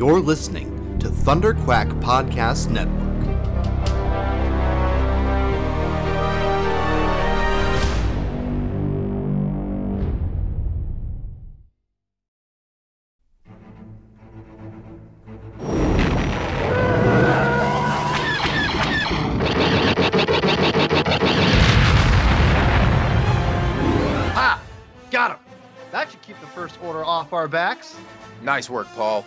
You're listening to Thunderquack Podcast Network. Ha! Got him! That should keep the first order off our backs. Nice work, Paul.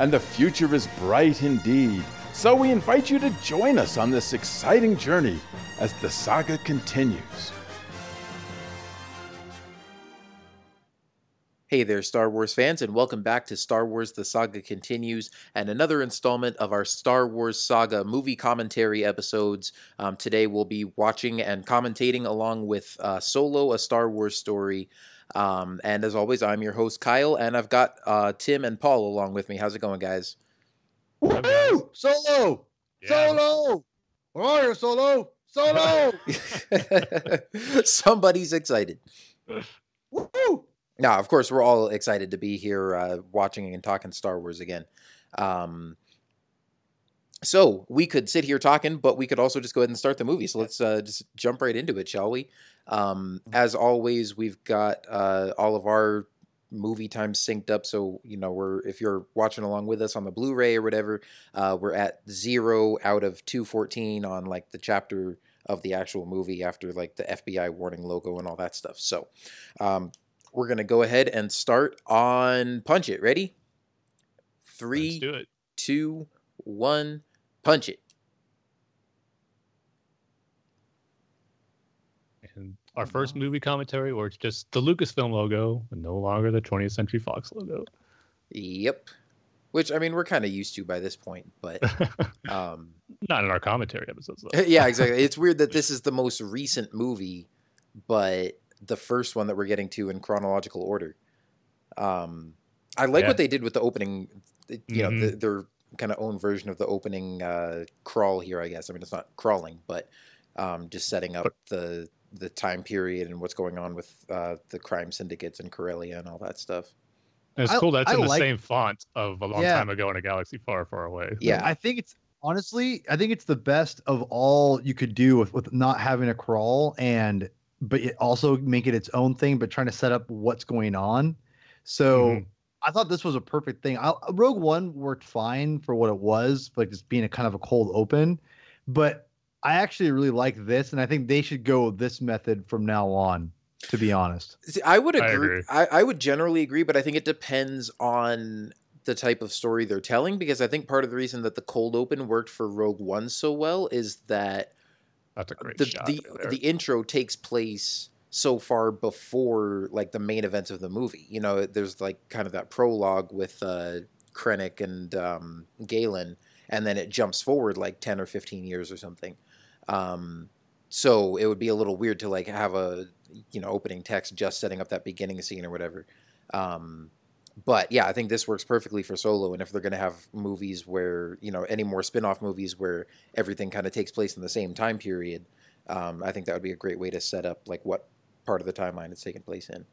And the future is bright indeed. So we invite you to join us on this exciting journey as the saga continues. Hey there, Star Wars fans, and welcome back to Star Wars The Saga Continues and another installment of our Star Wars Saga movie commentary episodes. Um, today we'll be watching and commentating along with uh, Solo, a Star Wars story. Um, and as always, I'm your host, Kyle, and I've got uh, Tim and Paul along with me. How's it going, guys? Woo! Solo! Yeah. Solo! Where are you, Solo? Solo! Somebody's excited. Woo! Now, of course, we're all excited to be here uh, watching and talking Star Wars again. Um, so we could sit here talking, but we could also just go ahead and start the movie. So let's uh, just jump right into it, shall we? Um, as always, we've got uh, all of our movie times synced up. So you know, we're if you're watching along with us on the Blu-ray or whatever, uh, we're at zero out of two fourteen on like the chapter of the actual movie after like the FBI warning logo and all that stuff. So um, we're gonna go ahead and start on Punch It. Ready? Three, do it. two, one, punch it. And our first movie commentary, or it's just the Lucasfilm logo and no longer the 20th Century Fox logo. Yep. Which I mean, we're kind of used to by this point, but um, Not in our commentary episodes, yeah, exactly. It's weird that this is the most recent movie, but the first one that we're getting to in chronological order. Um, I like Yeah. what they did with the opening. You know, Mhm. the, their kind of own version of the opening uh, crawl here. I guess. I mean, it's not crawling, but um, just setting up the the time period and what's going on with uh, the crime syndicates in Corellia and all that stuff. And it's I- cool that's I in the like- same font of a long Yeah. time ago in a galaxy far, far away. Yeah. I think it's honestly, I think it's the best of all you could do with, with not having a crawl and but it also make it its own thing, but trying to set up what's going on. So Mhm. I thought this was a perfect thing. I, Rogue One worked fine for what it was, like just being a kind of a cold open. But I actually really like this, and I think they should go this method from now on. To be honest, See, I would I agree. agree. I, I would generally agree, but I think it depends on the type of story they're telling. Because I think part of the reason that the cold open worked for Rogue One so well is that That's a great the shot. the, the intro takes place so far before like the main events of the movie. You know, there's like kind of that prologue with uh, Krennic and um, Galen, and then it jumps forward like ten or fifteen years or something. Um, so it would be a little weird to like have a you know opening text just setting up that beginning scene or whatever. Um, but yeah, I think this works perfectly for Solo. And if they're going to have movies where you know any more spin-off movies where everything kind of takes place in the same time period, um, I think that would be a great way to set up like what part of the timeline it's taking place in.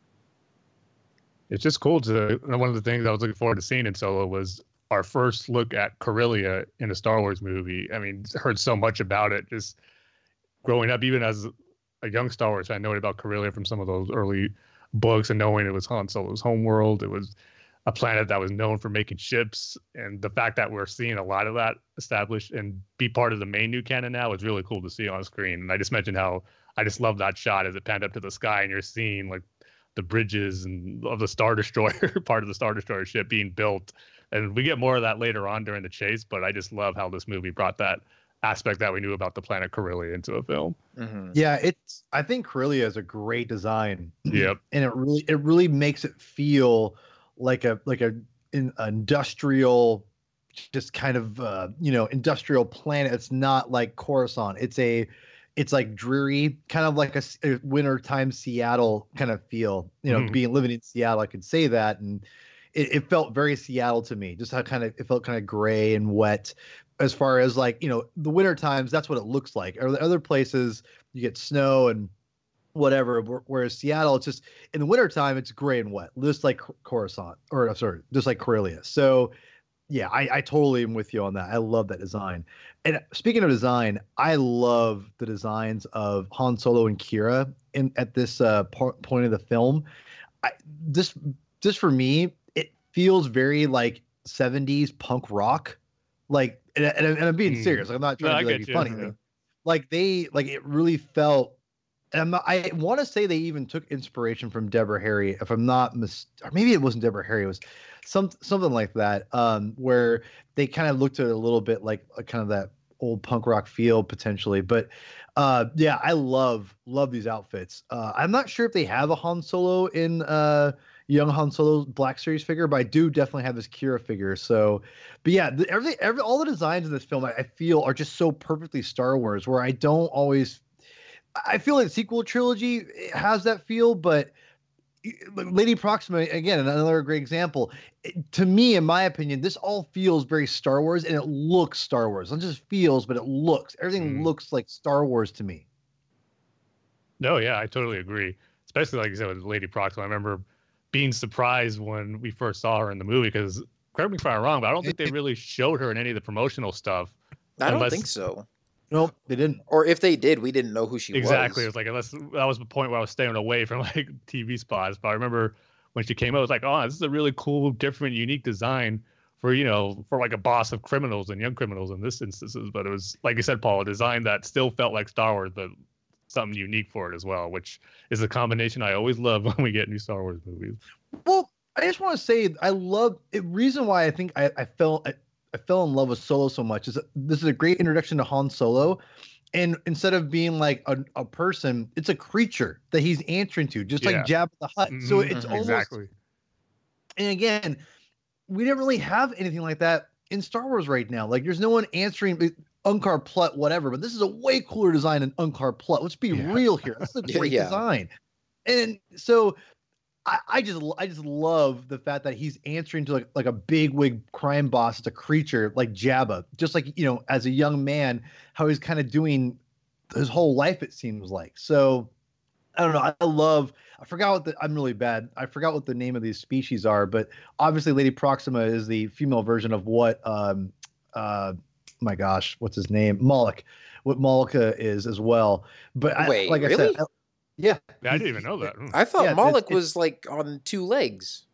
it's just cool to one of the things I was looking forward to seeing in Solo was our first look at Corellia in a Star Wars movie. I mean, heard so much about it just growing up, even as a young Star Wars fan, knowing about Corellia from some of those early books and knowing it was Han Solo's homeworld. It was a planet that was known for making ships, and the fact that we're seeing a lot of that established and be part of the main new canon now is really cool to see on screen. And I just mentioned how I just love that shot as it panned up to the sky, and you're seeing like the bridges and of the Star Destroyer, part of the Star Destroyer ship being built. And we get more of that later on during the chase, but I just love how this movie brought that aspect that we knew about the planet Corellia into a film. Mm-hmm. yeah, it's. I think Corellia is a great design. Yep. and it really it really makes it feel like a like a an industrial just kind of uh, you know industrial planet. It's not like Coruscant. It's a it's like dreary, kind of like a, a wintertime Seattle kind of feel. You know, Mhm. being living in Seattle, I could say that, and it, it felt very Seattle to me. Just how kind of it felt kind of gray and wet. As far as like you know, the winter times, that's what it looks like. Or the other places, you get snow and whatever. Whereas Seattle, it's just in the wintertime, it's gray and wet, just like Cor- Coruscant, or sorry, just like Corellia. So, yeah, I, I totally am with you on that. I love that design. And speaking of design, I love the designs of Han Solo and Qi'ra in at this uh, po- point of the film. I, this, just for me, it feels very like '70s punk rock. Like, and, and, and I'm being Hmm. serious. Like, I'm not trying I to be, like, be funny. Yeah. Like they, like it really felt and I want to say they even took inspiration from Deborah Harry, if I'm not mis, or maybe it wasn't Deborah Harry, it was some something like that, um, where they kind of looked at it a little bit like, like kind of that old punk rock feel potentially. But uh, yeah, I love love these outfits. Uh, I'm not sure if they have a Han Solo in uh, young Han Solo Black Series figure, but I do definitely have this Qi'ra figure. So, but yeah, the, every every all the designs in this film I, I feel are just so perfectly Star Wars, where I don't always I feel like sequel trilogy has that feel, but Lady Proxima again, another great example. It- to me, in my opinion, this all feels very Star Wars, and it looks Star Wars. Not just feels, but it looks. Everything Mm. looks like Star Wars to me. No, yeah, I totally agree. Especially like you said with Lady Proxima. I remember being surprised when we first saw her in the movie because correct me if I'm wrong, but I don't think they really showed her in any of the promotional stuff. I don't think so. Nope, they didn't. Or if they did, we didn't know who she was. exactly. It was. was like unless that was the point where I was staying away from like TV spots. But I remember when she came out, it was like, oh, this is a really cool, different, unique design for you know for like a boss of criminals and young criminals in this instances. But it was like you said, Paul, a design that still felt like Star Wars, but something unique for it as well, which is a combination I always love when we get new Star Wars movies. Well, I just want to say I love it. Reason why I think I, I fell I, I fell in love with Solo so much is that this is a great introduction to Han Solo, and instead of being like a, a person, it's a creature that he's answering to, just Yeah. like Jabba the Hutt. So Mhm, it's mhm. almost exactly. and again, we didn't really have anything like that in Star Wars right now. Like, there's no one answering Unkar Plut, whatever. But this is a way cooler design than Unkar Plut. Let's be Yeah. real here. That's a great yeah. design, and so I, I just I just love the fact that he's answering to like like a big wig crime boss. It's a creature like Jabba, just like you know, as a young man, how he's kind of doing his whole life. It seems like so. I don't know. I love. I forgot what the. I'm really bad. I forgot what the name of these species are, but obviously, Lady Proxima is the female version of what. Um, uh, my gosh, what's his name? Moloch. What Moloch is as well. But I, Wait, like I said, I- yeah. I didn't even know that. Hmm. I thought Yeah, Moloch it's- was like on two legs.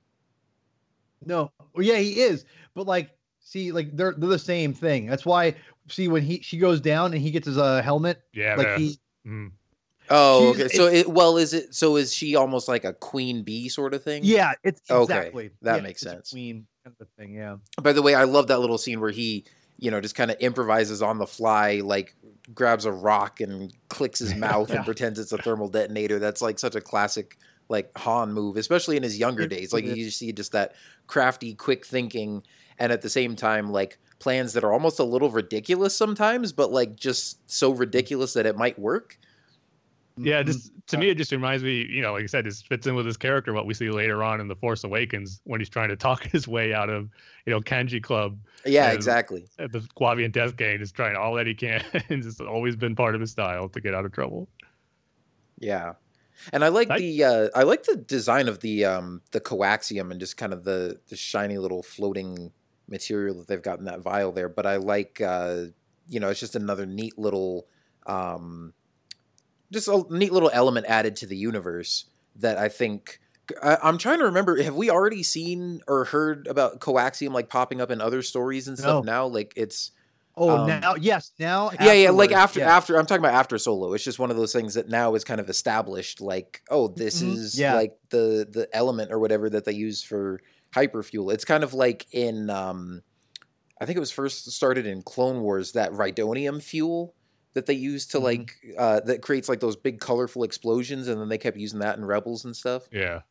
No, well, yeah, he is. But like, see, like they're they're the same thing. That's why. See, when he she goes down and he gets his uh, helmet, Yeah, like yeah. he Mm. Oh, okay. So it well, is it? So is she almost like a queen bee sort of thing? Yeah, it's Okay, exactly that yeah, makes it's a sense. Queen kind of thing, yeah. By the way, I love that little scene where he, you know, just kind of improvises on the fly, like grabs a rock and clicks his mouth Yeah. and pretends it's a thermal detonator. That's like such a classic, like Han move, especially in his younger days. Like you see just that crafty, quick thinking, and at the same time, like plans that are almost a little ridiculous sometimes, but like just so ridiculous that it might work. Yeah, Mhm. just to me, it just reminds me, you know, like I said, this fits in with his character, what we see later on in The Force Awakens when he's trying to talk his way out of, you know, Kanjiklub Yeah, And- exactly. at the Guavian Death Gang, just trying all that he can. and just always been part of his style to get out of trouble. Yeah. And I like I- the uh, I like the design of the um, the coaxium and just kind of the the shiny little floating material that they've got in that vial there. But I like uh, you know it's just another neat little um, just a neat little element added to the universe that I think. I, I'm trying to remember. Have we already seen or heard about coaxium like popping up in other stories and stuff No. now? Like it's Oh, Um, now yes, now yeah, yeah, like after yeah. after I'm talking about after solo. It's just one of those things that now is kind of established. Like, oh, this Mhm, is yeah. like the the element or whatever that they use for hyperfuel. It's kind of like in um, I think it was first started in Clone Wars that Rhydonium fuel that they use to Mhm. like uh, that creates like those big colorful explosions, and then they kept using that in Rebels and stuff. Yeah.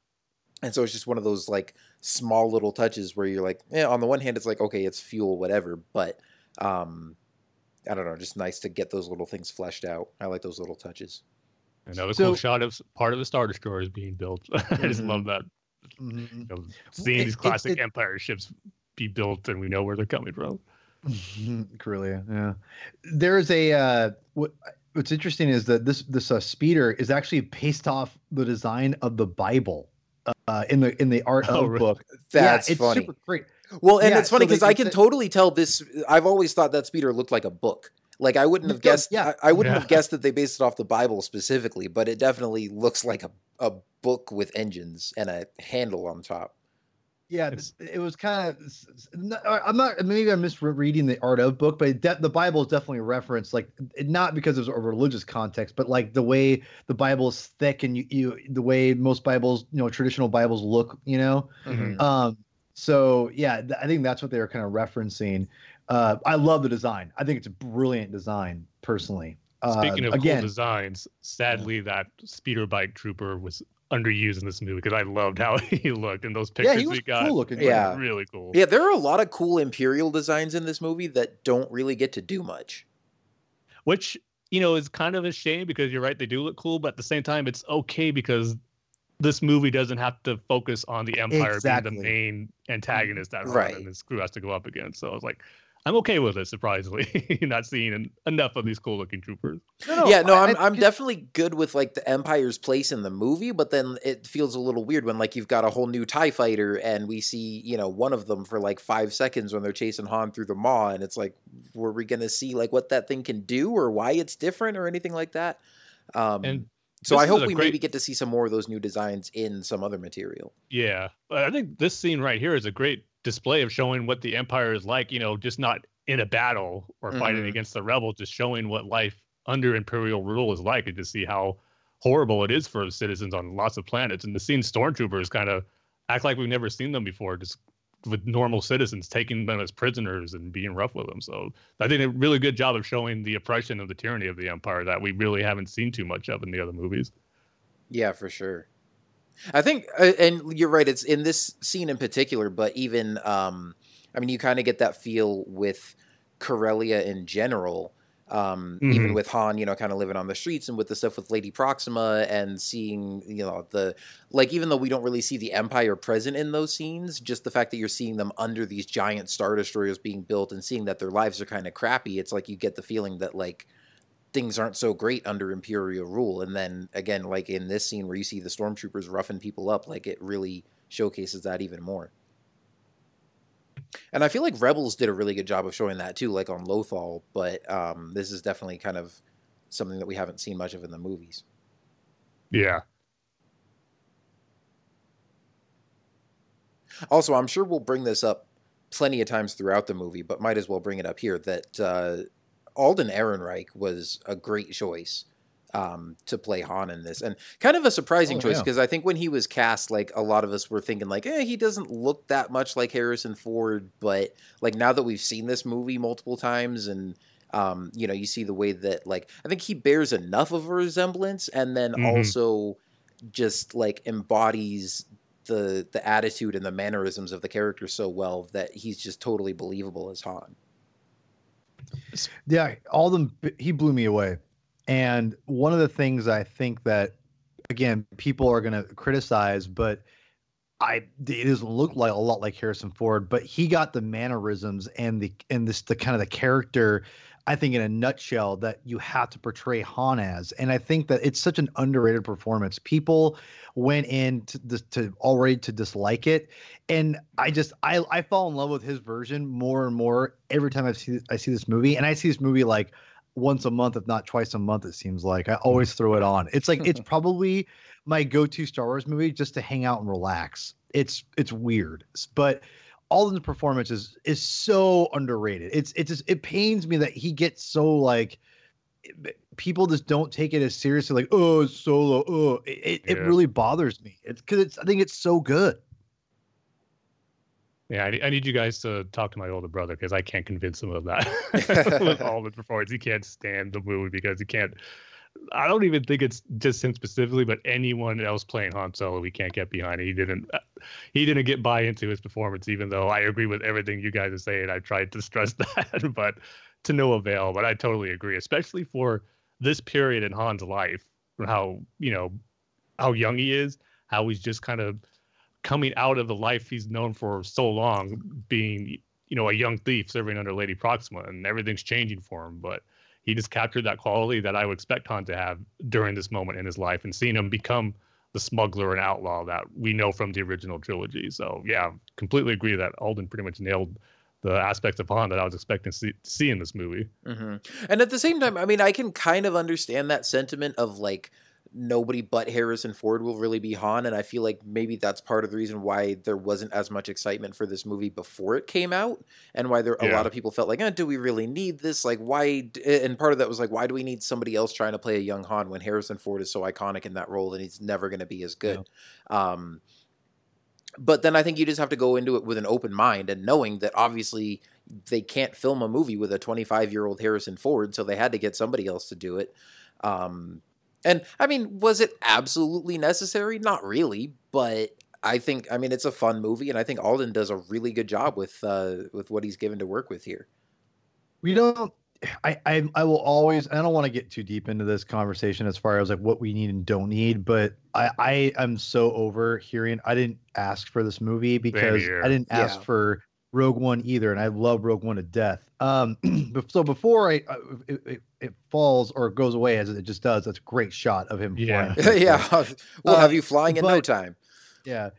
and so it's just one of those like small little touches where you're like, yeah. On the one hand, it's like okay, it's fuel, whatever, but um, I don't know, just nice to get those little things fleshed out. I like those little touches. Another So- cool shot of part of the Star Destroyer is being built. I just love that. Mhm. You know, seeing It- these it- classic it- Empire ships be built and we know where they're coming from. Corellia, yeah. There's a uh, what what's interesting is that this this uh, speeder is actually based off the design of the Bible uh, in the in the art Oh, of really? book. That's yeah, it's funny. super great. Well, and Yeah, it's funny so because I can said- totally tell this. I've always thought that speeder looked like a book. Like I wouldn't have Yeah, guessed. yeah. I, I wouldn't Yeah. have guessed that they based it off the Bible specifically, but it definitely looks like a, a book with engines and a handle on top. Yeah, it was kind of. I'm not. Maybe I'm misreading the art of book, but de- the Bible is definitely referenced, like not because of a religious context, but like the way the Bible is thick and you, you the way most Bibles, you know, traditional Bibles look, you know. Mhm. Um, so yeah, th- I think that's what they were kind of referencing. Uh, I love the design. I think it's a brilliant design, personally. Uh, Speaking of again, cool designs, sadly that speeder bike trooper was underused in this movie because I loved how he looked in those pictures yeah, pictures he was we got. cool looking. Yeah. really cool. Yeah, there are a lot of cool Imperial designs in this movie that don't really get to do much. which you know is kind of a shame because you're right they do look cool but at the same time it's okay because this movie doesn't have to focus on the empire Exactly. being the main antagonist that Right. right. and this crew has to go up against so i was like i'm okay with it surprisingly not seeing en- enough of these cool looking troopers No, yeah, no, I- I'm I- I'm definitely good with like the Empire's place in the movie, but then it feels a little weird when like you've got a whole new Tie fighter and we see you know one of them for like five seconds when they're chasing Han through the maw, and it's like, were we gonna see like what that thing can do or why it's different or anything like that? Um, And so I hope we great- maybe get to see some more of those new designs in some other material. yeah i think this scene right here is a great display of showing what the empire is like you know just not in a battle or fighting Mhm. against the rebels just showing what life under imperial rule is like and to see how horrible it is for citizens on lots of planets and the scene stormtroopers kind of act like we've never seen them before just with normal citizens taking them as prisoners and being rough with them so i think a really good job of showing the oppression of the tyranny of the empire that we really haven't seen too much of in the other movies Yeah, for sure. I think, uh, and you're right. It's in this scene in particular, but even, um, I mean, you kind of get that feel with Corellia in general. Um, Even Mhm. with Han, you know, kind of living on the streets, and with the stuff with Lady Proxima, and seeing, you know, the like, even though we don't really see the Empire present in those scenes, just the fact that you're seeing them under these giant star destroyers being built, and seeing that their lives are kind of crappy, it's like you get the feeling that like things aren't so great under imperial rule and then again like in this scene where you see the stormtroopers roughing people up like it really showcases that even more. And i feel like rebels did a really good job of showing that too like on lothal but um this is definitely kind of something that we haven't seen much of in the movies. Yeah. Also, I'm sure we'll bring this up plenty of times throughout the movie, but might as well bring it up here that uh, Alden Ehrenreich was a great choice um, to play Han in this, and kind of a surprising Oh, choice yeah. because I think when he was cast, like a lot of us were thinking, like, eh, he doesn't look that much like Harrison Ford, but like now that we've seen this movie multiple times and. Um, you know, you see the way that like I think he bears enough of a resemblance, and then Mhm. also just like embodies the the attitude and the mannerisms of the character so well that he's just totally believable as Han. Yeah, all them he blew me away. And one of the things I think that again people are going to criticize, but I it doesn't look like a lot like Harrison Ford, but he got the mannerisms and the and this the kind of the character I think in a nutshell that you have to portray Han as. And I think that it's such an underrated performance. People went in to, to already to dislike it and I just I I fall in love with his version more and more every time I see I see this movie, and I see this movie like once a month, if not twice a month. It seems like I always mm. throw it on. It's like it's probably my go-to Star Wars movie just to hang out and relax. It's it's weird, but Alden's performance is is so underrated. It's it's just, it pains me that he gets so like people just don't take it as seriously like oh it's solo oh it, it, it really bothers me it's because it's i think it's so good Yeah, I need, I need you guys to talk to my older brother because I can't convince him of that with all the performance. He can't stand the movie because he can't I don't even think it's just him specifically, but anyone else playing Han Solo, we can't get behind. He didn't. Uh, he didn't get buy into his performance, even though I agree with everything you guys are saying. I tried to stress that, but to no avail. But I totally agree, especially for this period in Han's life, how you know how young he is, how he's just kind of coming out of the life he's known for so long, being you know a young thief serving under Lady Proxima, and everything's changing for him. But he just captured that quality that I would expect Han to have during this moment in his life, and seeing him become the smuggler and outlaw that we know from the original trilogy. So yeah, completely agree that Alden pretty much nailed the aspects of Han that I was expecting to see, see in this movie. Mm-hmm. And at the same time, I mean, I can kind of understand that sentiment of like nobody but Harrison Ford will really be Han, and I feel like maybe that's part of the reason why there wasn't as much excitement for this movie before it came out, and why there a lot of people felt like, eh, do we really need this? Like, why? And part of that was like, why do we need somebody else trying to play a young Han when Harrison Ford is so iconic in that role and he's never going to be as good? Um, but then I think you just have to go into it with an open mind and knowing that obviously they can't film a movie with a 25 year old Harrison Ford, so they had to get somebody else to do it. Um, and I mean, was it absolutely necessary? Not really, but I think I mean it's a fun movie, and I think Alden does a really good job with uh, with what he's given to work with here. we don't I, I I will always I don't want to get too deep into this conversation as far as like what we need and don't need, but I I am so over hearing I didn't ask for this movie because here. I didn't ask Yeah. for Rogue One either, and I love Rogue One to death. Um, but- so before I, I it, it, it falls or goes away as it just does, that's a great shot of him Yeah. flying. yeah, we'll Uh, have you flying in no time. Yeah.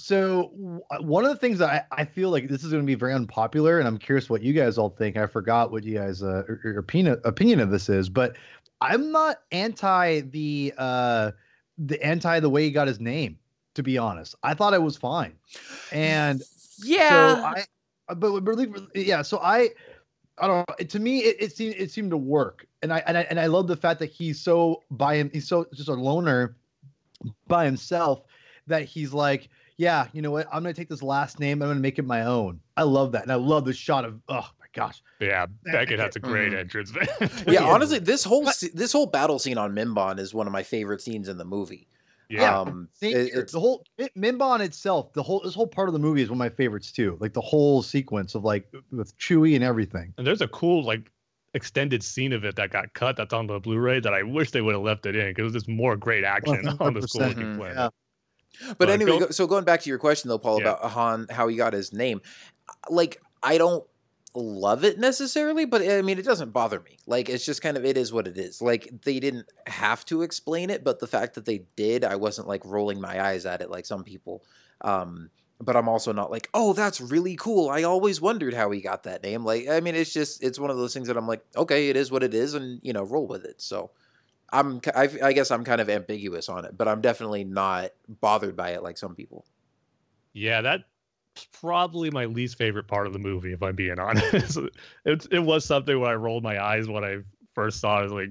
So w- one of the things that I, I feel like this is going to be very unpopular, and I'm curious what you guys all think. I forgot what you guys uh, your your opinion opinion of this is, but I'm not anti the uh the anti the way he got his name. To be honest, I thought it was fine, and Yeah, so I, but really, yeah. So I, I don't know. To me, it, it seemed it seemed to work, and I and I and I love the fact that he's so by him. He's so just a loner by himself that he's like, yeah, you know what? I'm gonna take this last name. I'm gonna make it my own. I love that, and I love the shot of oh my gosh. Yeah, Beckett has a great Mhm. entrance. yeah. Yeah. Honestly, this whole this whole battle scene on Mimban is one of my favorite scenes in the movie. Yeah, Um, Same it- here. it's the whole Mi- Mimban itself, the whole this whole part of the movie is one of my favorites too. Like the whole sequence of like with Chewie and everything. and there's a cool like extended scene of it that got cut that's on the Blu-ray that I wish they would have left it in because there's just more great action on this cool 100%. looking Mhm. planet. Yeah. But But anyway, go- go, so going back to your question though, Paul, Yeah. about Han, how he got his name, like I don't love it necessarily, but I mean it doesn't bother me. Like it's just kind of it is what it is. Like they didn't have to explain it, but the fact that they did, I wasn't like rolling my eyes at it like some people. Um, but I'm also not like, oh, that's really cool. I always wondered how he got that name. Like, I mean, it's just it's one of those things that I'm like, okay, it is what it is, and you know, roll with it. So. I'm, I, I guess I'm kind of ambiguous on it, but I'm definitely not bothered by it like some people. Yeah, that's probably my least favorite part of the movie, if I'm being honest. it, it was something where I rolled my eyes when I first saw it. I was like,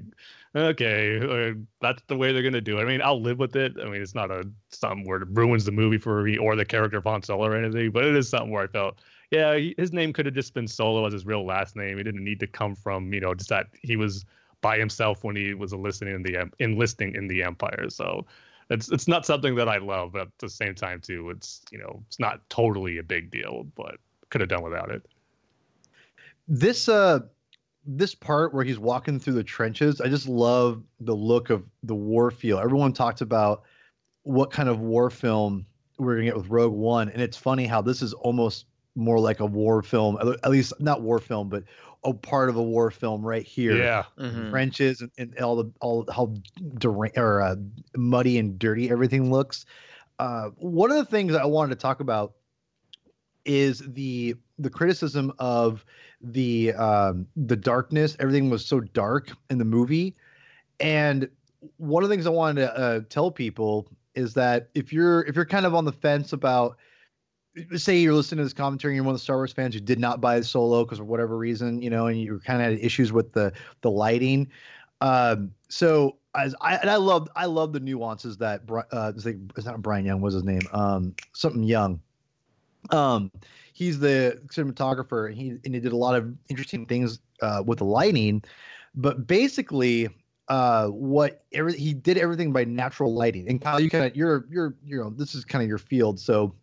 okay, uh, that's the way they're gonna do it. I mean, I'll live with it. I mean, it's not a something where it ruins the movie for me or the character Han Solo or anything, but it is something where I felt, yeah, he, his name could have just been Solo as his real last name. He didn't need to come from, you know, just that he was by himself when he was enlisting in the enlisting in the Empire. So it's it's not something that I love, but at the same time too, it's you know it's not totally a big deal, but could have done without it. this uh this part where he's walking through the trenches i just love the look of the war feel everyone talked about what kind of war film we're gonna get with rogue one and it's funny how this is almost more like a war film at least not war film but a part of a war film right here Yeah, Mhm. trenches and, and all the all how dera- or uh, muddy and dirty everything looks. Uh, one of the things I wanted to talk about is the the criticism of the um, the darkness. Everything was so dark in the movie, and one of the things I wanted to uh, tell people is that if you're if you're kind of on the fence about say you're listening to this commentary and you're one of the Star Wars fans who did not buy the solo because of whatever reason, you know, and you kind of had issues with the the lighting. Um, so as I and I love I love the nuances that uh it's, it's not Brian Young, was his name? Um, something Young. Um, he's the cinematographer. And he and he did a lot of interesting things uh, with the lighting, but basically, uh what every, he did everything by natural lighting. And Kyle, you kind of you're you're you know this is kind of your field, so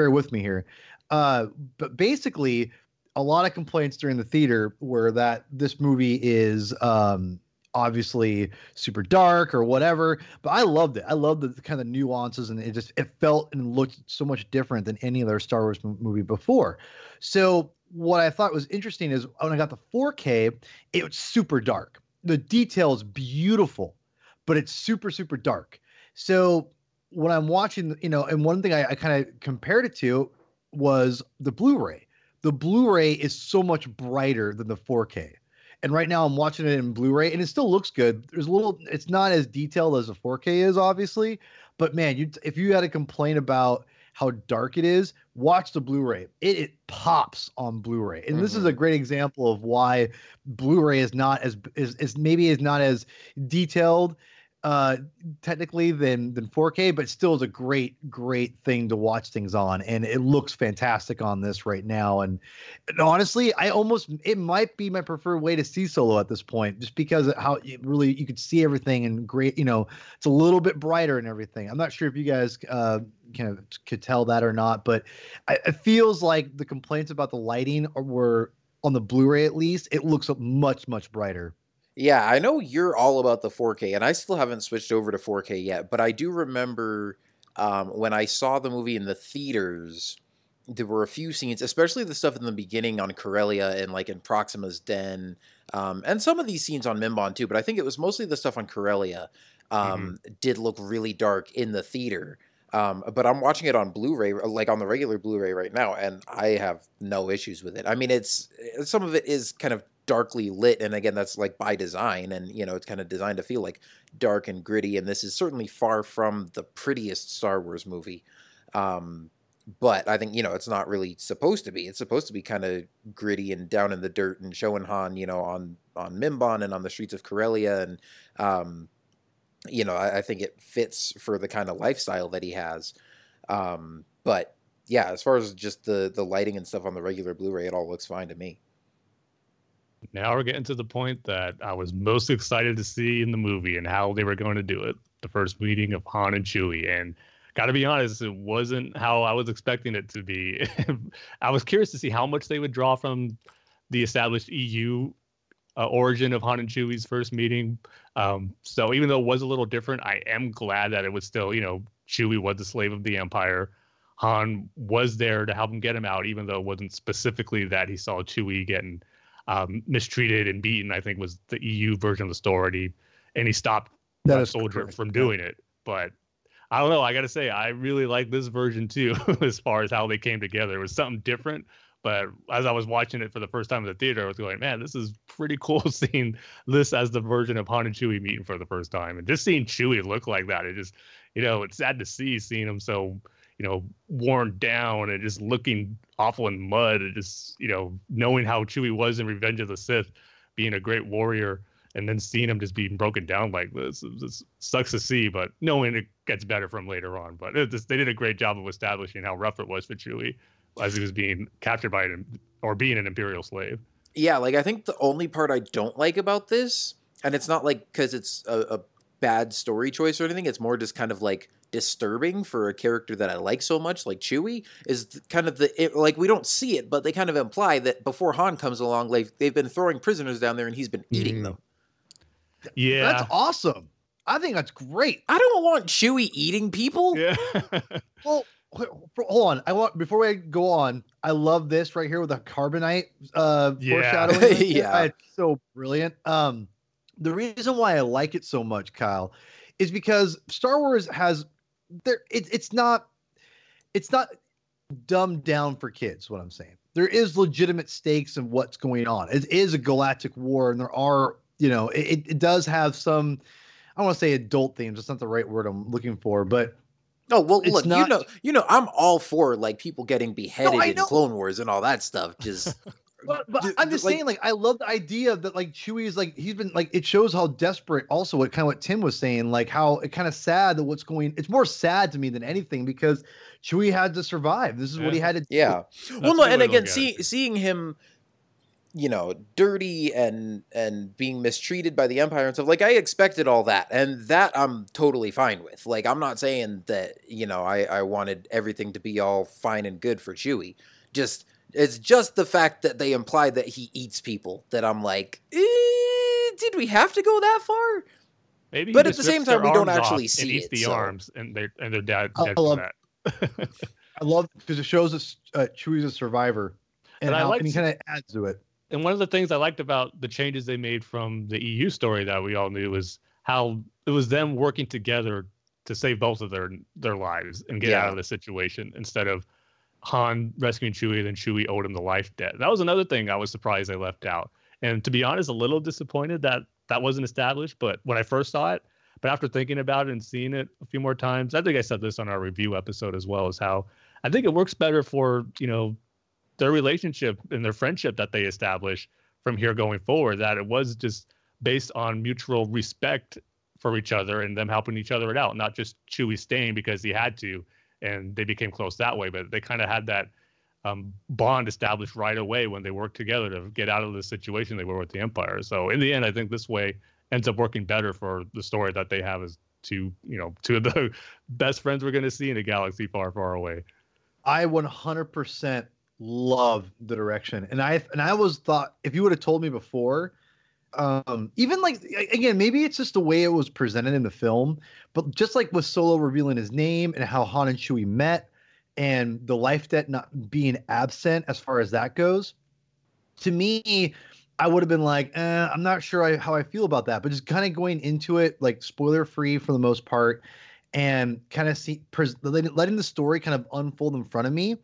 bear with me here. Uh, but basically, a lot of complaints during the theater were that this movie is um obviously super dark or whatever but i loved it. I loved the kind of nuances and it just it felt and looked so much different than any other star wars movie before. So what i thought was interesting is when i got the 4k it was super dark. The detail is beautiful but it's super super dark. So when i'm watching you know and one thing i, I kind of compared it to was the blu-ray the blu-ray is so much brighter than the 4k and right now I'm watching it in Blu-ray, and it still looks good. There's a little, it's not as detailed as a 4K is, obviously, but man, you if you had a complaint about how dark it is, watch the Blu-ray. It, it pops on Blu-ray, and mm-hmm. this is a great example of why Blu-ray is not as is, is maybe is not as detailed uh technically than than 4K, but still is a great great thing to watch things on, and it looks fantastic on this right now. And, and honestly, I almost it might be my preferred way to see Solo at this point, just because how it really you could see everything and great. You know, it's a little bit brighter and everything. I'm not sure if you guys uh kind of could tell that or not, but it feels like the complaints about the lighting were on the Blu-ray at least. It looks much much brighter. Yeah, I know you're all about the 4K, and I still haven't switched over to 4K yet. But I do remember um, when I saw the movie in the theaters, there were a few scenes, especially the stuff in the beginning on Corellia and like in Proxima's Den, um, and some of these scenes on Mimban too. But I think it was mostly the stuff on Corellia um, mm-hmm. did look really dark in the theater. Um, but I'm watching it on Blu-ray, like on the regular Blu-ray right now, and I have no issues with it. I mean, it's some of it is kind of darkly lit and again that's like by design and you know it's kind of designed to feel like dark and gritty and this is certainly far from the prettiest star wars movie um, but i think you know it's not really supposed to be. It's supposed to be kind of gritty and down in the dirt and showing han you know on on mimban and on the streets of corellia and um, you know I, I, think it fits for the kind of lifestyle that he has um, but yeah as far as just the the lighting and stuff on the regular blu-ray it all looks fine to me now we're getting to the point that I was most excited to see in the movie and how they were going to do it. The first meeting of Han and Chewie. And got to be honest, it wasn't how I was expecting it to be. I was curious to see how much they would draw from the established EU uh, origin of Han and Chewie's first meeting. Um, so even though it was a little different, I am glad that it was still, you know, Chewie was the slave of the Empire. Han was there to help him get him out, even though it wasn't specifically that he saw Chewie getting um, mistreated and beaten. I think was the EU version of the story, and he stopped that, that soldier correct. from doing it. But I don't know. I got to say, I really like this version too, as far as how they came together. It was something different. But as I was watching it for the first time in the theater, I was going, man, this is pretty cool seeing this as the version of Han and Chewie meeting for the first time. And just seeing Chewie look like that, it just, you know, it's sad to see seeing him so you know, worn down and just looking awful in mud and just, you know, knowing how Chewie was in Revenge of the Sith, being a great warrior, and then seeing him just being broken down like this, it just sucks to see, but knowing it gets better from later on. But just, they did a great job of establishing how rough it was for Chewie as he was being captured by an or being an Imperial slave. Yeah, like I think the only part I don't like about this, and it's not like because it's a, a bad story choice or anything, it's more just kind of like disturbing for a character that I like so much, like Chewie, is kind of the it, like we don't see it, but they kind of imply that before Han comes along, like they've been throwing prisoners down there and he's been eating mm. them. Yeah, that's awesome. I think that's great. I don't want Chewie eating people. Yeah. well, hold on. I want before we go on. I love this right here with the carbonite uh, yeah. foreshadowing. yeah, it's so brilliant. Um, the reason why I like it so much, Kyle, is because Star Wars has there it, it's not it's not dumbed down for kids what i'm saying there is legitimate stakes in what's going on it is a galactic war and there are you know it, it does have some i want to say adult themes that's not the right word i'm looking for but Oh well, look, not, you know, you know, I'm all for like people getting beheaded no, in Clone Wars and all that stuff. Just but, but I'm just like, saying, like, I love the idea that like Chewie is like he's been like it shows how desperate. Also, what kind of what Tim was saying, like how it kind of sad that what's going. It's more sad to me than anything because Chewie had to survive. This is yeah. what he had to. Yeah. Do. Well, no, and again, see, seeing him you know, dirty and and being mistreated by the Empire and stuff. Like I expected all that, and that I'm totally fine with. Like I'm not saying that you know I I wanted everything to be all fine and good for Chewie. Just it's just the fact that they imply that he eats people that I'm like, eh, did we have to go that far? Maybe, But at the same time, we don't actually see it, the so- arms, and their and their dad. I dead from love- that. I love because it shows us uh, Chewie's a survivor, and, And I how, like and he to- kind of adds to it. and one of the things I liked about the changes they made from the EU story that we all knew was how it was them working together to save both of their their lives and get Yeah. out of the situation instead of Han rescuing Chewie, then Chewie owed him the life debt. That was another thing I was surprised they left out. And to be honest, a little disappointed that that wasn't established. But when I first saw it, but after thinking about it and seeing it a few more times, I think I said this on our review episode as well, as how I think it works better for you know their relationship and their friendship that they establish from here going forward. That it was just based on mutual respect for each other and them helping each other out, not just Chewie staying because he had to, and they became close that way. But they kind of had that um, bond established right away when they worked together to get out of the situation they were with the Empire. So in the end, I think this way ends up working better for the story that they have as two, you know, two of the best friends we're going to see in a galaxy far, far away. I 100% love the direction, and I and I was thought if you would have told me before, um, even like again, maybe it's just the way it was presented in the film, but just like with Solo revealing his name and how Han and Chewie met, and the life debt not being absent as far as that goes, to me. I would have been like, eh, I'm not sure I, how I feel about that, but just kind of going into it, like spoiler free for the most part, and kind of see pres- letting, letting the story kind of unfold in front of me.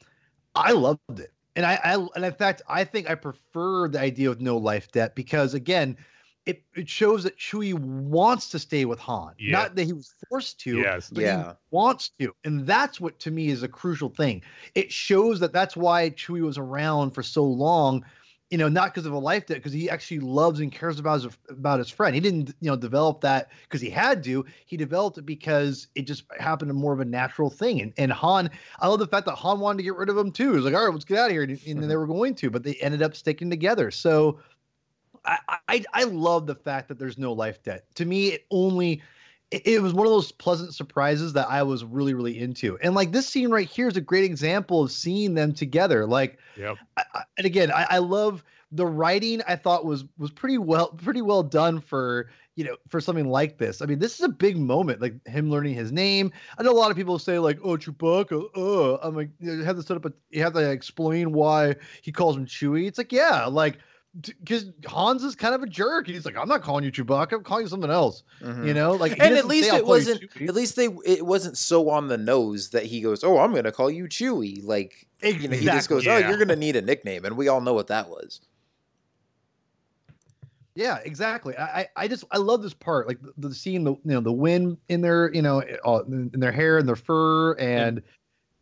I loved it, and I, I and in fact I think I prefer the idea of no life debt because again, it it shows that Chewie wants to stay with Han, Yeah. not that he was forced to. Yes. but he Yeah. wants to, and that's what to me is a crucial thing. It shows that that's why Chewie was around for so long. You know, not because of a life debt, because he actually loves and cares about his about his friend. He didn't, you know, develop that because he had to. He developed it because it just happened to more of a natural thing. And and Han, I love the fact that Han wanted to get rid of him too. He was like, all right, let's get out of here, and, and they were going to, but they ended up sticking together. So, I, I I love the fact that there's no life debt. To me, it only it, it was one of those pleasant surprises that I was really really into. And like this scene right here is a great example of seeing them together. Like Yep. I, I, and again, I, I love the writing. I thought was was pretty well pretty well done for you know for something like this. I mean, this is a big moment, like him learning his name. I know a lot of people say like, "Oh, Chewbacca." Uh, I'm like, you have to set up a, you have to explain why he calls him Chewie. It's like, yeah, like because Hans is kind of a jerk. He's like, I'm not calling you Chewbacca. I'm calling you something else. Mhm. You know, like and at least say, it wasn't at least they it wasn't so on the nose that he goes oh i'm gonna call you chewy like you know he just Exactly. goes oh Yeah. you're gonna need a nickname and we all know what that was Yeah, exactly. I, I I just I love this part, like the, the seeing the you know the wind in their you know in their hair and their fur, and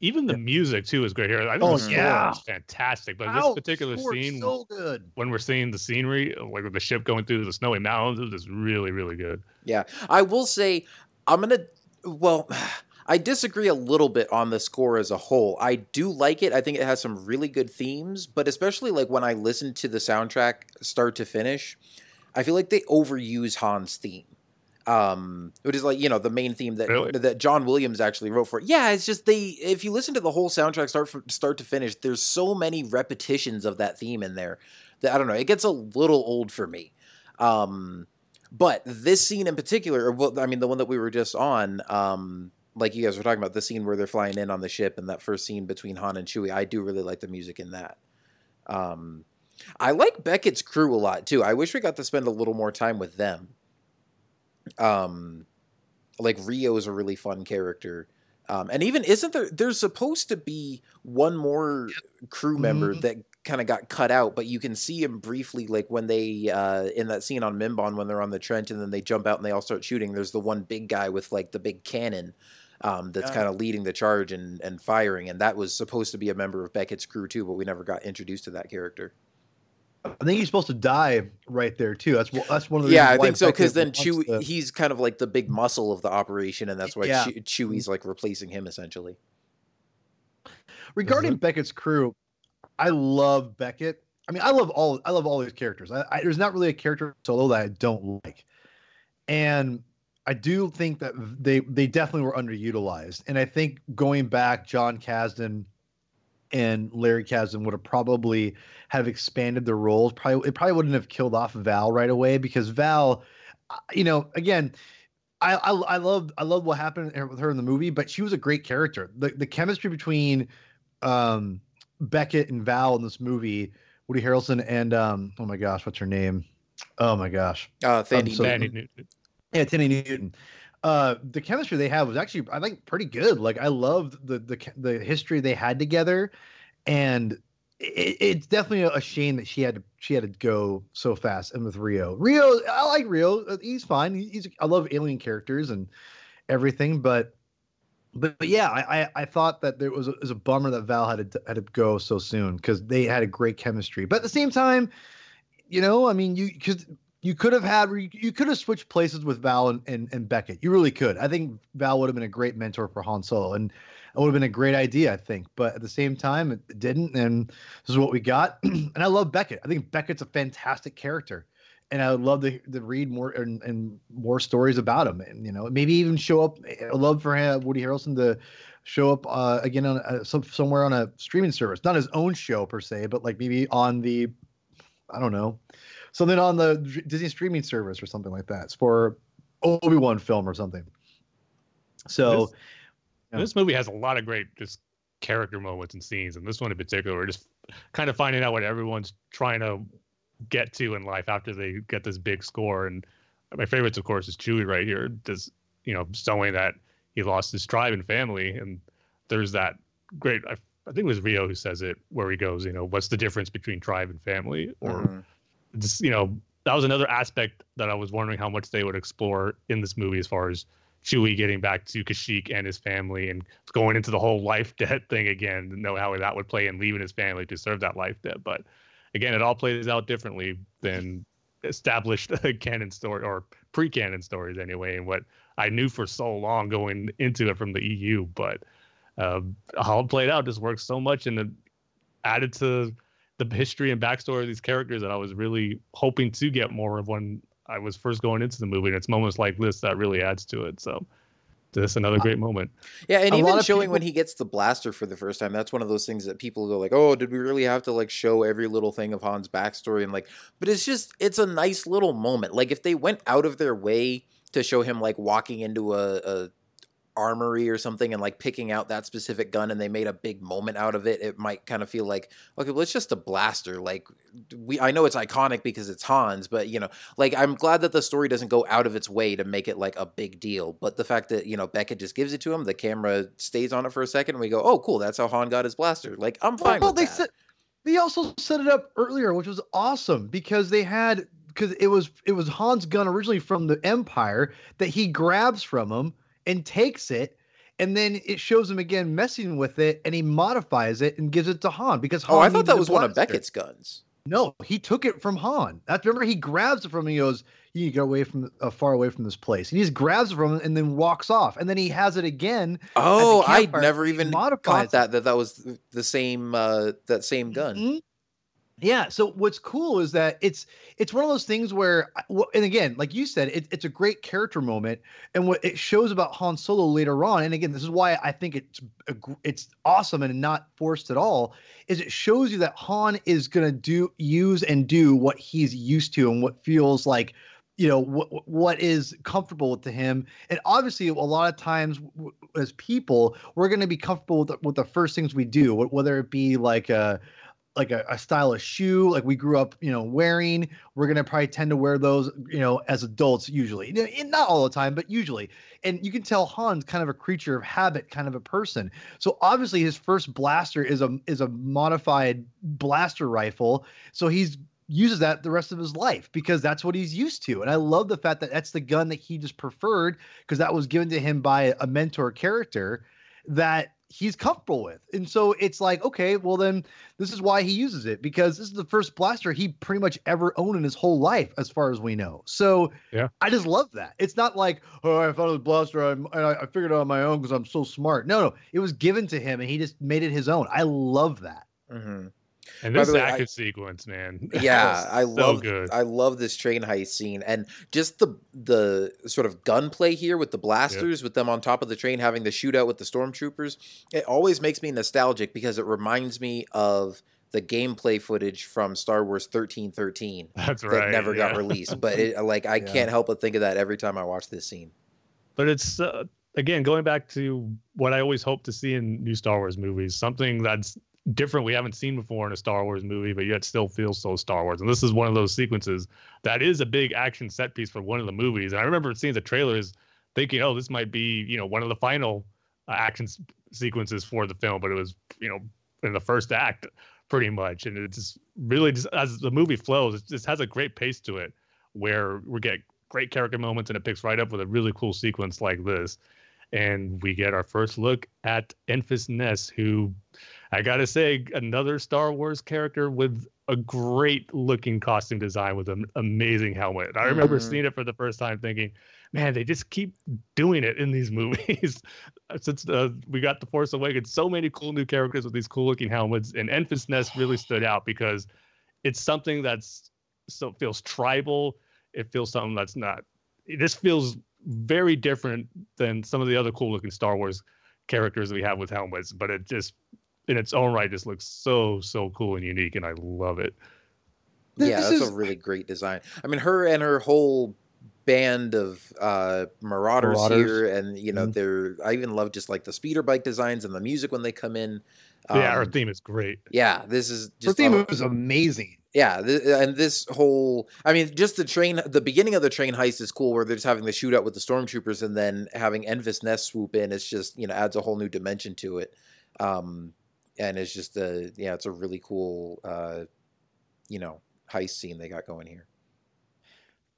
Even the music too is great here. I think Oh, the score yeah. is fantastic. But this particular scene, so good. when we're seeing the scenery, like with the ship going through the snowy mountains, it was just really, really good. Yeah, I will say I'm gonna. Well, I disagree a little bit on the score as a whole. I do like it. I think it has some really good themes, but especially like when I listen to the soundtrack start to finish, I feel like they overuse Han's theme. Um, which is like you know the main theme that Really? that John Williams actually wrote for. it. Yeah, it's just they. If you listen to the whole soundtrack start from start to finish, there's so many repetitions of that theme in there that I don't know. It gets a little old for me. Um, but this scene in particular, or well, I mean, the one that we were just on, um, like you guys were talking about, the scene where they're flying in on the ship and that first scene between Han and Chewie, I do really like the music in that. Um, I like Beckett's crew a lot too. I wish we got to spend a little more time with them. Um, like Rio is a really fun character. Um, and even isn't there? There's supposed to be one more crew member Mhm. that kind of got cut out, but you can see him briefly, like when they uh, in that scene on Mimban when they're on the trench and then they jump out and they all start shooting. There's the one big guy with like the big cannon um, that's Yeah. kind of leading the charge and and firing, and that was supposed to be a member of Beckett's crew too, but we never got introduced to that character. I think he's supposed to die right there too. That's that's one of the Yeah, I think so because then Beckett Chewie, to- he's kind of like the big muscle of the operation, and that's why Yeah. Chewie's like replacing him essentially. regarding mm-hmm. Beckett's crew, I love Beckett. I mean, I love all I love all these characters. I, I, there's not really a character solo that I don't like, and I do think that they they definitely were underutilized. And I think going back, Jon Kasdan and Larry Kasdan would have probably have expanded their roles. Probably it probably wouldn't have killed off Val right away because Val, uh, you know, again. I, I, I love I love what happened with her in the movie, but she was a great character. The the chemistry between um, Beckett and Val in this movie, Woody Harrelson and um, oh my gosh, what's her name? Oh my gosh, uh, Thandie so- Newton. yeah, Thandie Newton. Uh, the chemistry they have was actually, I think, pretty good. Like, I loved the the the history they had together, and it, it's definitely a shame that she had to she had to go so fast. And with Rio, Rio, I like Rio. He's fine. He's I love alien characters and everything, but but, but yeah, I, I I thought that there was a, it was a bummer that Val had to had to go so soon because they had a great chemistry. But at the same time, you know, I mean, you because you could have had you could have switched places with Val and, and, and Beckett. You really could. I think Val would have been a great mentor for Han Solo, and it would have been a great idea. I think, but at the same time, it didn't, and this is what we got. and I love Beckett. I think Beckett's a fantastic character, and I would love to, to read more and, and more stories about him, and you know, maybe even show up. I'd love for him, Woody Harrelson to show up uh, again on a, some, somewhere on a streaming service, not his own show per se, but like maybe on the, I don't know, something on the Disney streaming service or something like that. For Obi Wan film or something. So, This- Yeah. This movie has a lot of great just character moments and scenes, and this one in particular, just kind of finding out what everyone's trying to get to in life after they get this big score. And my favorites, of course, is Chewie right here, just you know, showing that he lost his tribe and family, and there's that great. I, I think it was Rio who says it, where he goes, you know, what's the difference between tribe and family, or Mhm. Just you know that was another aspect that I was wondering how much they would explore in this movie as far as Chewie getting back to Kashyyyk and his family and going into the whole life debt thing again know how that would play and leaving his family to serve that life debt. But again, it all plays out differently than established canon story or pre-canon stories anyway, and what I knew for so long going into it from the EU. But um, how it played out just works so much and added to the history and backstory of these characters that I was really hoping to get more of when I was first going into the movie. And it's moments like this that really adds to it. So this another uh, great moment. Yeah, and A even of showing when he gets the blaster for the first time, that's one of those things that people go like, "Oh, did we really have to like show every little thing of Han's backstory?" And like, but it's just it's a nice little moment. Like if they went out of their way to show him like walking into a, a armory or something and like picking out that specific gun and they made a big moment out of it it might kind of feel like okay well it's just a blaster like we i know it's iconic because it's hans but you know like i'm glad that the story doesn't go out of its way to make it like a big deal but the fact that you know beckett just gives it to him the camera stays on it for a second and we go oh cool that's how han got his blaster like i'm fine well, with they that. set they also set it up earlier, which was awesome because they had because it was it was Han's gun originally from the Empire that he grabs from him and takes it. And then it shows him again messing with it, and he modifies it and gives it to Han because Han oh i thought that was one of beckett's guns No, he took it from Han. That's remember he grabs it from him. He goes, "You need to get away from uh, far away from this place." And He just grabs it from him and then walks off. And then he has it again. oh i never even caught it. that that that was the same uh that same gun Mhm. Yeah. So what's cool is that it's it's one of those things where, and again, like you said, it, it's a great character moment, and what it shows about Han Solo later on. And again, this is why I think it's it's awesome and not forced at all. Is it shows you that Han is gonna do use and do what he's used to and what feels like you know what what is comfortable to him and obviously a lot of times as people we're going to be comfortable with the, with the first things we do whether it be like a like a, a stylish shoe like we grew up you know wearing we're going to probably tend to wear those you know as adults usually. And not all the time but usually. And you can tell han's kind of a creature of habit kind of a person. So obviously his first blaster is a is a modified blaster rifle. So he's uses that the rest of his life because that's what he's used to. And i love the fact that that's the gun that he just preferred because that was given to him by a mentor character that he's comfortable with. And so it's like okay well then this is why he uses it because this is the first blaster he pretty much ever owned in his whole life as far as we know. So Yeah. i just love that. It's not like oh i found a blaster I'm- and i, I figured it out on my own because i'm so smart. No no it was given to him and he just made it his own. I love that. Hmm And By this the way, action I- sequence, man. Yeah, I so love good. I love this train heist scene and just the the sort of gunplay here with the blasters with them on top of the train having the shootout with the stormtroopers. It always makes me nostalgic because it reminds me of the gameplay footage from Star Wars 1313 That's that right. never got released. But it, like I Yeah. can't help but think of that every time I watch this scene. But it's uh, again going back to what I always hope to see in new Star Wars movies, something that's different we haven't seen before in a Star Wars movie, but yet still feels so Star Wars. And this is one of those sequences that is a big action set piece for one of the movies. And I remember seeing the trailers, thinking, "Oh, this might be you know one of the final uh, action s- sequences for the film," but it was you know in the first act pretty much, and it just really just as the movie flows, it just has a great pace to it, where we get great character moments and it picks right up with a really cool sequence like this. And we get our first look at Enfys Nest, who I gotta say, another Star Wars character with a great looking costume design with an amazing helmet. I remember Mhm. seeing it for the first time thinking, man, they just keep doing it in these movies. Since uh, we got The Force Awakens, so many cool new characters with these cool looking helmets. And Enfys Nest really stood out because it's something that's so feels tribal. It feels something that's not. This feels very different than some of the other cool looking Star Wars characters we have with helmets, but it just in its own right just looks so so cool and unique, and I love it. Th- yeah, this that's is- a really great design. I mean, her and her whole band of uh marauders, Marauders. here and you know Mhm. they're i even love just like the speeder bike designs and the music when they come in yeah, her Um, theme is great. yeah this is Her just theme a- was amazing. yeah th- and this whole i mean just the train the beginning of the train heist is cool where they're just having the shootout with the stormtroopers and then having Enfys Nest swoop in it's just you know adds a whole new dimension to it um and it's just a yeah it's a really cool uh you know heist scene they got going here.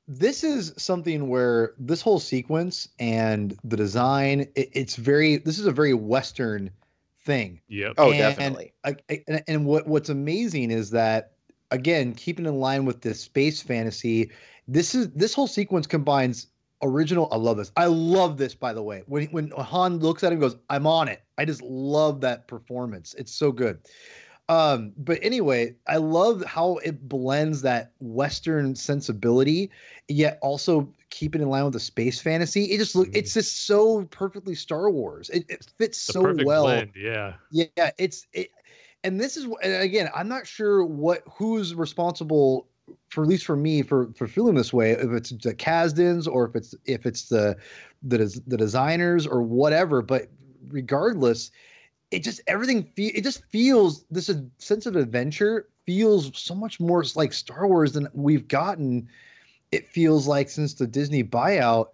This is something where this whole sequence and the design it, it's very this is a very western thing. Yep. oh And- definitely. I, I- and, and what what's amazing is that again keeping in line with this space fantasy this is this whole sequence combines original i love this. I love this by the way. When when han looks at him and goes i'm on it i just love that performance it's so good um but anyway i love how it blends that western sensibility yet also keeping in line with the space fantasy it just look Mhm. it's just so perfectly star wars it, it fits the so well blend. Yeah. yeah, it's it, and this is and again, I'm not sure what who's responsible for at least for me for for feeling this way. If it's the Kasdans or if it's if it's the the the designers or whatever. But regardless, it just everything fe- it just feels this sense of adventure feels so much more like Star Wars than we've gotten. It feels like since the Disney buyout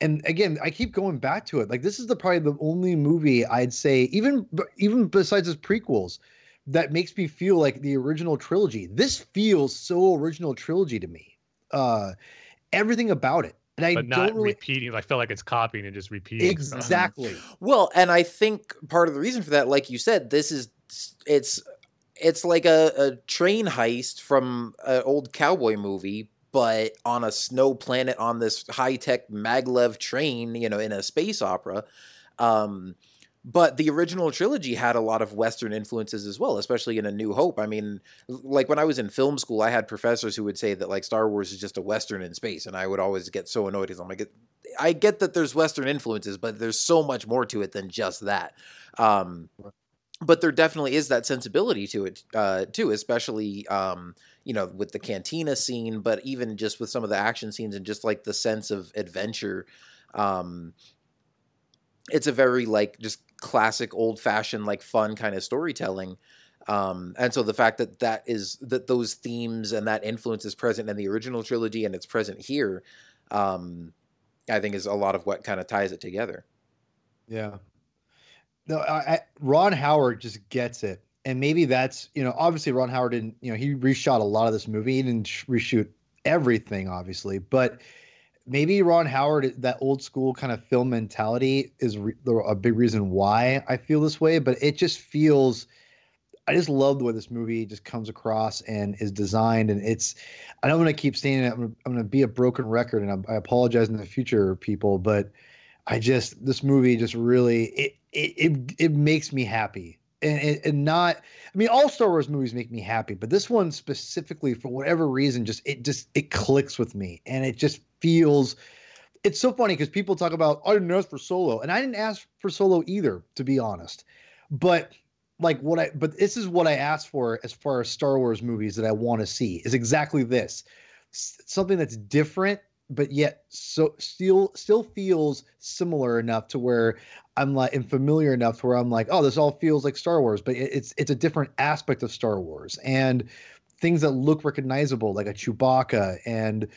and again, I keep going back to it. Like this is the probably the only movie I'd say, even even besides its prequels, that makes me feel like the original trilogy. This feels so original trilogy to me. Uh, everything about it, and I But not really repeating. I feel like it's copying and just repeating. stuff. exactly. Well, and I think part of the reason for that, like you said, this is it's it's like a, a train heist from an old cowboy movie, but on a snow planet on this high tech maglev train, you know, in a space opera. Um, but the original trilogy had a lot of Western influences as well, especially in A New Hope. I mean, like when I was in film school, I had professors who would say that like Star Wars is just a Western in space, and I would always get so annoyed because I'm like, I get that there's Western influences, but there's so much more to it than just that. Um, but there definitely is that sensibility to it uh, too, especially um, you know with the cantina scene, but even just with some of the action scenes and just like the sense of adventure. Um, it's a very like just classic old fashioned like fun kind of storytelling um and so the fact that that is that those themes and that influence is present in the original trilogy and it's present here um i think is a lot of what kind of ties it together Yeah. No, I, I, Ron Howard just gets it, and maybe that's you know obviously Ron Howard didn't you know he reshot a lot of this movie. He didn't reshoot everything, obviously, but maybe Ron Howard that old school kind of film mentality is re- a big reason why I feel this way. But it just feels. I just love the way this movie just comes across and is designed, and it's. I don't want to keep saying it. I'm I'm gonna be a broken record, and I, I apologize in the future, people, but I just this movie just really it it it, it makes me happy and, and not i mean all star wars movies make me happy but this one specifically for whatever reason just it just it clicks with me and it just feels it's so funny because people talk about oh, i didn't ask for solo and i didn't ask for solo either to be honest. But like what i but this is what i asked for as far as star wars movies that i want to see is exactly this. Something that's different but yet so still still feels similar enough to where I'm like and familiar enough where I'm like, oh, this all feels like Star Wars, but it's it's a different aspect of Star Wars. And things that look recognizable, like a Chewbacca and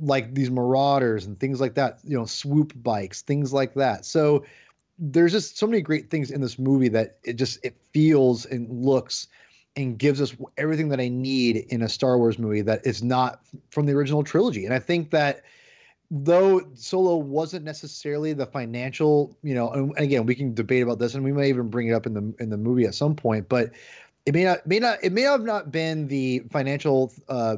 like these Marauders and things like that. You know, swoop bikes, things like that. So there's just so many great things in this movie that it just it feels and looks and gives us everything that I need in a Star Wars movie that is not from the original trilogy. And I think that though Solo wasn't necessarily the financial, you know, and again, we can debate about this and we may even bring it up in the in the movie at some point, but it may not may not it may have not been the financial uh,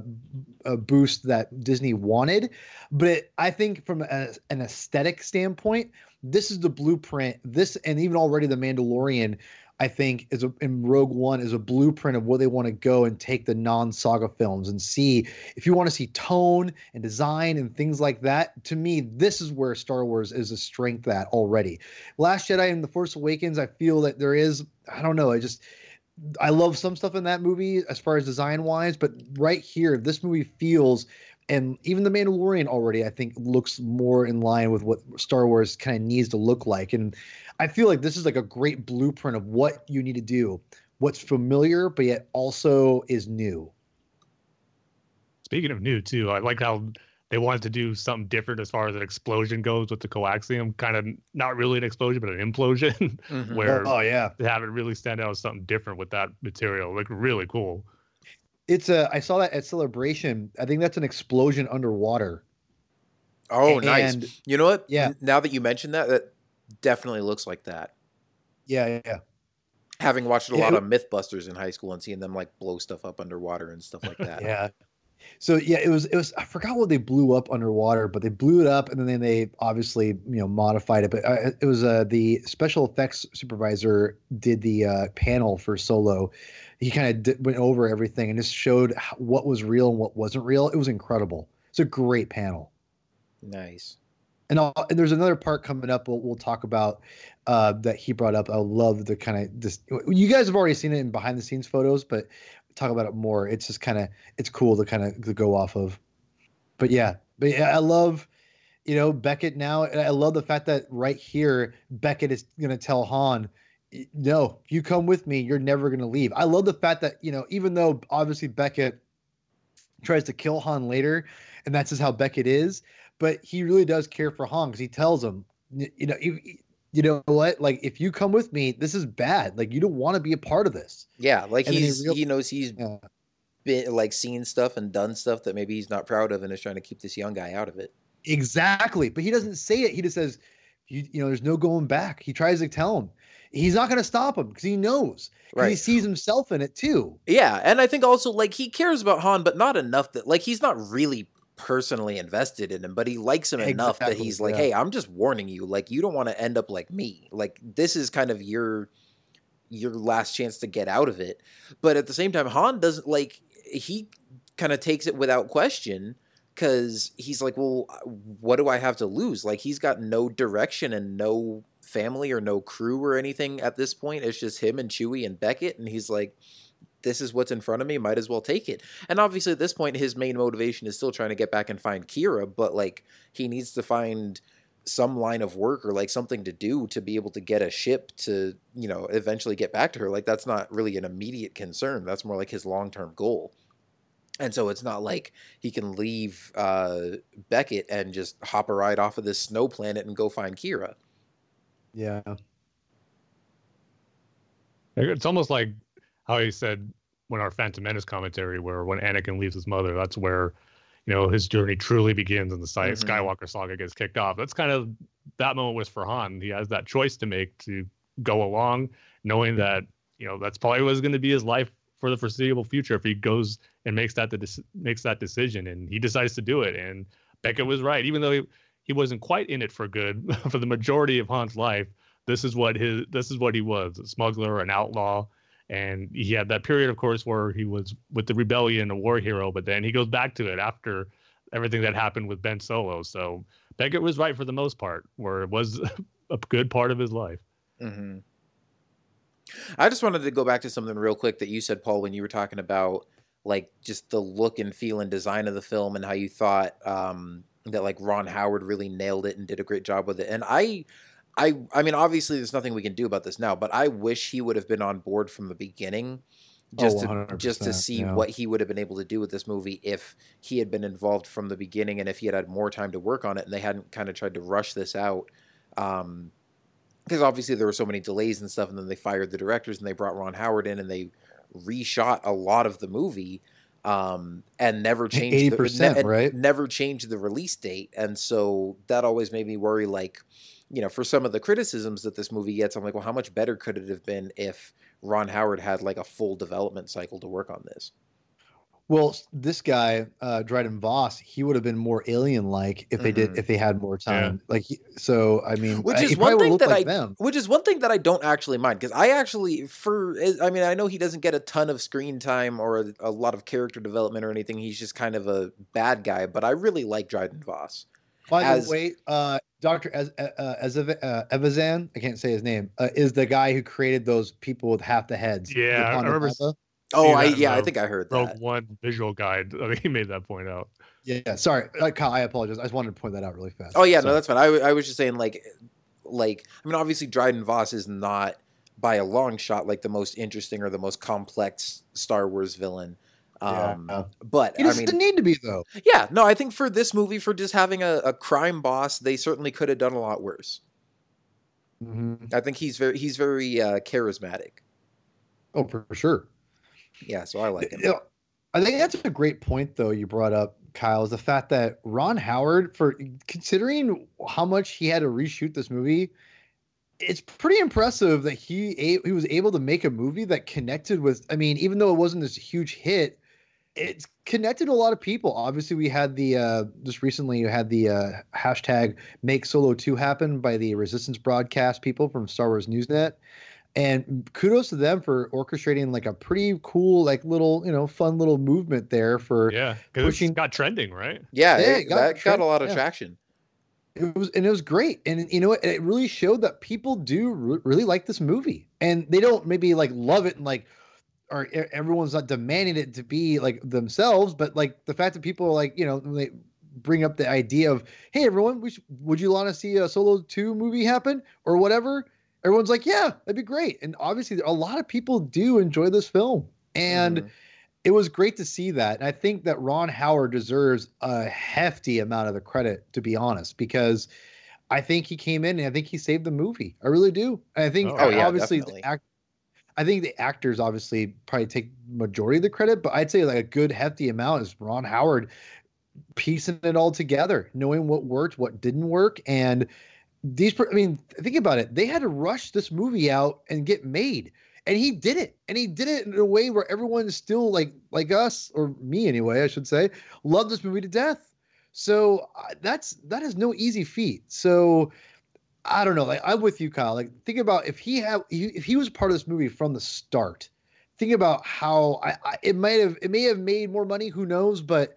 uh, boost that Disney wanted, but I think from a, an aesthetic standpoint, this is the blueprint. This and even already the Mandalorian I think is a, in Rogue One is a blueprint of where they want to go and take the non-saga films and see if you want to see tone and design and things like that. To me, this is where Star Wars is a strength at already. Last Jedi and The Force Awakens, I feel that there is I don't know, I just I love some stuff in that movie as far as design wise, but right here, this movie feels and even the Mandalorian already, I think, looks more in line with what Star Wars kind of needs to look like. And I feel like this is like a great blueprint of what you need to do, what's familiar but yet also is new. Speaking of new too, I like how they wanted to do something different as far as an explosion goes with the coaxium. Kind of not really an explosion, but an implosion, mm-hmm. where oh yeah, they have it really stand out as something different with that material. Like really cool. It's a. I saw that at Celebration. I think that's an explosion underwater. Oh, and, nice. You know what? Yeah. Now that you mentioned that, that definitely looks like that. Yeah, yeah. Having watched a yeah, lot of MythBusters in high school and seeing them like blow stuff up underwater and stuff like that. yeah. So yeah, it was it was I forgot what they blew up underwater, but they blew it up and then they obviously you know modified it. But uh, it was uh, the special effects supervisor did the uh, panel for Solo. He kind of went over everything and just showed what was real and what wasn't real. It was incredible. It's a great panel. Nice and, I'll, and there's another part coming up we'll, we'll talk about uh, that he brought up. I love the kind of this. You guys have already seen it in behind the scenes photos, but talk about it more. It's just kind of it's cool to kind of go off of. But yeah, but yeah, I love you know Beckett now. I love the fact that right here Beckett is going to tell Han, no, you come with me, you're never going to leave. I love the fact that you know even though obviously Beckett tries to kill Han later, and that's just how Beckett is but he really does care for Han because he tells him, you know, you know what? Like, if you come with me, this is bad. Like, you don't want to be a part of this. Yeah, like and he's he, real- he knows he's yeah. been like seen stuff and done stuff that maybe he's not proud of, and is trying to keep this young guy out of it. Exactly, but he doesn't say it. He just says, you, you know, there's no going back. He tries to tell him. He's not going to stop him because he knows. Right. He sees himself in it too. Yeah, and I think also like he cares about Han, but not enough that like he's not really personally invested in him, but he likes him exactly, enough that he's like, yeah. "Hey, I'm just warning you. Like, you don't want to end up like me. Like, this is kind of your your last chance to get out of it." But at the same time, Han doesn't like he kind of takes it without question because he's like, "Well, uh, what do I have to lose?" Like, he's got no direction and no family or no crew or anything at this point. It's just him and Chewie and Beckett, and he's like this is what's in front of me, might as well take it. And obviously, at this point, his main motivation is still trying to get back and find Qi'ra, but like he needs to find some line of work or like something to do to be able to get a ship to you know eventually get back to her like that's not really an immediate concern that's more like his long-term goal and so it's not like he can leave uh, beckett and just hop a ride off of this snow planet and go find Qi'ra. yeah it's almost like how he said when our Phantom Menace commentary, where when Anakin leaves his mother, that's where you know his journey truly begins, and the mm-hmm. Skywalker saga gets kicked off. That's kind of that moment was for Han. He has that choice to make to go along, knowing that you know that's probably was going to be his life for the foreseeable future if he goes and makes that the makes that decision, and he decides to do it. And Beckett was right, even though he, he wasn't quite in it for good for the majority of Han's life. this is what his this is what he was a smuggler, an outlaw, and he had that period, of course, where he was with the rebellion, a war hero, but then he goes back to it after everything that happened with Ben Solo. So Beckett was right for the most part, where it was a good part of his life. Mm-hmm. I just wanted to go back to something real quick that you said, Paul, when you were talking about like just the look and feel and design of the film and how you thought um, that like Ron Howard really nailed it and did a great job with it. And I, I, I mean, obviously, there's nothing we can do about this now, but I wish he would have been on board from the beginning just oh, to just to see yeah. what he would have been able to do with this movie if he had been involved from the beginning and if he had had more time to work on it and they hadn't kind of tried to rush this out um because obviously there were so many delays and stuff and then they fired the directors and they brought Ron Howard in and they reshot a lot of the movie um and never changed 80%, the, and right? never changed the release date and so that always made me worry like you know for some of the criticisms that this movie gets I'm like well how much better could it have been if Ron Howard had like a full development cycle to work on this. Well, this guy, uh, Dryden Voss, he would have been more alien-like if they Mm-hmm. did if they had more time. Like, so I mean, Which is he probably one would thing look that like I, them. which is one thing that I don't actually mind because I actually, for, I mean, I know he doesn't get a ton of screen time or a, a lot of character development or anything. He's just kind of a bad guy, but I really like Dryden Voss. By as- the way, uh, Doctor Ez, uh, Ezev- uh, Evazan, I can't say his name, uh, is the guy who created those people with half the heads. Yeah, I remember Oh, I that in yeah, I think I heard Rogue that. One visual guide. I mean, he made that point out. Yeah, sorry, uh, Kyle, I apologize. I just wanted to point that out really fast. Oh yeah, no, that's fine. I, I was just saying like, like I mean, obviously Dryden Voss is not by a long shot like the most interesting or the most complex Star Wars villain. Um, Yeah. but He I doesn't mean, need to be though. Yeah, no, I think for this movie, for just having a, a crime boss, they certainly could have done a lot worse. Mhm. I think he's very he's very uh, charismatic. Oh, for for sure. Yeah, so I like You him. know, I think that's a great point, though. You brought up Kyle is the fact that Ron Howard, for considering how much he had to reshoot this movie, it's pretty impressive that he a- he was able to make a movie that connected with. I mean, even though it wasn't this huge hit, it's connected to a lot of people. Obviously, we had the uh, just recently you had the uh, hashtag Make Solo Two happen by the Resistance broadcast people from Star Wars Newsnet and kudos to them for orchestrating like a pretty cool like little you know fun little movement there for Yeah, because Pushing- it got trending, right? Yeah, Yeah, it- it got that got a lot of yeah. traction. it was and it was great and you know what it really showed that people do re- really like this movie and they don't maybe like love it and like or everyone's not demanding it to be like themselves but like the fact that people are like you know they bring up the idea of hey everyone should, would you want to see a solo 2 movie happen or whatever everyone's like yeah that'd be great and obviously a lot of people do enjoy this film and Mhm. it was great to see that. And I think that Ron Howard deserves a hefty amount of the credit, to be honest, because I think he came in and I think he saved the movie. I really do. And I think Oh, yeah, obviously definitely. the act, I think the actors obviously probably take majority of the credit, but I'd say like a good hefty amount is Ron Howard piecing it all together, knowing what worked, what didn't work, and these. I mean, think about it. They had to rush this movie out and get made and he did it and he did it in a way where everyone's still like like us or me anyway i should say love this movie to death so uh, that's that is no easy feat so i don't know like i'm with you kyle. Like think about if he had if he was part of this movie from the start think about how I, I it might have it may have made more money who knows but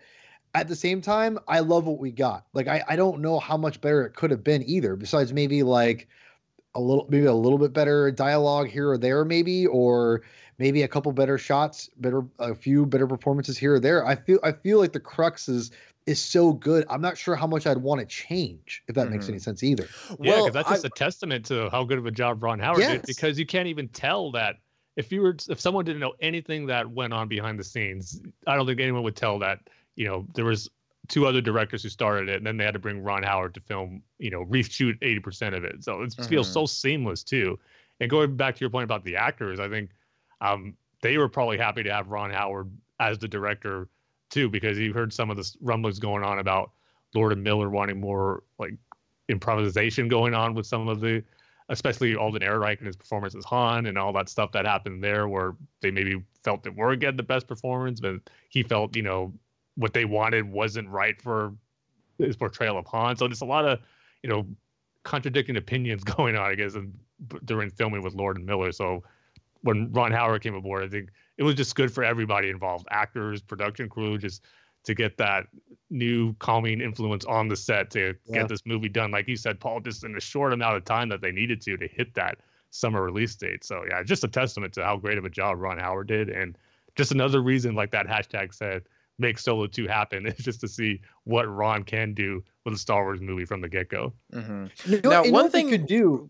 at the same time i love what we got. Like i i don't know how much better it could have been either besides maybe like a little maybe a little bit better dialogue here or there maybe or maybe a couple better shots better a few better performances here or there. I feel i feel like the crux is is so good i'm not sure how much i'd want to change if that makes Mhm. any sense either Yeah, Well, because that's just a testament to how good of a job Ron Howard Yes. did. Because you can't even tell that if you were if someone didn't know anything that went on behind the scenes, I don't think anyone would tell that. You know, there was two other directors who started it, and then they had to bring Ron Howard to film. You know, reshoot eighty percent of it. So it feels Mhm. so seamless too. And going back to your point about the actors, I think um, they were probably happy to have Ron Howard as the director too, because you've heard some of the rumblings going on about Lord and Miller wanting more like improvisation going on with some of the, especially Alden Ehrenreich and his performance as Han and all that stuff that happened there, where they maybe felt that we're getting the best performance, but he felt you know what they wanted wasn't right for his portrayal of Han. So there's a lot of you know contradicting opinions going on, I guess, and during filming with Lord and Miller. So when Ron Howard came aboard, I think it was just good for everybody involved, actors, production crew, just to get that new calming influence on the set to Yeah. get this movie done. Like you said, Paul, just in a short amount of time that they needed to to hit that summer release date. So yeah, just a testament to how great of a job Ron Howard did, and just another reason, like that hashtag said, make Solo Two happen is just to see what Ron can do with a Star Wars movie from the get go. hmm You know, Now, you one thing- could do.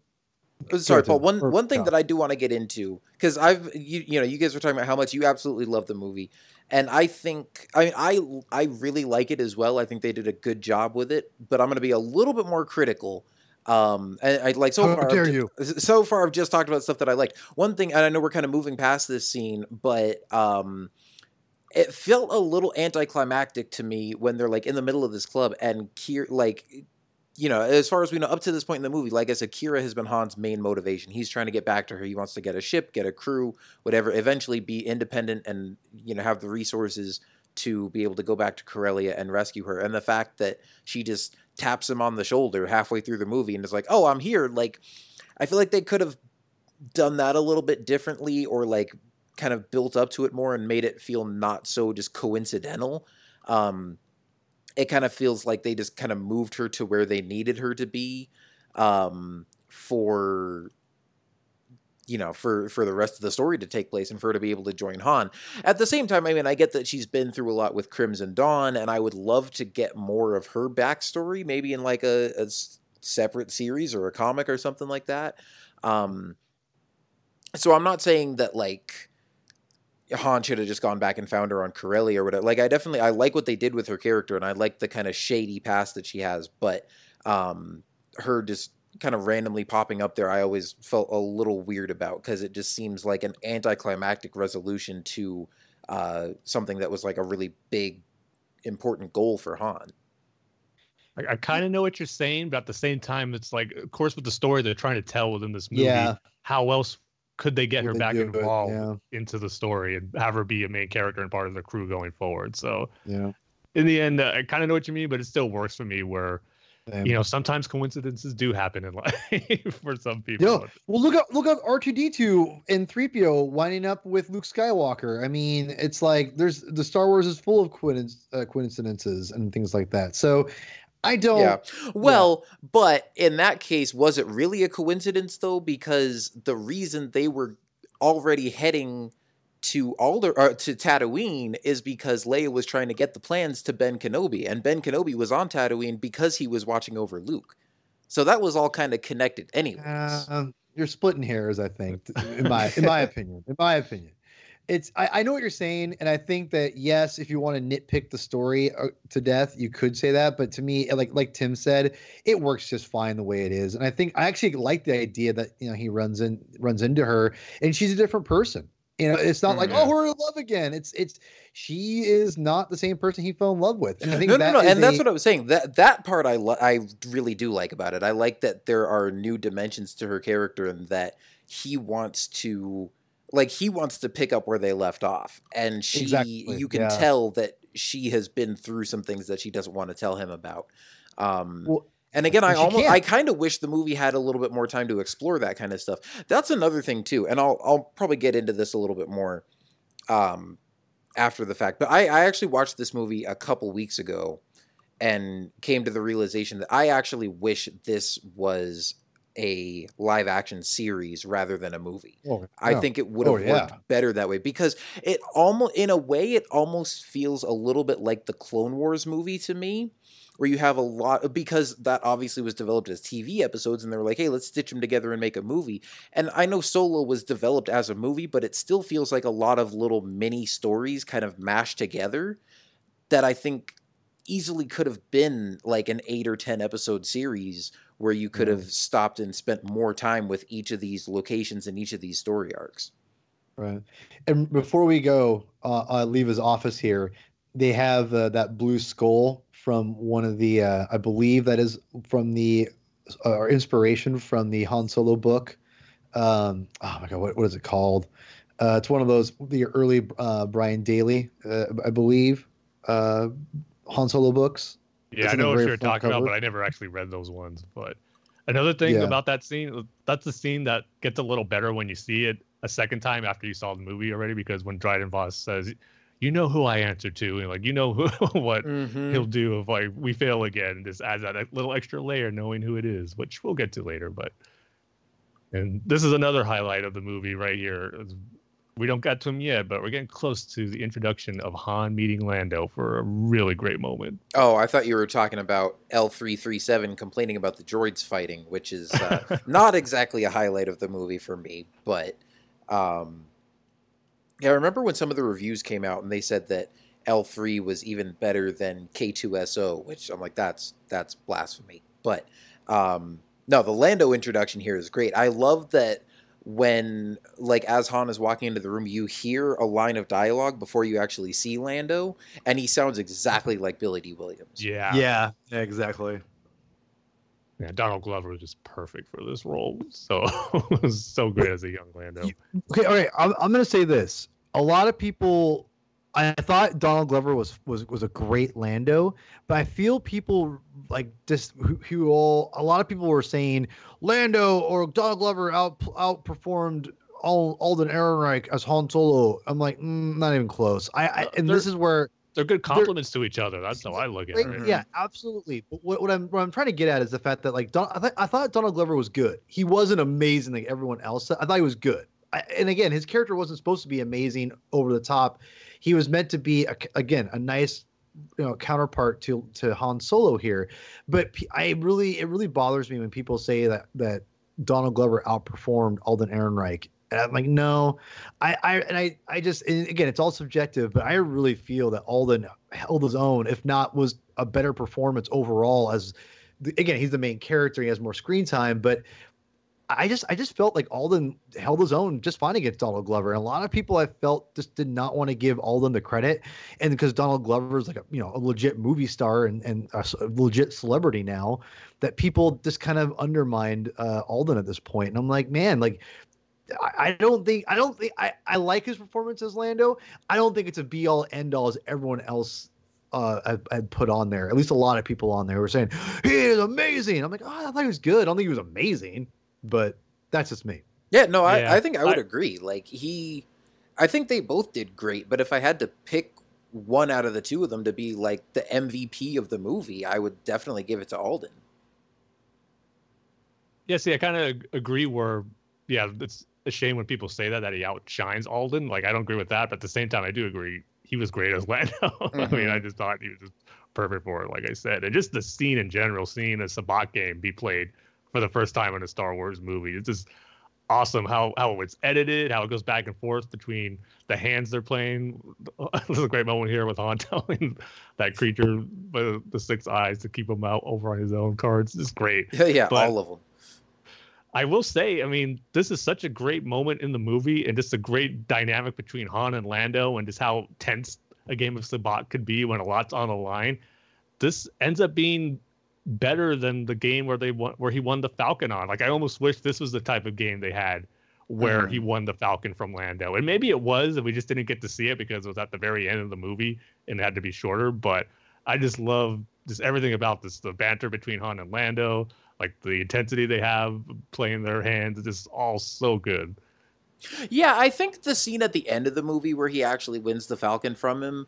Uh, Sorry, Paul. One one thing that I do want to get into because I've you you know you guys were talking about how much you absolutely love the movie, and I think I mean I I really like it as well. I think they did a good job with it, but I'm going to be a little bit more critical. Um, and I like so How far. I've dare you. So far, I've just talked about stuff that I liked. One thing, and I know we're kind of moving past this scene, but um, it felt a little anticlimactic to me when they're like in the middle of this club and Kier like you know, as far as we know, up to this point in the movie, like I said, Qi'ra has been Han's main motivation. He's trying to get back to her. He wants to get a ship, get a crew, whatever. Eventually, be independent and you know have the resources to be able to go back to Corellia and rescue her. And the fact that she just taps him on the shoulder halfway through the movie and is like, "Oh, I'm here." Like, I feel like they could have done that a little bit differently, or like kind of built up to it more and made it feel not so just coincidental. Um, it kind of feels like they just kind of moved her to where they needed her to be um, for you know for for the rest of the story to take place and for her to be able to join Han. At the same time, I mean, I get that she's been through a lot with Crimson Dawn, and I would love to get more of her backstory, maybe in like a separate series or a comic or something like that. Um, so I'm not saying that like Han should have just gone back and found her on Corellia or whatever. Like I definitely I like what they did with her character and I like the kind of shady past that she has, but um her just kind of randomly popping up there I always felt a little weird about because it just seems like an anticlimactic resolution to uh something that was like a really big important goal for Han. I, I kind of know what you're saying, but at the same time, it's like, of course, with the story they're trying to tell within this movie, Yeah. how else could they get Would her they back it? involved Yeah. into the story and have her be a main character and part of the crew going forward? So Yeah. in the end, uh, I kind of know what you mean, but it still works for me. Where Same. you know sometimes coincidences do happen in life for some people. Yeah. well, look up, look up R two D two and three PO winding up with Luke Skywalker. I mean, it's like there's the Star Wars is full of coinc- uh, coincidences and things like that. So, I don't. Yeah. Well, but in that case, was it really a coincidence though? Because the reason they were already heading to Alder or to Tatooine is because Leia was trying to get the plans to Ben Kenobi, and Ben Kenobi was on Tatooine because he was watching over Luke. So that was all kind of connected, anyways. Um, you're splitting hairs, I think, in my in my opinion. In my opinion, it's I, I know what you're saying, and I think that yes, if you want to nitpick the story uh, to death, you could say that. But to me, like like Tim said, it works just fine the way it is, and I think I actually like the idea that you know he runs in runs into her, and she's a different person. You know, it's not like Mhm. oh we're in love again. It's it's she is not the same person he fell in love with, and I think no, no, no, and that's a- what I was saying. That that part I li- I really do like about it. I like that there are new dimensions to her character, and that he wants to, like, he wants to pick up where they left off, and she, Exactly, you can yeah. tell that she has been through some things that she doesn't want to tell him about. Um, Well, and again, I almost, can't. I kind of wish the movie had a little bit more time to explore that kind of stuff. That's another thing too, and I'll I'll probably get into this a little bit more um, after the fact. But I, I actually watched this movie a couple weeks ago and came to the realization that I actually wish this was a live action series rather than a movie. oh, I think it would oh, have Oh, yeah. worked better that way because it almost, in a way, it almost feels a little bit like the Clone Wars movie to me, where you have a lot because that obviously was developed as TV episodes, and they were like, "Hey, let's stitch them together and make a movie." And I know Solo was developed as a movie, but it still feels like a lot of little mini stories kind of mashed together that I think easily could have been like an eight or ten episode series where you could have stopped and spent more time with each of these locations and each of these story arcs. Right. And before we go, uh, uh, leave his office here. They have uh, that blue skull from one of the, uh, I believe that is from the, uh, or inspiration from the Han Solo book. Um, oh my God, what, what is it called? Uh, it's one of those, the early uh, Brian Daley, uh, I believe, uh, Han Solo books. Yeah, It's I know what you're front talking about, but I never actually read those ones. But Another thing Yeah. about that scene, that's the scene that gets a little better when you see it a second time after you saw the movie already, because when Dryden Voss says, "You know who I answer to," and like you know who, what Mhm. he'll do if like we fail again, and just adds that little extra layer, knowing who it is, which we'll get to later. But and this is another highlight of the movie right here. We don't get to him yet, but we're getting close to the introduction of Han meeting Lando for a really great moment. Oh, I thought you were talking about L337 complaining about the droids fighting, which is uh, not exactly a highlight of the movie for me. But um, yeah, I remember when some of the reviews came out and they said that L3 was even better than K2SO, which I'm like, that's that's blasphemy. But um, no, the Lando introduction here is great. I love that when like as Han is walking into the room, you hear a line of dialogue before you actually see Lando, and he sounds exactly like Billy Dee Williams. Yeah, Yeah, yeah, exactly. Yeah, Donald Glover was just perfect for this role. So was so great as a young Lando. Okay, all right. I'm, I'm going to say this. A lot of people, I thought Donald Glover was was was a great Lando, but I feel people like just who, who all a lot of people were saying Lando or Donald Glover out outperformed all Alden Ehrenreich as Han Solo. I'm like, mm, not even close. I, I and this is where They're good compliments to each other. That's how I look at it. Yeah, absolutely. But what, what I'm what I'm trying to get at is the fact that like Don, I, th- I thought Donald Glover was good. He wasn't amazing like everyone else. I thought he was good. I, and again, his character wasn't supposed to be amazing over the top. He was meant to be a, again a nice you know counterpart to to Han Solo here. But I really it really bothers me when people say that that Donald Glover outperformed Alden Ehrenreich. And I'm like, no, I, I and I, I just again, it's all subjective, but I really feel that Alden held his own, if not was a better performance overall. As again, he's the main character, he has more screen time, but I just, I just felt like Alden held his own just fine against Donald Glover. And a lot of people I felt just did not want to give Alden the credit, and because Donald Glover is like a, you know, a legit movie star and and a legit celebrity now, that people just kind of undermined uh, Alden at this point. And I'm like, man, like I, I don't think I don't think I, I like his performance as Lando. I don't think it's a be all end all as everyone else uh had, had put on there. At least a lot of people on there were saying he is amazing. I'm like, oh, I thought he was good. I don't think he was amazing, but that's just me. Yeah, no, I, Yeah, I think I would I- agree. Like he, I think they both did great. But if I had to pick one out of the two of them to be like the MVP of the movie, I would definitely give it to Alden. Yeah, see, I kind of agree. Where, yeah, it's a shame when people say that that he outshines Alden. Like, I don't agree with that, but at the same time, I do agree he was great as Lando. I mean. I mm-hmm. just thought he was just perfect for it, like I said, and just the scene in general, seeing a Sabacc game be played for the first time in a Star Wars movie, it's just awesome how how it's edited, how it goes back and forth between the hands they're playing. There's a great moment here with Han telling that creature with the six eyes to keep him out over on his own cards. It's great. Yeah, yeah, But- all of them. I will say, I mean, this is such a great moment in the movie and just a great dynamic between Han and Lando and just how tense a game of Sabacc could be when a lot's on the line. This ends up being better than the game where they won where he won the Falcon on. Like I almost wish this was the type of game they had where mm-hmm. he won the Falcon from Lando. And maybe it was and we just didn't get to see it because it was at the very end of the movie and it had to be shorter, but I just love just everything about this the banter between Han and Lando, like the intensity they have playing their hands, it's just all so good. Yeah, I think the scene at the end of the movie where he actually wins the Falcon from him,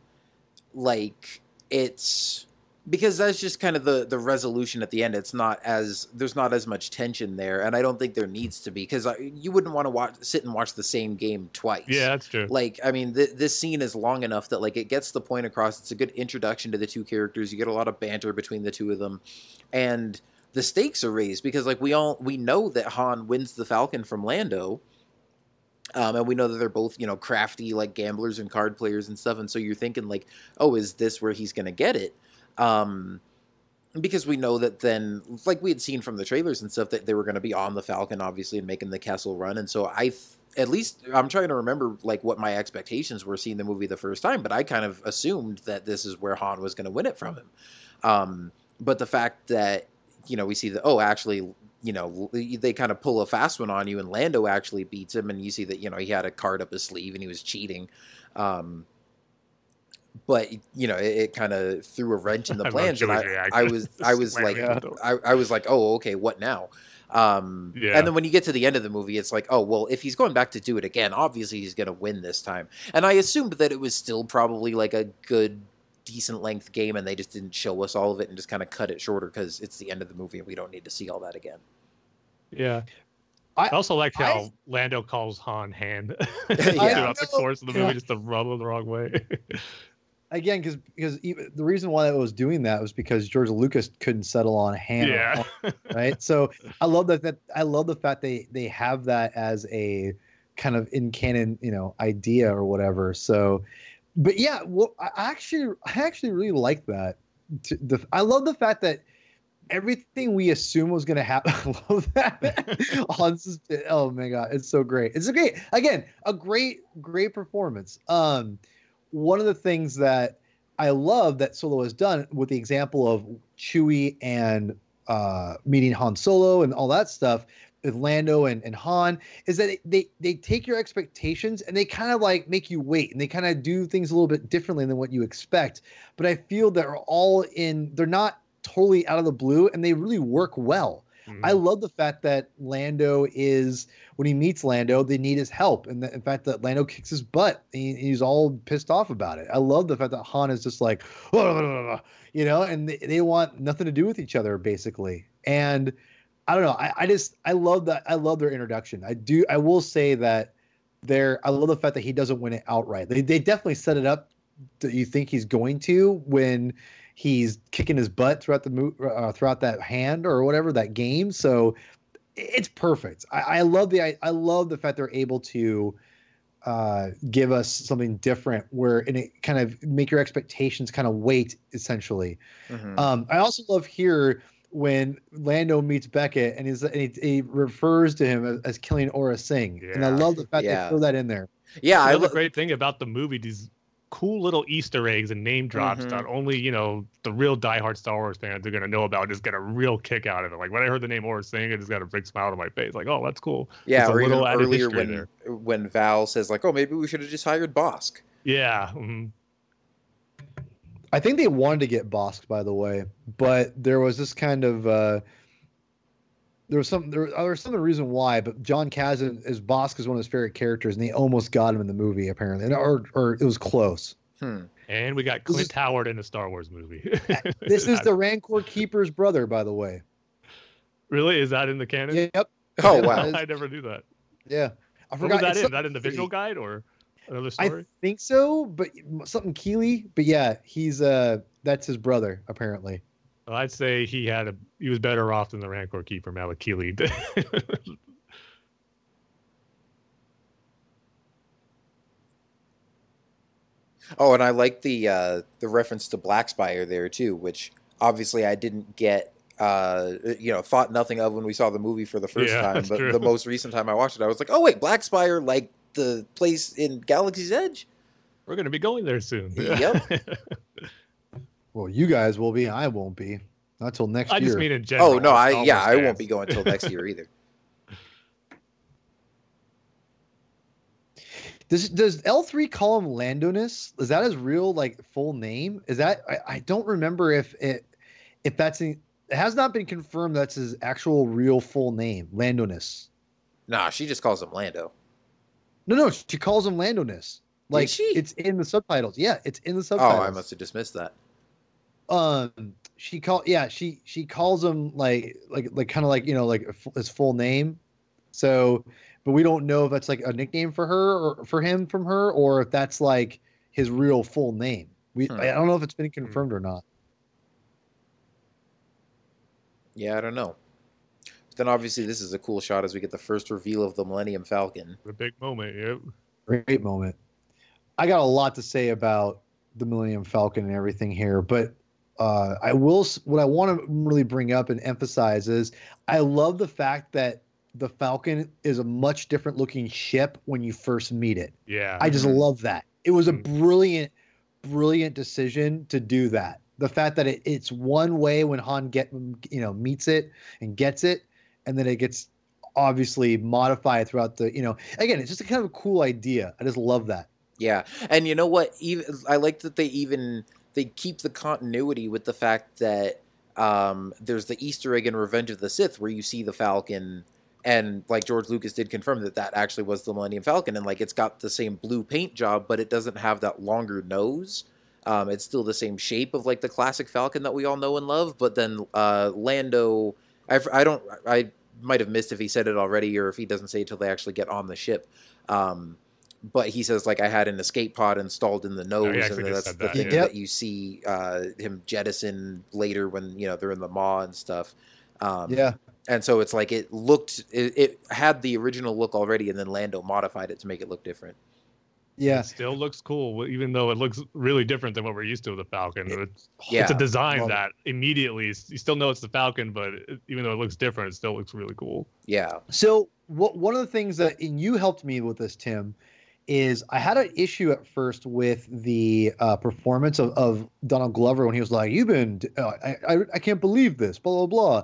like it's because that's just kind of the the resolution at the end. It's not as there's not as much tension there, and I don't think there needs to be because you wouldn't want to watch sit and watch the same game twice. Yeah, that's true. Like, I mean, th- this scene is long enough that like it gets the point across. It's a good introduction to the two characters. You get a lot of banter between the two of them, and the stakes are raised because like we all we know that Han wins the Falcon from Lando. Um, and we know that they're both, you know, crafty like gamblers and card players and stuff. And so you're thinking like, oh, is this where he's going to get it? Um, because we know that then, like we had seen from the trailers and stuff, that they were going to be on the Falcon, obviously, and making the Kessel run. And so I, at least, I'm trying to remember like what my expectations were seeing the movie the first time, but I kind of assumed that this is where Han was going to win it from him. Um, but the fact that you know we see that, oh, actually, you know, they kind of pull a fast one on you, and Lando actually beats him, and you see that you know he had a card up his sleeve and he was cheating. Um, but you know, it, it kind of threw a wrench in the I plans, and I, I was, I was like, Slamming the door. I, I was like, oh, okay, what now? Um, Yeah. And then when you get to the end of the movie, it's like, oh, well, if he's going back to do it again, obviously he's going to win this time. And I assumed that it was still probably like a good, decent length game, and they just didn't show us all of it and just kind of cut it shorter because it's the end of the movie and we don't need to see all that again. Yeah. I- I, also like how I- Lando calls Han hand Yeah. throughout the course of the movie, Yeah. just to rub him the wrong way. Again because because even, the reason why it was doing that was because George Lucas couldn't settle on hand yeah. right? So I love that that I love the fact they they have that as a kind of in canon you know idea or whatever. So but yeah well I actually I actually really like that. The I love the fact that everything we assume was going to happen I love that. Oh my god it's so great. It's a great again a great great performance. Um one of the things that I love that Solo has done with the example of Chewie and uh, meeting Han Solo and all that stuff with Lando and, and Han is that they they take your expectations and they kind of like make you wait and they kind of do things a little bit differently than what you expect. But I feel they're all in they're not totally out of the blue and they really work well. Mhm. I love the fact that Lando is when he meets Lando, they need his help, and the, in fact that Lando kicks his butt. He, he's all pissed off about it. I love the fact that Han is just like, you know, and they, they want nothing to do with each other basically. And I don't know. I, I just I love that. I love their introduction. I do. I will say that they're. I love the fact that he doesn't win it outright. They they definitely set it up that you think he's going to when he's kicking his butt throughout the mo- uh, throughout that hand or whatever that game. So it's perfect. I, I love the I, I love the fact they're able to uh, give us something different where and it kind of make your expectations kind of wait essentially. Mhm. Um, I also love here when Lando meets Beckett and, he's, and he, he refers to him as, as killing Aurra Sing, and I love the fact Yeah. they throw that in there. yeah, I Another lo- great thing about the movie, these cool little Easter eggs and name drops Mhm. that only, you know, the real diehard Star Wars fans are gonna know about, just get a real kick out of it. Like when I heard the name Aurra Sing, I just got a big smile on my face. Like, oh, that's cool. yeah, It's a or even earlier when there. when Val says like, oh, maybe we should have just hired Bosk. Yeah. mhm. I think they wanted to get Bosk, by the way, but there was this kind of uh, there was some there, there was some reason why, but Jon Kasdan is Bosk is one of his favorite characters, and they almost got him in the movie apparently, and, or or it was close. Hmm. And we got Clint is- Howard in a Star Wars movie. This is the Rancor Keeper's brother, by the way. really is that in the canon? Yep. Oh wow. that is- I never knew that. Yeah, I What forgot. was that it's in? something That in the visual guide or another story? I think so, but something Keeley. But yeah, he's uh that's his brother apparently. Well, I'd say he had a he was better off than the Rancor keeper Malakili. Oh, and I like the uh, the reference to Black Spire there too, which obviously I didn't get. Uh, you know, thought nothing of when we saw the movie for the first Yeah, time, but true. the most recent time I watched it, I was like, "Oh wait, Black Spire, like the place in Galaxy's Edge." We're gonna be going there soon. Yep. Well, you guys will be. I won't be. Not till next I year. just mean in oh, general. Oh no, I Wars yeah, I won't be going till next year either. Does does L three call him Landonis? Is that his real like full name? Is that I, I don't remember if it if that's in, it has not been confirmed that's his actual real full name, Landonis. Nah, she just calls him Lando. No, no, she calls him Landonis. Like she? it's in the subtitles. Yeah, it's in the subtitles. Oh. I must have dismissed that. Um she call yeah she she calls him like like like kind of like you know like his full name so but we don't know if that's like a nickname for her or for him from her or if that's like his real full name we Hmm. i don't know if it's been confirmed or not Yeah, I don't know. But then obviously this is a cool shot as we get the first reveal of the Millennium Falcon. The big moment. Yep. great moment i got a lot to say about the millennium falcon and everything here but uh, I will. What I want to really bring up and emphasize is, I love the fact that the Falcon is a much different looking ship when you first meet it. Yeah. I just Mhm. love that. It was a Mhm. brilliant, brilliant decision to do that. The fact that it, it's one way when Han get you know meets it and gets it, and then it gets obviously modified throughout the you know again it's just a kind of a cool idea. I just love that. Yeah, and you know what? Even I like that they even they keep the continuity with the fact that um, there's the Easter egg in Revenge of the Sith where you see the Falcon, and like George Lucas did confirm that that actually was the Millennium Falcon, and like it's got the same blue paint job, but it doesn't have that longer nose. Um, it's still the same shape of like the classic Falcon that we all know and love, but then uh, Lando, I've, I don't, I might have missed if he said it already or if he doesn't say it till they actually get on the ship. Um, but he says like I had an escape pod installed in the nose, and that's said the that, thing yeah. that you see uh, him jettison later when you know they're in the maw and stuff. Um, Yeah. and so it's like it looked, it, it had the original look already, and then Lando modified it to make it look different. Yeah. It still looks cool, even though it looks really different than what we're used to with the Falcon. It's, Yeah. it's a design Love it. that immediately you still know it's the Falcon, but it, even though it looks different, it still looks really cool. Yeah, So what one of the things that and you helped me with this, Tim, is I had an issue at first with the uh, performance of, of Donald Glover when he was like, "You've been, uh, I, I I can't believe this," blah blah blah.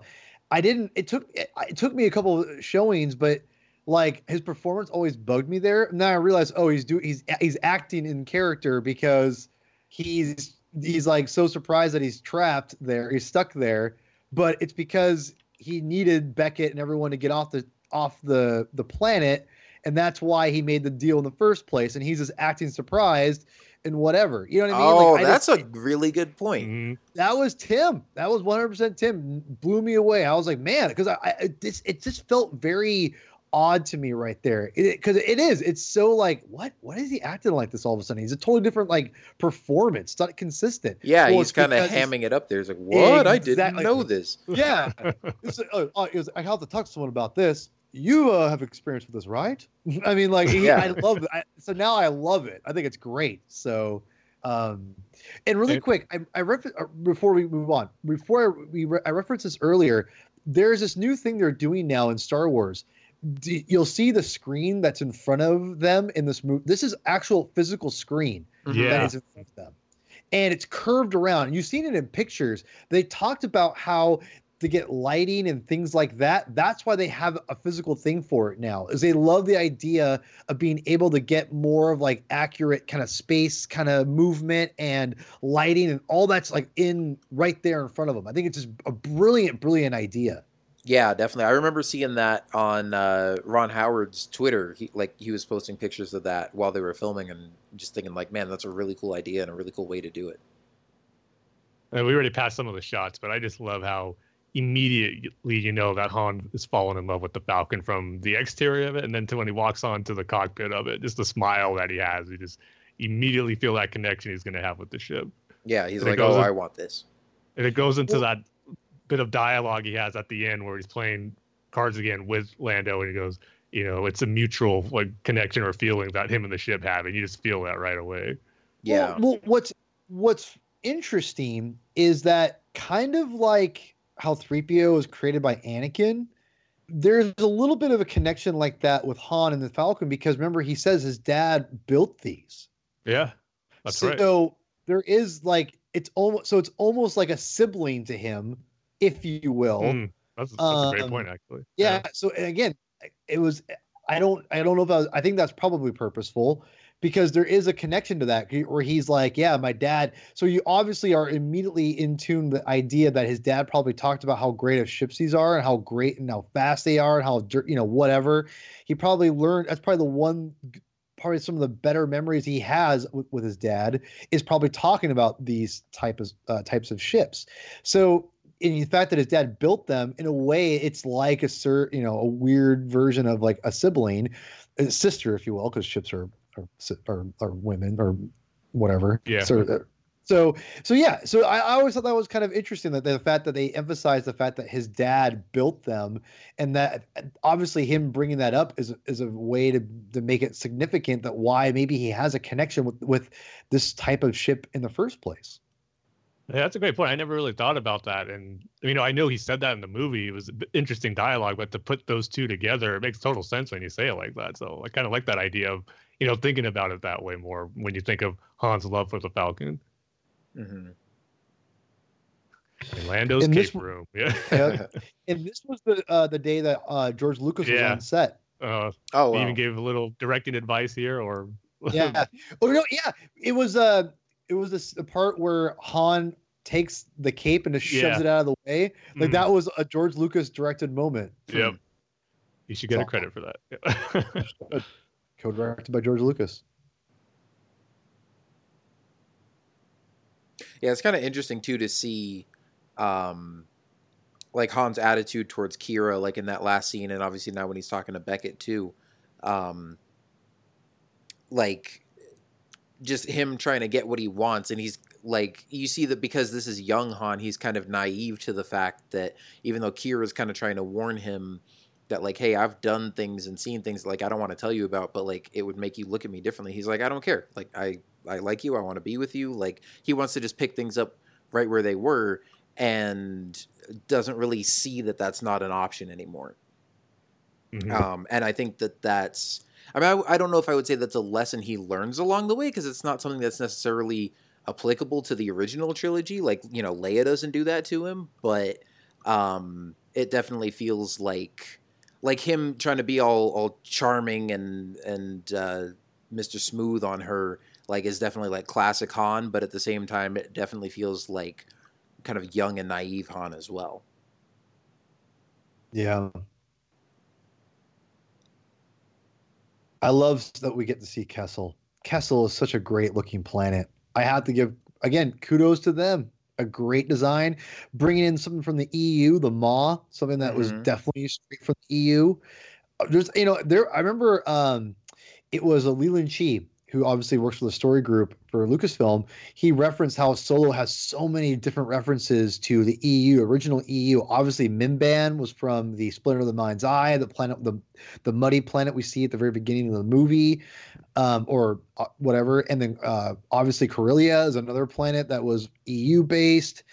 I didn't. It took it, it took me a couple showings, but like his performance always bugged me there. Now I realize, oh, he's doing he's he's acting in character because he's he's like so surprised that he's trapped there, he's stuck there, but it's because he needed Beckett and everyone to get off the off the the planet, and that's why he made the deal in the first place. And he's just acting surprised and whatever. You know what I mean? oh, Like, I that's just- a really good point. Mhm. that was Tim. That was 100% Tim. Blew me away. I was like, man, because I, I it, this it just felt very odd to me right there. Because it, it is. It's so like, what? What is he acting like this all of a sudden? He's a totally different like performance. It's not consistent. Yeah, Well, he's kind of hamming it up there. He's like, "What? I didn't know this." Yeah. It's like, oh, oh, it was, I have to talk to someone about this. You uh, have experience with this, right? I mean, like, he, Yeah. I love it. I, so now I love it. I think it's great. So, um, and really And- quick, I, I refer- uh, before we move on, before I, we re- I referenced this earlier. There's this new thing they're doing now in Star Wars. D- You'll see the screen that's in front of them in this movie. This is actual physical screen Yeah. is in front of them. And it's curved around. You've seen it in pictures. They talked about how to get lighting and things like that. That's why they have a physical thing for it now. Is they love the idea of being able to get more of like accurate kind of space kind of movement and lighting and all that's like in right there in front of them. I think it's just a brilliant brilliant idea. Yeah, definitely. I remember seeing that on uh, Ron Howard's Twitter. He like he was posting pictures of that while they were filming, and just thinking like, man, that's a really cool idea and a really cool way to do it. And we already passed some of the shots, but I just love how immediately you know that Han is falling in love with the Falcon from the exterior of it, and then to when he walks onto the cockpit of it, just the smile that he has, you just immediately feel that connection he's going to have with the ship. Yeah, he's And like, oh, goes oh, in- I want this. And it goes into Well- that bit of dialogue he has at the end where he's playing cards again with Lando, and he goes, you know, it's a mutual like connection or feeling that him and the ship have, and you just feel that right away. Yeah, Well, well, what's what's interesting is that kind of like how 3PO was created by Anakin, there's a little bit of a connection like that with Han and the Falcon because remember he says his dad built these. Yeah, that's so right. there is like it's almost so it's almost like a sibling to him, if you will. Mm, that's, that's a great Um, point, actually. yeah so again it was i don't i don't know if I, was, I think that's probably purposeful because there is a connection to that where he's like yeah my dad so you obviously are immediately in tune the idea that his dad probably talked about how great of ships these are and how great and how fast they are and how you know whatever. He probably learned that's probably the one probably some of the better memories he has with, with his dad is probably talking about these type of uh, types of ships. So in the fact that his dad built them in a way it's like a cer you know a weird version of like a sibling a sister if you will because ships are are are women or whatever Yeah. so uh, so so yeah so I, I always thought that was kind of interesting that the fact that they emphasized the fact that his dad built them and that obviously him bringing that up is is a way to to make it significant that why maybe he has a connection with with this type of ship in the first place Yeah, that's a great point. I never really thought about that. And you know, I know he said that in the movie. It was interesting dialogue, but to put those two together, it makes total sense when you say it like that. So I kind of like that idea of, you know, thinking about it that way more when you think of Han's love for the Falcon hmm and Lando's And this cape room. Yeah. Yeah. and this was the uh, the day that uh, George Lucas was on set. Uh, oh, he wow. even gave a little directing advice here or yeah. Oh no, yeah. It was uh it was this the part where Han takes the cape and just shoves Yeah. it out of the way. Like Mm. that was a George Lucas directed moment. Yep. You should get a credit for that. Co-directed by George Lucas. Yeah, it's kind of interesting too to see, um, like Han's attitude towards Qi'ra, like in that last scene, and obviously now when he's talking to Beckett too, um, like just him trying to get what he wants, and he's like, you see that because this is young Han, he's kind of naive to the fact that even though Qi'ra's kind of trying to warn him that like, hey, I've done things and seen things like I don't want to tell you about, but like it would make you look at me differently. He's like, I don't care, like I I like you. I want to be with you. Like he wants to just pick things up right where they were and doesn't really see that that's not an option anymore. Mhm. Um, and I think that that's, I mean, I, I don't know if I would say that's a lesson he learns along the way because it's not something that's necessarily applicable to the original trilogy. Like, you know, Leia doesn't do that to him, but um, it definitely feels like, like him trying to be all, all charming and, and, uh, Mr. Smooth on her, like, is definitely like classic Han, but at the same time, it definitely feels like kind of young and naive Han as well. Yeah. I love that we get to see Kessel. Kessel is such a great looking planet. I have to give again kudos to them. A great design, bringing in something from the EU, the Maw, something that was Mhm. definitely straight from the EU. There's, you know, there. I remember um, it was a Leland Chee who obviously works for the story group for Lucasfilm. He referenced how Solo has so many different references to the EU, original EU. Obviously, Mimban was from the Splinter of the Mind's Eye, the planet, the the muddy planet we see at the very beginning of the movie, um, or uh, whatever. And then uh, obviously Corellia is another planet that was EU based.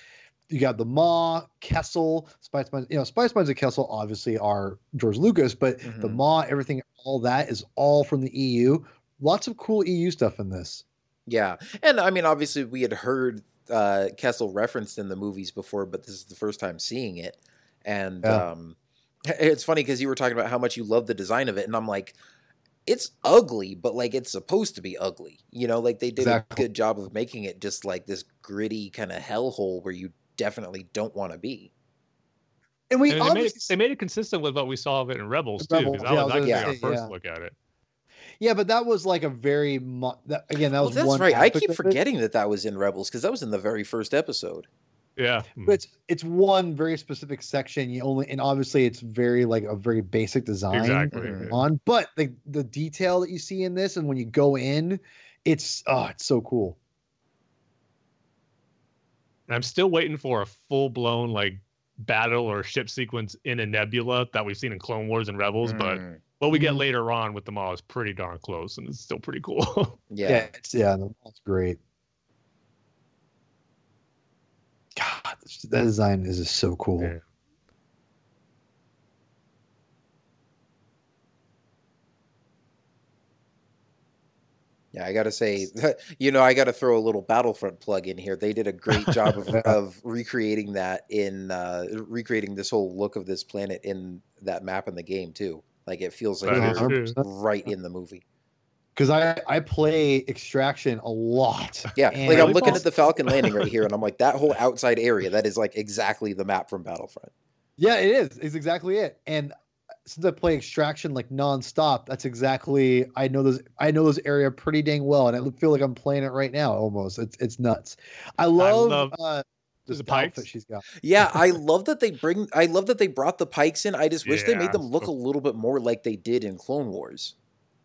You got the Maw, Kessel, Spice Mines. You know, Spice Mines and Kessel obviously are George Lucas, but the Mhm. Maw, everything, all that is all from the EU. Lots of cool EU stuff in this. Yeah, and I mean, obviously, we had heard uh, Kessel referenced in the movies before, but this is the first time seeing it, and Yeah. um, it's funny because you were talking about how much you love the design of it, and I'm like, it's ugly, but like it's supposed to be ugly, you know? Like they did Exactly. a good job of making it just like this gritty kind of hellhole where you definitely don't want to be. And we And they, made it, they made it consistent with what we saw of it in Rebels too, Rebels, because that yeah, I was was actually gonna our say, first yeah. look at it. Yeah, but that was like a very mo- that, again. That Well, was that's one right. I keep of it. forgetting that that was in Rebels because that was in the very first episode. Yeah, But it's it's one very specific section. You only and obviously it's very like a very basic design exactly. Mhm. on, but the the detail that you see in this and when you go in, it's oh, it's so cool. I'm still waiting for a full blown like battle or ship sequence in a nebula that we've seen in Clone Wars and Rebels, but Mm, what we get Mhm. later on with the Maw is pretty darn close, and it's still pretty cool. Yeah, yeah. it's yeah, that's great. God, this- that design is just so cool. Yeah. Yeah, I gotta say, you know, I gotta throw a little Battlefront plug in here. They did a great job of, of recreating that in uh, recreating this whole look of this planet in that map in the game too. Like it feels like That is they're right in the movie. Because I I play Extraction a lot. Yeah, And- like I'm Really looking fun. at the Falcon landing right here, and I'm like, that whole outside area, that is like exactly the map from Battlefront. Yeah, it is. It's exactly it. And since I play Extraction like nonstop, that's exactly I know those I know those area pretty dang well, and I feel like I'm playing it right now almost. It's it's nuts. I love, love uh, this the pikes. that she's got. Yeah, I love that they bring. I love that they brought the Pikes in. I just wish they made them look a little bit more like they did in Clone Wars.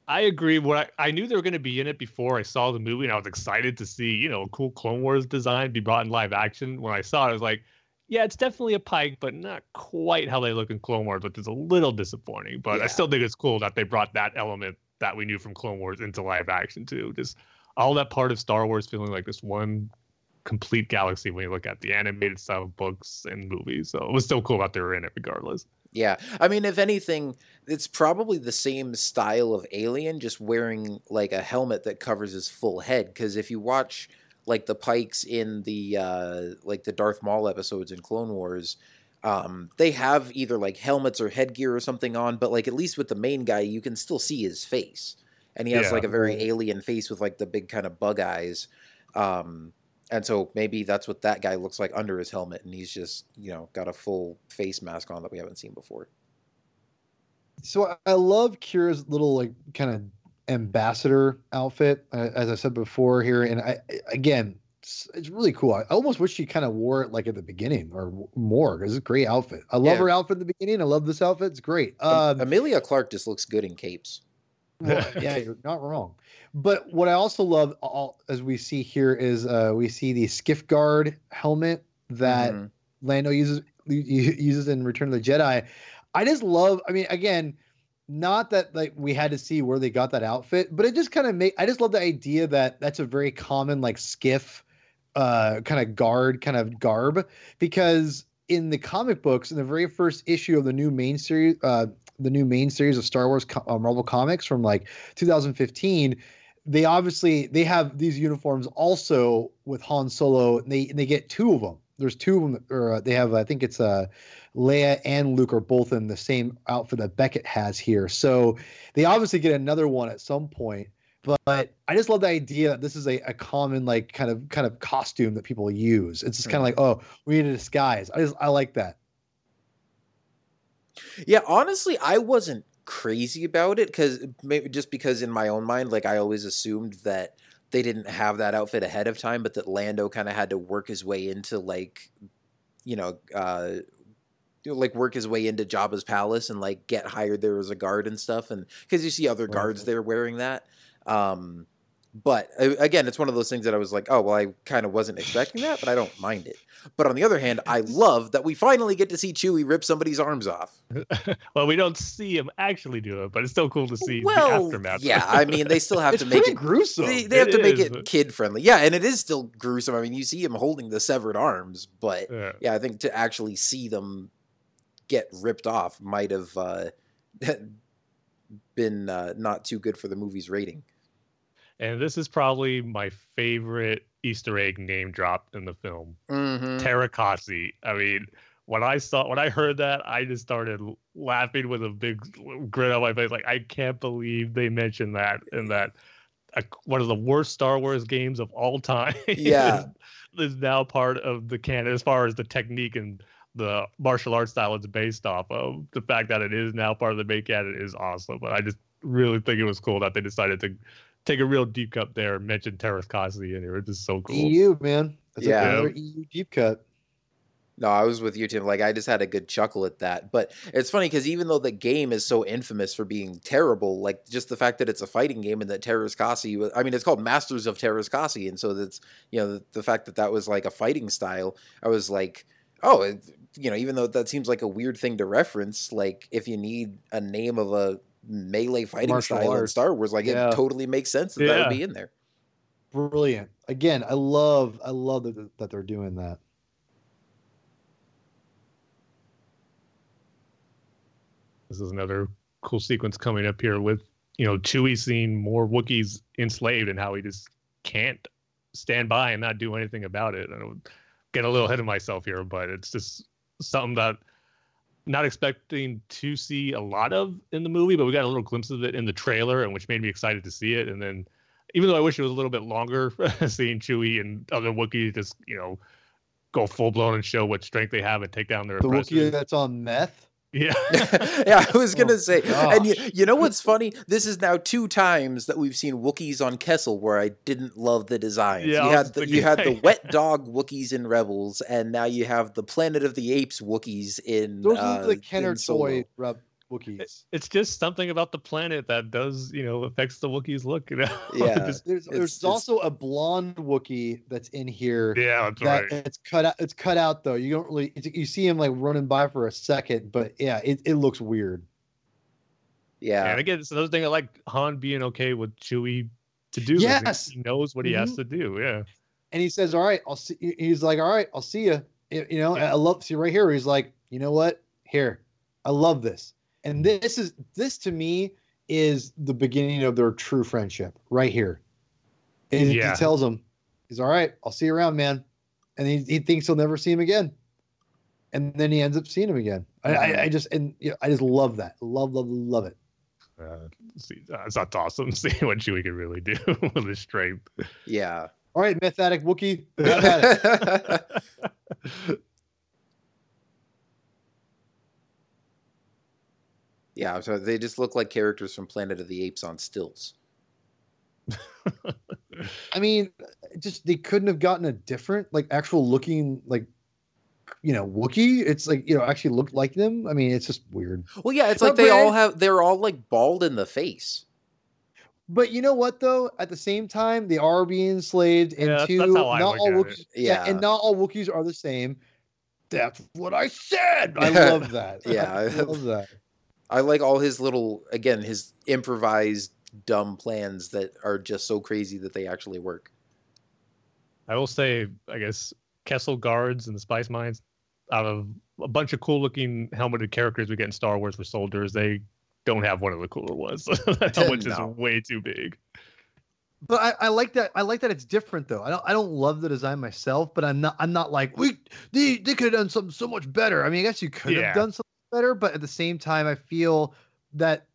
I agree. What I, I knew they were going to be in it before I saw the movie, and I was excited to see you know a cool Clone Wars design be brought in live action. When I saw it, I was like, yeah, it's definitely a Pike, but not quite how they look in Clone Wars, which is a little disappointing. But Yeah. I still think it's cool that they brought that element that we knew from Clone Wars into live action too. Just all that part of Star Wars feeling like this one complete galaxy when you look at the animated style of books and movies. So it was still cool that they were in it regardless. Yeah, I mean, if anything, it's probably the same style of alien, just wearing like a helmet that covers his full head. Because if you watch like the Pikes in the uh, like the Darth Maul episodes in Clone Wars, um, they have either like helmets or headgear or something on, but like at least with the main guy, you can still see his face. and he has Yeah. like a very alien face with like the big kind of bug eyes. Um, and so maybe that's what that guy looks like under his helmet, and he's just you know got a full face mask on that we haven't seen before. So I- love Qi'ra's little like kind of ambassador outfit, uh, as I said before here, and I I- again, it's, it's really cool. I almost wish she kind of wore it like at the beginning or more because it's a great outfit. I love Yeah. her outfit at the beginning. I love this outfit. It's great. Um, Emilia Clarke just looks good in capes. Well, yeah, you're not wrong. But what I also love, all, as we see here, is uh, we see the skiff guard helmet that Mhm. Lando uses uses in Return of the Jedi. I just love. I mean, again, not that like we had to see where they got that outfit, but it just kind of make. I just love the idea that that's a very common like skiff, uh, kind of guard kind of garb because in the comic books in the very first issue of the new main series, uh, the new main series of Star Wars co- uh, Marvel comics from like 2015 they obviously they have these uniforms also with Han Solo. And they and they get two of them. There's two of them, or uh, they have. I think it's uh, Leia and Luke are both in the same outfit that Beckett has here. So they obviously get another one at some point. But I just love the idea that this is a, a common like kind of kind of costume that people use. It's just kind of like oh we need a disguise. I just I like that. Yeah, honestly, I wasn't crazy about it because maybe just because in my own mind, like I always assumed that they didn't have that outfit ahead of time, but that Lando kind of had to work his way into like, you know, uh, like work his way into Jabba's palace and like get hired there as a guard and stuff, and because you see other guards there wearing that. Um, but uh, again, it's one of those things that I was like, oh well, I kind of wasn't expecting that, but I don't mind it. But on the other hand, I love that we finally get to see Chewie rip somebody's arms off. well, we don't see him actually do it, but it's still cool to see the well, aftermath. yeah, I mean, they still have to make it. gruesome. They, they have It to make is, it kid friendly. Yeah, and it is still gruesome. I mean, you see him holding the severed arms, but Yeah. yeah, I think to actually see them get ripped off might have uh, been uh, not too good for the movie's rating. And this is probably my favorite Easter egg name drop in the film. Mm-hmm. I mean, when I saw when I heard that, I just started laughing with a big grin on my face. Like I can't believe they mentioned that in that uh, one of the worst Star Wars games of all time. Yeah. is, is now part of the canon as far as the technique and the martial arts style it's based off of. The fact that it is now part of the main canon is awesome. But I just really think it was cool that they decided to take a real deep cut there and mention Teräs Käsi in here. It's just so cool. EU man. That's Yeah. another EU deep cut. No, I was with you, Tim. Like, I just had a good chuckle at that. But it's funny because even though the game is so infamous for being terrible, like just the fact that it's a fighting game and that Teräs Käsi was, I mean, it's called Masters of Teräs Käsi. And so that's, you know, the, the fact that that was like a fighting style, I was like, oh, it, you know, even though that seems like a weird thing to reference, like if you need a name of a melee fighting Martial style in. Star Wars, like Yeah. it totally makes sense that that Yeah. would be in there. Brilliant. Again, I love I love that, that they're doing that. This is another cool sequence coming up here with you know Chewie seeing more Wookiees enslaved and how he just can't stand by and not do anything about it. I don't get a little ahead of myself here, but it's just something that not expecting to see a lot of in the movie, but we got a little glimpse of it in the trailer, and which made me excited to see it. And then, even though I wish it was a little bit longer, seeing Chewie and other Wookiees just you know go full blown and show what strength they have and take down their The oppressors. Wookiee that's on meth. Yeah. yeah, I was gonna Oh, say, and you, you know what's funny? This is now two times that we've seen Wookiees on Kessel where I didn't love the designs. Yeah, you had the, you had the wet dog Wookiees in Rebels, and now you have the Planet of the Apes Wookiees in. Those uh, are the Kenner toy rep Wookiees. it's just something about the planet that does, you know, affects the Wookiees look, you know. Yeah. Just- There's there's it's- also a blonde Wookiee that's in here. yeah, that's that right. it's cut out. It's cut out though. You don't really. It's, you see him like running by for a second, but yeah, it, it looks weird. Yeah, And again, it's another thing I like Han being okay with Chewie to do. Yes. He knows what he has Mhm. to do. Yeah. And he says, "All right, I'll see." He's like, "All right, I'll see you." You know, I love see right here. He's like, "You know what? Here, I love this." And this is this to me is the beginning of their true friendship right here. And he- Yeah. he tells him, "He's all right. I'll see you around, man." And he, he thinks he'll never see him again. And then he ends up seeing him again. I, I, I just and you know, I just love that. Love, love, love it. Uh, see, uh, it's not awesome. See what Chewie can really do with his strength. Yeah. All right, myth addict Wookie. have at it. Yeah, so they just look like characters from Planet of the Apes on stilts. I mean, just they couldn't have gotten a different, like, actual looking, like, you know, Wookie. It's like you know, actually looked like them. I mean, it's just weird. Well, yeah, it's Not like they all have they're all like bald in the face. But you know what though? At the same time, they are being enslaved, and Yeah, that's- two, that's not all. Wookiees, yeah. Yeah. and not all Wookiees are the same. That's what I said. I love that. Yeah. I love that. I like all his little again his improvised dumb plans that are just so crazy that they actually work. I will say, I guess Kessel guards and the Spice Mines, out of a bunch of cool looking helmeted characters we get in Star Wars for soldiers, they don't have one of the cooler ones. that helmet is way too big. But I, I like that. I like that it's different though. I don't. I don't love the design myself, but I'm not. I'm not like we. They they could have done something so much better. I mean, I guess you could Yeah. have done something better, but at the same time, I feel that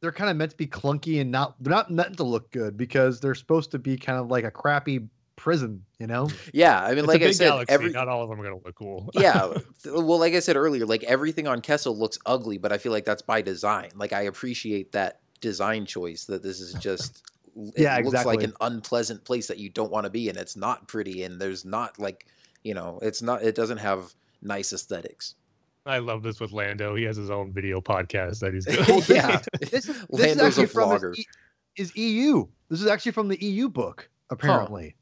they're kind of meant to be clunky and not. They're not meant to look good because they're supposed to be kind of like a crappy prison. You know. Yeah, I mean, It's like a I big said, galaxy. every Not all of them are going to look cool. yeah, well, like I said earlier, like everything on Kessel looks ugly, but I feel like that's by design. Like I appreciate that design choice. That this is just. It Yeah, looks like an unpleasant place that you don't want to be in. It's not pretty, and there's not like, you know, it's not. It doesn't have nice aesthetics. I love this with Lando. He has his own video podcast that he's doing. yeah, This is this is a actually from vlogger. his, his EU. This is actually from the EU book, apparently.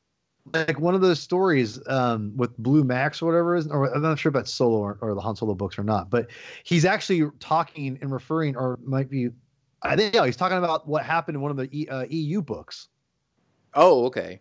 Like one of those stories um, with Blue Max or whatever is, or I'm not sure about Solo or, or the Han Solo books or not, but he's actually talking and referring, or might be, I think, yeah, he's talking about what happened in one of the e, uh, EU books. Oh, okay.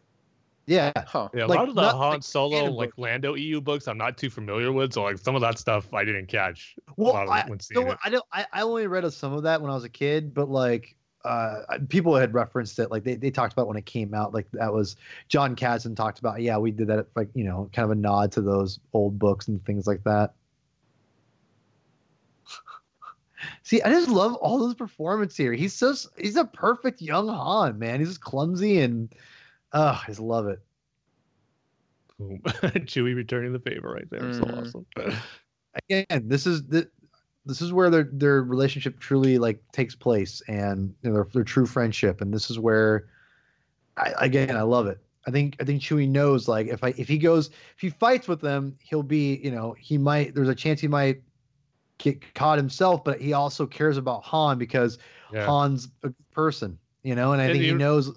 Yeah. Huh. Yeah, a Like, lot of the not Han like Solo, canon like. Lando EU books, I'm not too familiar with. So like some of that stuff I didn't catch. a Well, lot of I, it when you seeing know what, it. I don't. I, I only read of some of that when I was a kid, but like uh, people had referenced it. Like they, they talked about when it came out. Like that was Jon Kasdan talked about. Yeah, we did that. Like you know, kind of a nod to those old books and things like that. See, I just love all his performance here. He's so he's a perfect young Han, man. He's just clumsy and uh, I just love it. Boom. Chewie returning the favor right there. So Mhm. awesome. again, this is the this is where their their relationship truly like takes place, and you know, their their true friendship, and this is where, I, again, I love it. I think I think Chewie knows like if I if he goes if he fights with them, he'll be you know he might there's a chance he might get caught himself, but he also cares about Han because yeah. Han's a person, you know, and I And think he you- knows.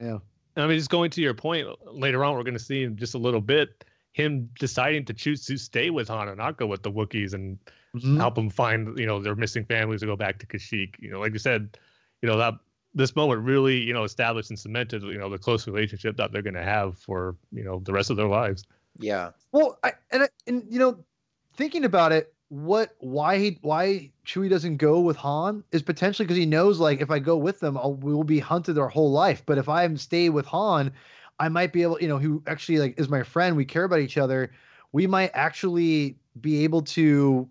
Yeah. I mean, just going to your point later on, we're going to see in just a little bit him deciding to choose to stay with Han and not go with the Wookiees and Mhm. help them find, you know, their missing families to go back to Kashyyyk. You know, like you said, you know, that this moment really, you know, established and cemented, you know, the close relationship that they're going to have for, you know, the rest of their lives. Yeah. Well, I, and I- and you know, thinking about it, what why he why Chewie doesn't go with Han is potentially because he knows like if I go with them, I'll we will be hunted our whole life. But if I stay with Han, I might be able, you know, who actually like is my friend. We care about each other. We might actually be able to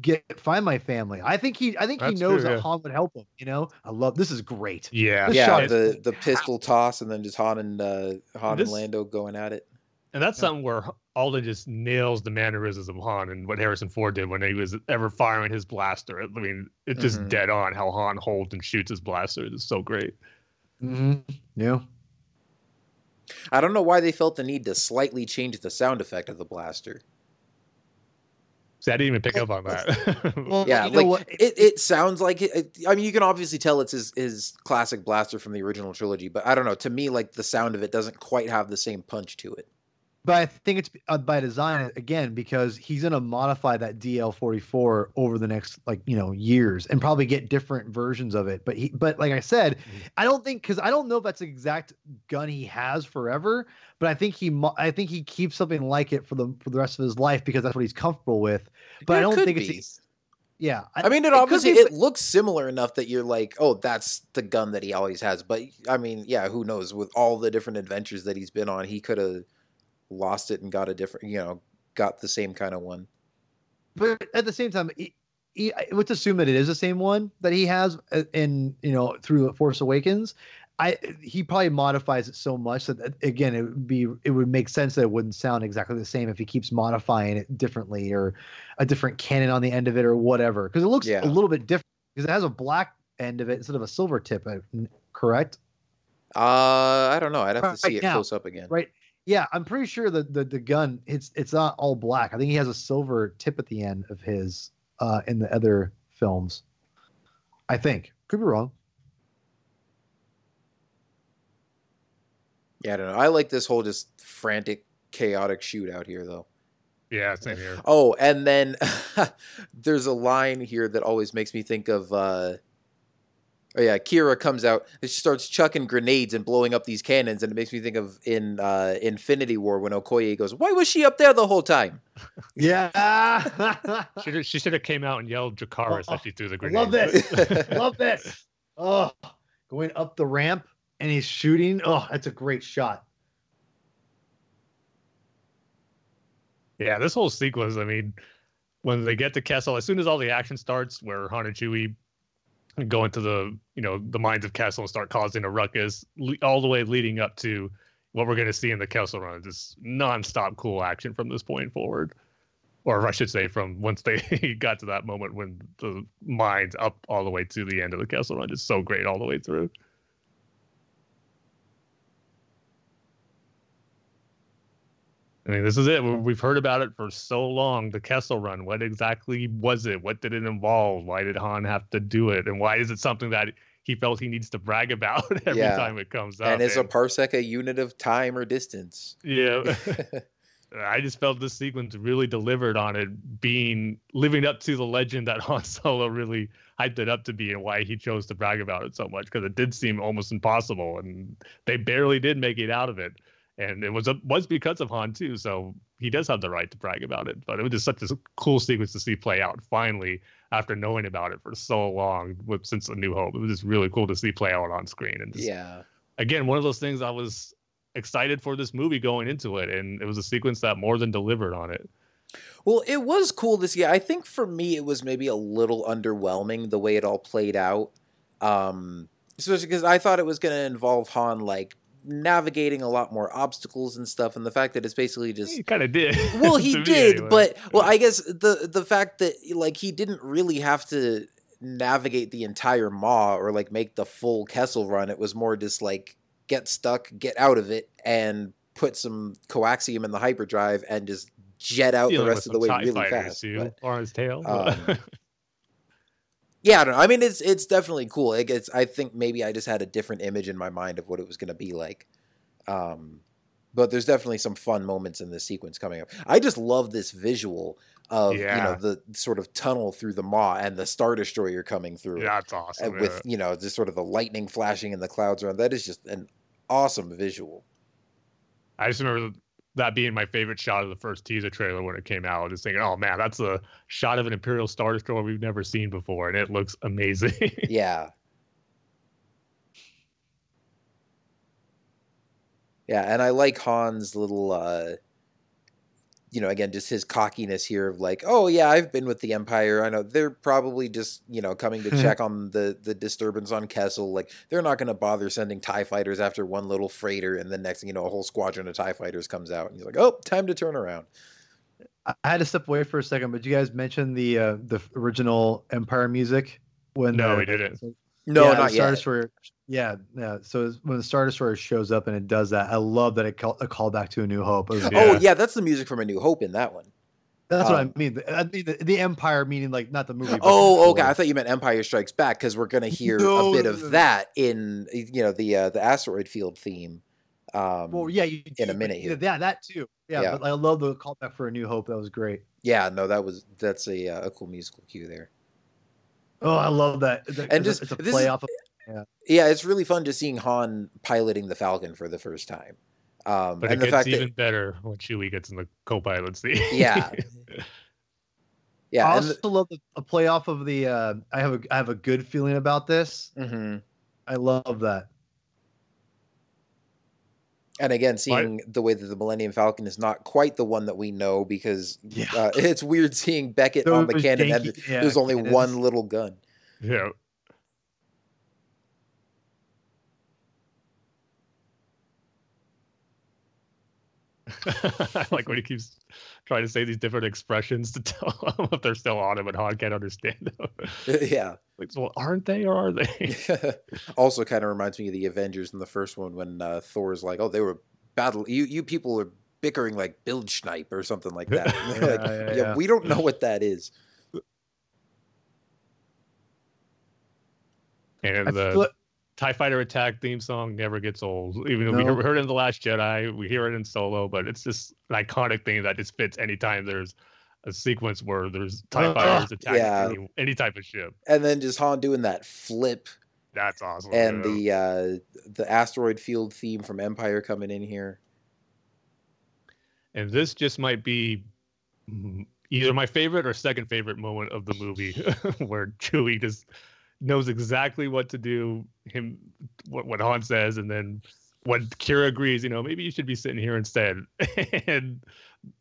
get find my family. I think he I think he knows true, that. Han would help him. You know, I love this is great. Yeah. This yeah, the the pistol toss and then just Han and uh, Han This- and Lando going at it. And that's Yeah. something where Alden just nails the mannerisms of Han and what Harrison Ford did when he was ever firing his blaster. I mean, it's just Mhm. dead on how Han holds and shoots his blaster. It's so great. Mm-hmm. Yeah. I don't know why they felt the need to slightly change the sound effect of the blaster. See, I didn't even pick up on that. Well, Yeah, you know like what? it, it sounds like it, it- I mean, you can obviously tell it's his his classic blaster from the original trilogy, but I don't know. To me, like the sound of it doesn't quite have the same punch to it. But I think it's uh, by design again because he's going to modify that DL44 over the next like you know years and probably get different versions of it. But he, but like I said, Mhm. I don't think because I don't know if that's the exact gun he has forever. But I think he, mo- I think he keeps something like it for the for the rest of his life because that's what he's comfortable with. But Yeah, I don't think be. it's. Yeah, I mean, it, could obviously be, it looks similar enough that you're like, oh, that's the gun that he always has. But I mean, yeah, who knows? With all the different adventures that he's been on, he could have lost it and got a different, you know, got the same kind of one. but at the same time, it, he, let's assume that it is the same one that he has uh, in you know through Force Awakens. I he probably modifies it so much that again it would be it would make sense that it wouldn't sound exactly the same if he keeps modifying it differently or a different cannon on the end of it or whatever because it looks Yeah. a little bit different because it has a black end of it instead of a silver tip. uh, Correct? Uh, I don't know. I'd have to see it now, close up again. Right. Yeah, I'm pretty sure that the, the gun it's it's not all black. I think he has a silver tip at the end of his uh in the other films. I think. Could be wrong. Yeah, I don't know. I like this whole just frantic, chaotic shootout here, though. Yeah, same here. Oh, and then there's a line here that always makes me think of. Uh, oh yeah, Qi'ra comes out and she starts chucking grenades and blowing up these cannons, and it makes me think of in uh, Infinity War when Okoye goes, "Why was she up there the whole time?" Yeah. She, should- she should have came out and yelled Jakaris Oh, as she threw the grenade. love this. Love this. Oh, going up the ramp and he's shooting. Oh, that's a great shot. Yeah, this whole sequence. I mean, when they get to Kessel, as soon as all the action starts, where Han and Chewie go into the you know the mines of Kessel and start causing a ruckus, all the way leading up to what we're going to see in the Kessel Run. Just nonstop cool action from this point forward, or I should say, from once they got to that moment when the mines up all the way to the end of the Kessel Run. Just so great all the way through. I mean, this is it. We- We've heard about it for so long. The Kessel Run. What exactly was it? What did it involve? Why did Han have to do it? And why is it something that he felt he needs to brag about every Yeah. time it comes up? and is a parsec a unit of time or distance? yeah. I just felt this sequence really delivered on it being living up to the legend that Han Solo really hyped it up to be and why he chose to brag about it so much because it did seem almost impossible and they barely did make it out of it and it was a, was because of Han too so he does have the right to brag about it but it was just such a cool sequence to see play out finally after knowing about it for so long with since A New Hope it was just really cool to see play out on screen and just yeah. again one of those things I was excited for this movie going into it, and it was a sequence that more than delivered on it. Well, it was cool to see. I think for me, it was maybe a little underwhelming the way it all played out. Um, especially because I thought it was going to involve Han like navigating a lot more obstacles and stuff, and the fact that it's basically just He kind of did. well he did anyway. but well i guess the the fact that like he didn't really have to navigate the entire maw or like make the full kessel run it was more just like get stuck get out of it and put some coaxium in the hyperdrive and just jet out the rest of the way really fast but, or his tail. um, yeah i don't know i mean it's it's definitely cool it gets i think maybe i just had a different image in my mind of what it was going to be like um but there's definitely some fun moments in this sequence coming up i just love this visual of you know the sort of tunnel through the maw and the star destroyer coming through Yeah, That's awesome. with you know just sort of the lightning flashing and the clouds around that is just an awesome visual. I just remember that being my favorite shot of the first teaser trailer when it came out. Just thinking, oh man, that's a shot of an Imperial Star Destroyer we've never seen before, and it looks amazing. yeah yeah and i like han's little uh you know again just his cockiness here of like oh yeah i've been with the empire. I know they're probably just you know coming to check on the the disturbance on kessel. Like they're not going to bother sending tie fighters after one little freighter and then next thing you know a whole squadron of tie fighters comes out. And he's like oh time to turn around. I I had to step away for a second, but you guys mentioned the uh, the original Empire music when No, the- we didn't. No yeah, not Star yet Destroyer. Yeah, yeah. So when the Star Destroyer shows up and it does that, I love that it call, a callback to A New Hope. Was- Yeah. oh yeah that's the music from a new hope in that one That's what Um, I mean. The- I mean the, the Empire, meaning like not the movie. but Oh, okay. I thought you meant Empire Strikes Back because we're gonna hear No, a bit of that in you know the uh, the asteroid field theme. Um, Well, yeah, you, in a minute here. Yeah, that too. Yeah, Yeah. but I love the callback for A New Hope. That was great. yeah, no, that was that's a uh, a cool musical cue there. Oh, I love that. It's a- And it's a- just- it's a this play is- off of. Yeah, it's really fun just seeing Han piloting the Falcon for the first time. Um, but and it the gets fact even that better when Chewie gets in the co-pilot seat. yeah, yeah, I and also love the, a play off of the. Uh, I have a I have a good feeling about this. the, mhm. I love that. And again, seeing the way that the Millennium Falcon is not quite the one that we know because Yeah. uh, it's weird seeing Beckett on the cannon janky- yeah, there's only cannons. one little gun. Yeah. I like when he keeps trying to say these different expressions to tell them if they're still on him and Han can't understand them. yeah. Like, well, aren't they or are they? also kind of reminds me of the Avengers in the first one when uh, Thor's like, "Oh, they were battle. You you people were bickering like Bilgesnipe or something like that." And like, Yeah, yeah, yeah, yeah. we don't know what that is. And the feel- TIE Fighter attack theme song never gets old. Even though we No. heard- heard it in The Last Jedi, we hear it in Solo, but it's just an iconic thing that just fits anytime there's a sequence where there's TIE Uh, fighters attacking yeah. any, any type of ship. And then just Han doing that flip That's awesome. and yeah. the uh, the asteroid field theme from Empire coming in here. and this just might be either my favorite or second favorite moment of the movie where Chewie just knows exactly what to do him what, what Han says and then when Qi'ra agrees you know maybe you should be sitting here instead and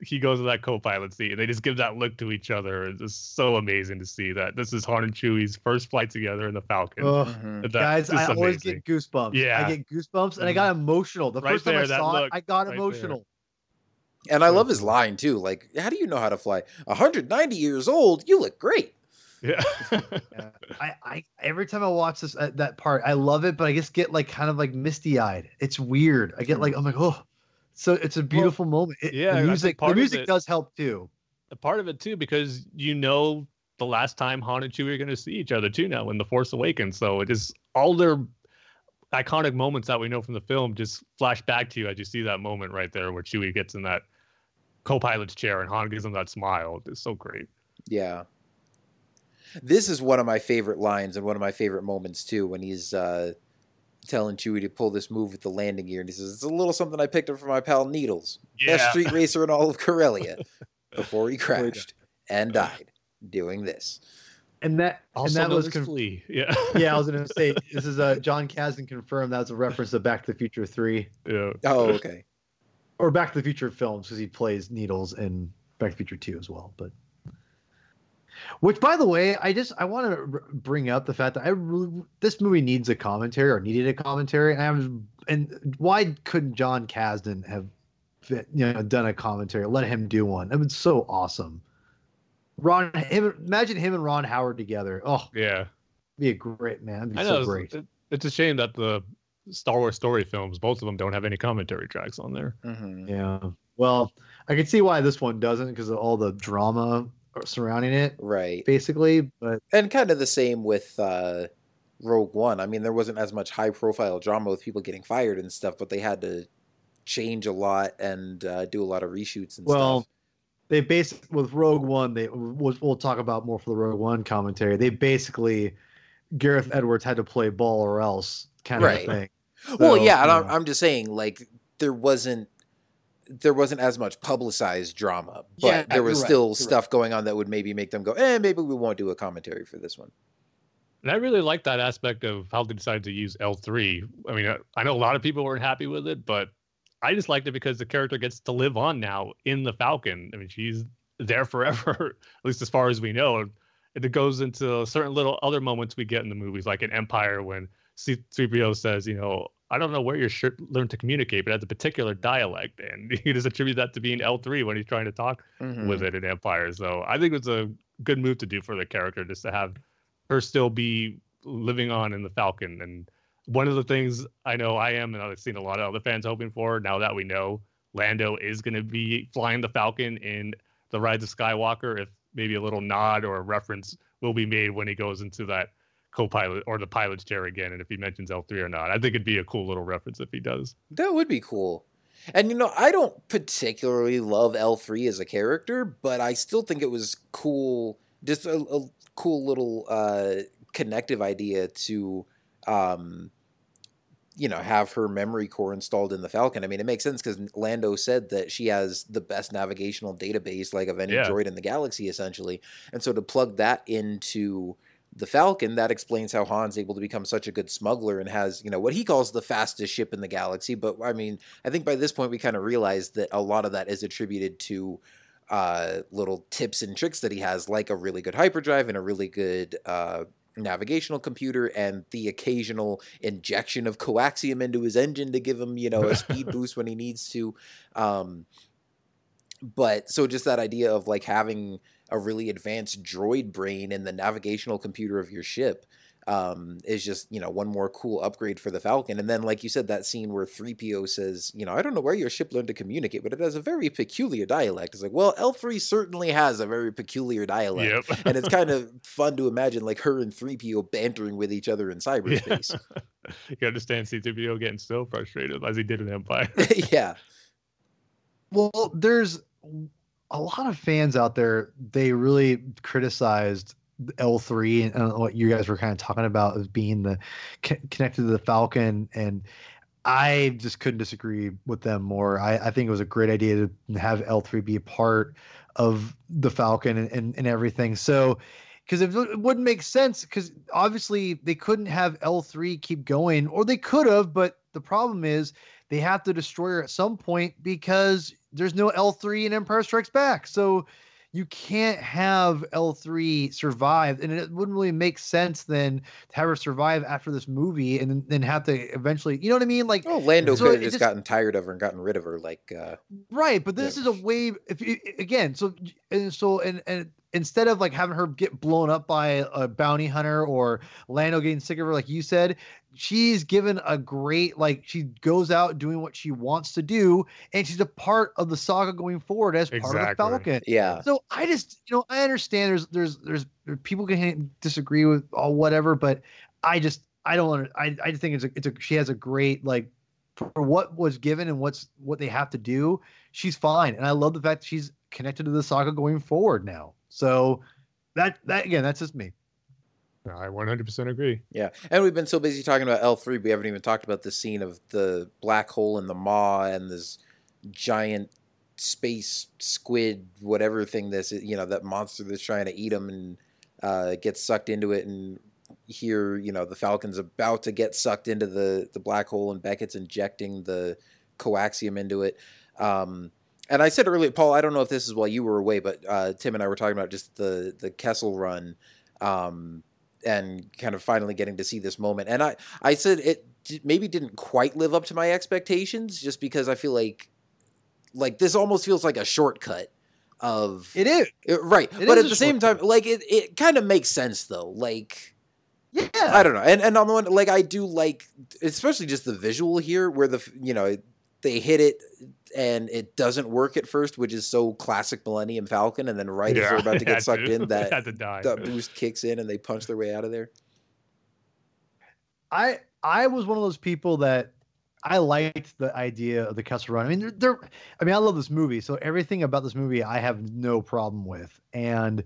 he goes to that co-pilot seat and they just give that look to each other it's just so amazing to see that this is Han and Chewie's first flight together in the Falcon Ugh. Mhm. That- Guys, just I always get goosebumps. Yeah. I get goosebumps, and I got emotional. The Right first time I saw look, it, I got right there. emotional. And I love his line too. Like, how do you know how to fly? 190 years old, you look great. Yeah Yeah. I, I every time I watch this uh, that part, I love it, but I just get like kind of like misty eyed. It's weird. I get like I'm like oh, so it's a beautiful moment. It, yeah, the music part the music it- does help too. a part of it too because you know the last time Han and Chewie are going to see each other too now in the Force Awakens. So it is all their iconic moments that we know from the film just flash back to you as you see that moment right there where Chewie gets in that co-pilot's chair and Han gives him that smile. It's so great. Yeah. This is one of my favorite lines and one of my favorite moments too when he's uh, telling Chewie to pull this move with the landing gear. And he says, It's a little something I picked up from my pal Needles, best street racer in all of Corellia, before he Before crashed and died doing this. And that Also and that was as conf- Flea. Yeah. yeah. I was gonna say this is uh Jon Kasdan confirmed that was a reference to Back to the Future three yeah. Oh, okay. or Back to the Future films because he plays Needles in Back to the Future two as well. But which, by the way, I just I want to r- bring up the fact that I really, this movie needs a commentary or needed a commentary, and I was and why couldn't Jon Kasdan have fit, you know done a commentary? Let him do one. It was so awesome. Ron, him, imagine him and Ron Howard together. Oh, Yeah. be a great man. Be I know. it's- great. it- it's a shame that the Star Wars story films, both of them don't have any commentary tracks on there. hmm Yeah. Well, I can see why this one doesn't because of all the drama surrounding it, Right. basically. But And kind of the same with uh, Rogue One. I mean, there wasn't as much high profile drama with people getting fired and stuff, but they had to change a lot and uh, do a lot of reshoots and Well, stuff. they basically with Rogue One, they we'll, we'll talk about more for the Rogue One commentary. They basically Gareth Edwards had to play ball or else kind of Right. thing. well, yeah, and I'm, yeah. I'm just saying, like, there wasn't there wasn't as much publicized drama, but Yeah, there was you're right, still right. stuff going on that would maybe make them go, eh, maybe we won't do a commentary for this one. And I really like that aspect of how they decided to use L3. I mean, I- I know a lot of people weren't happy with it, but I just liked it because the character gets to live on now in the Falcon. I mean, she's there forever, at least as far as we know. And it goes into certain little other moments we get in the movies, like in Empire when C3PO says, you know, I don't know where you should learn to communicate, but it has a particular dialect. And he just attribute that to being L3 when he's trying to talk Mhm. with it in Empire. So I think it's a good move to do for the character just to have her still be living on in the Falcon. And one of the things I know I am, and I've seen a lot of other fans hoping for now that we know Lando is going to be flying the Falcon in the Rise of Skywalker, if maybe a little nod or a reference will be made when he goes into that co-pilot or the pilot's chair again, and if he mentions L3 or not. I think it'd be a cool little reference if he does. That would be cool. And you know, I don't particularly love L3 as a character, but I still think it was cool, just a, a cool little uh, connective idea to, um, you know, have her memory core installed in the Falcon. I mean, it makes sense because Lando said that she has the best navigational database, like of any Yeah. droid in the galaxy, essentially. And so to plug that into the Falcon, that explains how Han's able to become such a good smuggler and has, you know, what he calls the fastest ship in the galaxy. But I mean, I think by this point we kind of realize that a lot of that is attributed to uh, little tips and tricks that he has, like a really good hyperdrive and a really good uh, navigational computer and the occasional injection of coaxium into his engine to give him, you know, a speed boost when he needs to. Um, but so just that idea of like having a really advanced droid brain in the navigational computer of your ship um, is just you know one more cool upgrade for the Falcon. And then, like you said, that scene where three PO says, you know, I don't know where your ship learned to communicate, but it has a very peculiar dialect. It's like, well, L three certainly has a very peculiar dialect, Yep. and it's kind of fun to imagine like her and three PO bantering with each other in cyberspace. you understand C3PO getting so frustrated as he did in Empire. yeah. Well, there's a lot of fans out there. They really criticized L3 and what you guys were kind of talking about as being the connected to the Falcon, and I just couldn't disagree with them more. I, I think it was a great idea to have L3 be a part of the Falcon and, and, and everything. So, because it it wouldn't make sense, because obviously they couldn't have L3 keep going, or they could have, but the problem is they have to destroy her at some point because there's no L3 in Empire Strikes Back. So you can't have L3 survive, and it wouldn't really make sense then to have her survive after this movie and then- have to eventually, you know what I mean? Like, Oh, Lando So could have just, just- gotten tired of her and gotten rid of her. Like, uh, right, but this Yeah. is a way. If you, again, so and so and and instead of like having her get blown up by a bounty hunter or Lando getting sick of her, like you said, she's given a great like she goes out doing what she wants to do, and she's a part of the saga going forward as part of the Falcon. yeah. So I just, you know, I understand there's there's there's there- people can disagree with all whatever, but I just I don't want to. I I just think it's a it's a she has a great like for what was given and what's what they have to do. She's fine, and I love the fact that she's connected to the saga going forward now. So that that again, that's just me. I 100% agree. Yeah, and we've been so busy talking about L three, we haven't even talked about the scene of the black hole and the maw and this giant space squid, whatever thing this is, you know, that monster that's trying to eat him and uh, gets sucked into it. And here, you know, the Falcon's about to get sucked into the the black hole, and Beckett's injecting the coaxium into it. Um, and I said earlier, Paul, I don't know if this is while you were away, but uh, Tim and I were talking about just the the Kessel run. Um, and kind of finally getting to see this moment. And I, I said it maybe didn't quite live up to my expectations, just because I feel like, like this almost feels like a shortcut of It is, Uh, right. it but is at the same time, like it, it kind of makes sense though. Like yeah. I don't know, and and on the one, like I do like, especially just the visual here, where the you know they hit it and it doesn't work at first, which is so classic Millennium Falcon, and then right as they're about to get had sucked in, that had to die. that boost kicks in and they punch their way out of there. I I was one of those people that I liked the idea of the Kessel Run. I mean, they're, they're I mean, I love this movie, so everything about this movie I have no problem with, and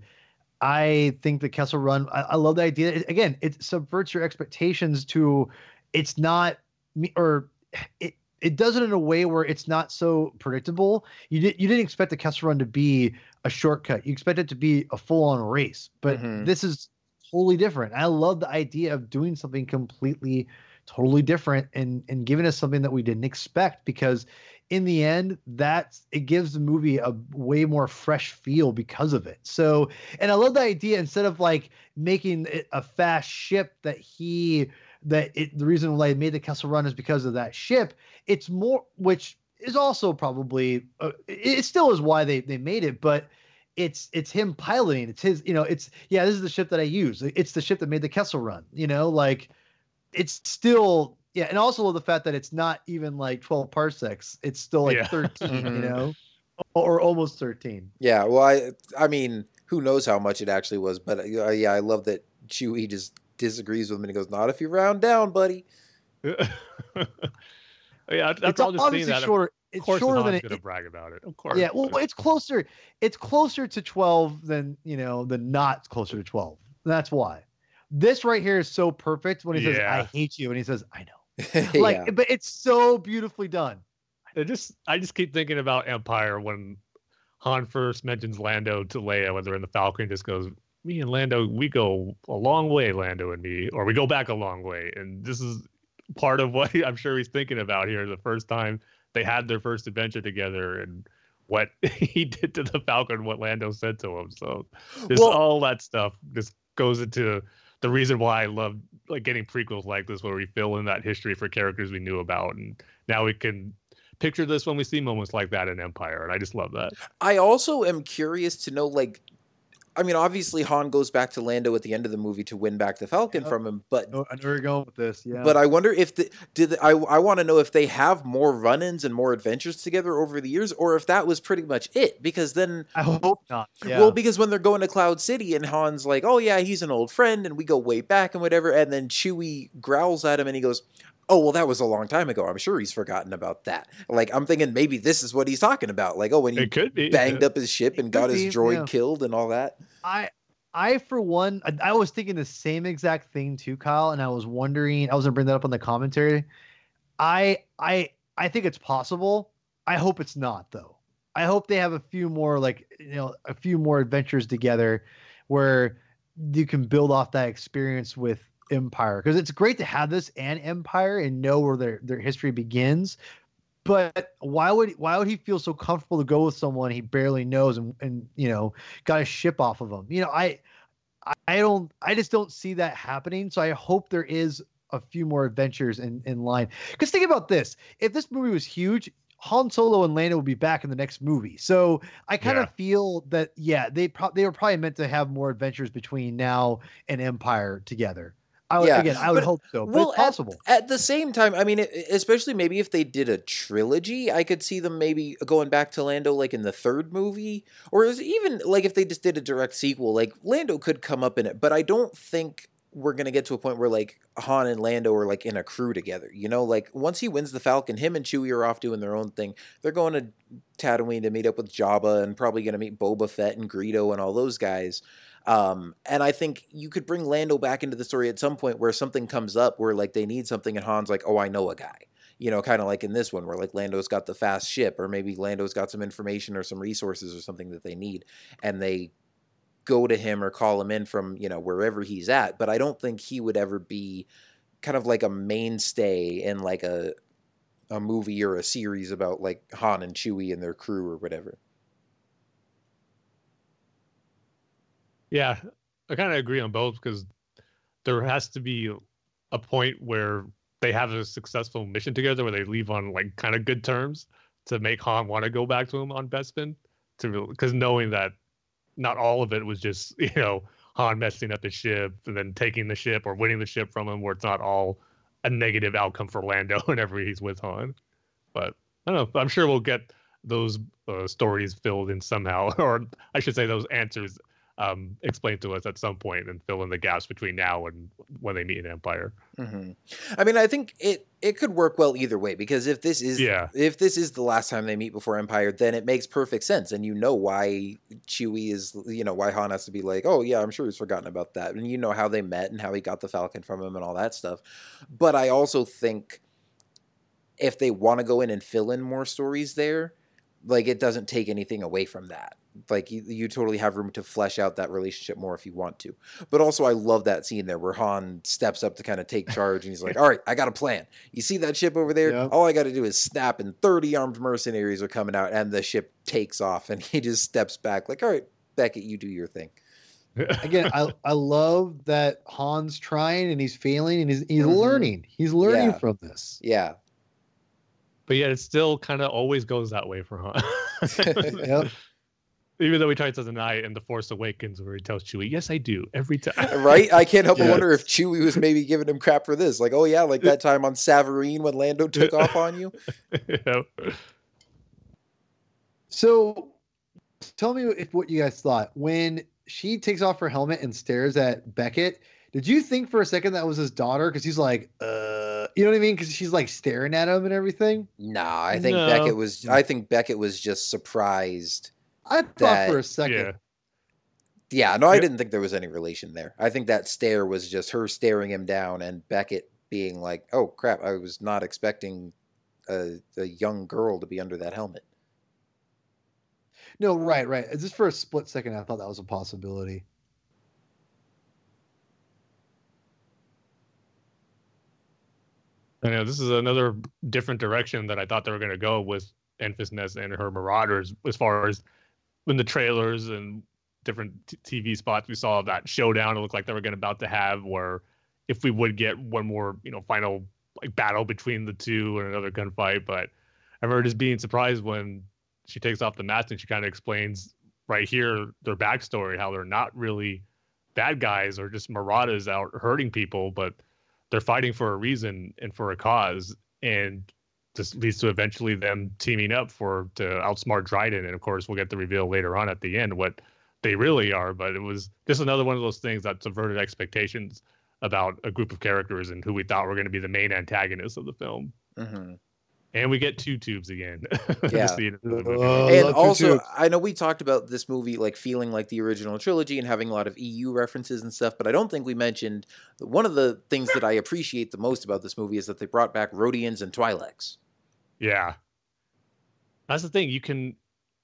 I think the Kessel Run. I, I love the idea. It- again, it subverts your expectations to. It's not me or it. It does it in a way where it's not so predictable. You did you didn't expect the Kessel Run to be a shortcut. You expect it to be a full on race, but Mhm. this is totally different. I love the idea of doing something completely, totally different and and giving us something that we didn't expect because in the end that's it gives the movie a way more fresh feel because of it. So and I love the idea instead of like making it a fast ship that he that it the reason why they made the Kessel Run is because of that ship. It's more which is also probably uh, it it still is why they they made it, but it's it's him piloting. It's his, you know, it's yeah, this is the ship that I use. It's the ship that made the Kessel run, you know, like it's still yeah, and also the fact that it's not even like 12 parsecs. It's still like Yeah. 13, you Mhm. know, or almost 13. Yeah, well, I I mean, who knows how much it actually was, but uh, yeah, I love that Chewie just disagrees with him and he goes, "Not if you round down, buddy." yeah, after it's all just seeing obviously that, shorter. of It's course, shorter Han's than it, gonna brag about it. Of course. Yeah, well, but- it's closer. It's closer to 12 than you know, than not closer to 12. That's why. This right here is so perfect when he says, "I hate you," and he says, "I know." Like, yeah. but it's so beautifully done. It just I just keep thinking about Empire when Han first mentions Lando to Leia when they're in the Falcon. Just goes, me and Lando, we go a long way, Lando and me, or we go back a long way. And this is part of what I'm sure he's thinking about here. The first time they had their first adventure together and what he did to the Falcon, what Lando said to him. So just Well- all that stuff just goes into the reason why I love like getting prequels like this, where we fill in that history for characters we knew about, and now we can picture this when we see moments like that in Empire, and I just love that. I also am curious to know, like, I mean, obviously Han goes back to Lando at the end of the movie to win back the Falcon Yep. from him, but Oh, I know where you're going with this. Yeah. but I wonder if the did the, I I want to know if they have more run-ins and more adventures together over the years, or if that was pretty much it. Because then, I hope not. Yeah. well, because when they're going to Cloud City and Han's like, "Oh yeah, he's an old friend," and we go way back and whatever, and then Chewie growls at him and he goes. Oh well, that was a long time ago. I'm sure he's forgotten about that. Like I'm thinking maybe this is what he's talking about. Like oh, when he It could be banged up his ship and It got his be, droid yeah. killed and all that. I I for one I, I was thinking the same exact thing too, Kyle, and I was wondering I was gonna bring that up on the commentary. I I I think it's possible. I hope it's not though. I hope they have a few more like you know a few more adventures together where you can build off that experience with Empire because it's great to have this and Empire and know where their their history begins. But why would why would he feel so comfortable to go with someone he barely knows and, and you know got a ship off of him? You know, I I don't I just don't see that happening. So I hope there is a few more adventures in in line. Because think about this: if this movie was huge, Han Solo and Lando would be back in the next movie. So I kind of Yeah. feel that yeah, they pro- they were probably meant to have more adventures between now and Empire together. I would, Yeah, again, I would but- hope so, but well, it's possible. At the same time, I mean, especially maybe if they did a trilogy, I could see them maybe going back to Lando like in the third movie, or even like if they just did a direct sequel, like Lando could come up in it. But I don't think we're gonna get to a point where like Han and Lando are like in a crew together. You know, like once he wins the Falcon, him and Chewie are off doing their own thing. They're going to Tatooine to meet up with Jabba, and probably gonna meet Boba Fett and Greedo and all those guys. Um, and I think you could bring Lando back into the story at some point where something comes up where like they need something and Han's like, oh, I know a guy. You know, kind of like in this one where like Lando's got the fast ship, or maybe Lando's got some information or some resources or something that they need, and they go to him or call him in from you know wherever he's at. But I don't think he would ever be kind of like a mainstay in like a a movie or a series about like Han and Chewie and their crew or whatever. Yeah, I kind of agree on both because there has to be a point where they have a successful mission together where they leave on like kind of good terms to make Han want to go back to him on Bespin to because knowing that not all of it was just you know Han messing up the ship and then taking the ship or winning the ship from him where it's not all a negative outcome for Lando whenever he's with Han. But I don't know. I'm sure we'll get those uh, stories filled in somehow, or I should say those answers um, explained to us at some point and fill in the gaps between now and when they meet in Empire. hmm I mean, I think it it could work well either way because if this is Yeah. if this is the last time they meet before Empire, then it makes perfect sense, and you know why Chewie is you know why Han has to be like, oh yeah, I'm sure he's forgotten about that, and you know how they met and how he got the Falcon from him and all that stuff. But I also think if they want to go in and fill in more stories there, like it doesn't take anything away from that. Like you, you totally have room to flesh out that relationship more if you want to. But also, I love that scene there where Han steps up to kind of take charge, and he's like, "All right, I got a plan. You see that ship over there? Yep. All I got to do is snap, and thirty armed mercenaries are coming out, and the ship takes off, and he just steps back, like, "All right, Beckett, you do your thing." Again, I I love that Han's trying and he's failing and he's he's Mhm. learning. He's learning Yeah. from this. Yeah, But yet it still kind of always goes that way for Han. Yep. Even though he tries to deny it in The Force Awakens where he tells Chewie, yes, I do, every time. right. I can't help but Yeah. wonder if Chewie was maybe giving him crap for this. Like, oh yeah, like that time on Savareen when Lando took off on you. You know? So, tell me if what you guys thought when she takes off her helmet and stares at Beckett. Did you think for a second that was his daughter? Because he's like, uh, you know what I mean? Because she's like staring at him and everything. Nah, I think No. Beckett was. I think Beckett was just surprised. I thought that, for a second. Yeah. yeah no, I didn't think there was any relation there. I think that stare was just her staring him down and Beckett being like, "Oh crap, I was not expecting a, a young girl to be under that helmet." No, right, right. Just for a split second, I thought that was a possibility. I know this is another different direction that I thought they were going to go with Enfys Nest and her Marauders as far as in the trailers and different t- TV spots we saw that showdown. It looked like they were going about to have where if we would get one more, you know, final like battle between the two and another gunfight. But I remember just being surprised when she takes off the mask and she kind of explains right here their backstory, how they're not really bad guys or just marauders out hurting people, but they're fighting for a reason and for a cause. And this leads to eventually them teaming up for to outsmart Dryden. And of course, we'll get the reveal later on at the end what they really are. But it was just another one of those things that subverted expectations about a group of characters and who we thought were going to be the main antagonists of the film. Mm-hmm. And we get two tubes again. Yeah. Oh, and also, I know we talked about this movie like feeling like the original trilogy and having a lot of EU references and stuff, but I don't think we mentioned one of the things that I appreciate the most about this movie is that they brought back Rhodians and Twi'leks. Yeah. That's the thing. You can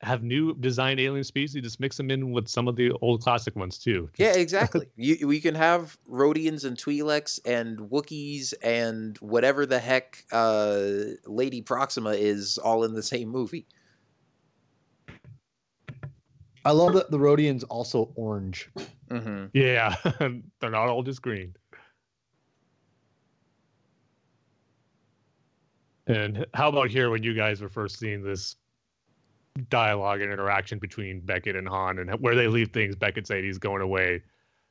have new designed alien species, just mix them in with some of the old classic ones too. Yeah, exactly. you, we can have Rhodians and Twi'leks and Wookiees and whatever the heck uh, Lady Proxima is all in the same movie. I love that the Rhodians also orange. hmm Yeah. They're not all just green. And how about here when you guys were first seeing this dialogue and interaction between Beckett and Han and where they leave things, Beckett saying he's going away.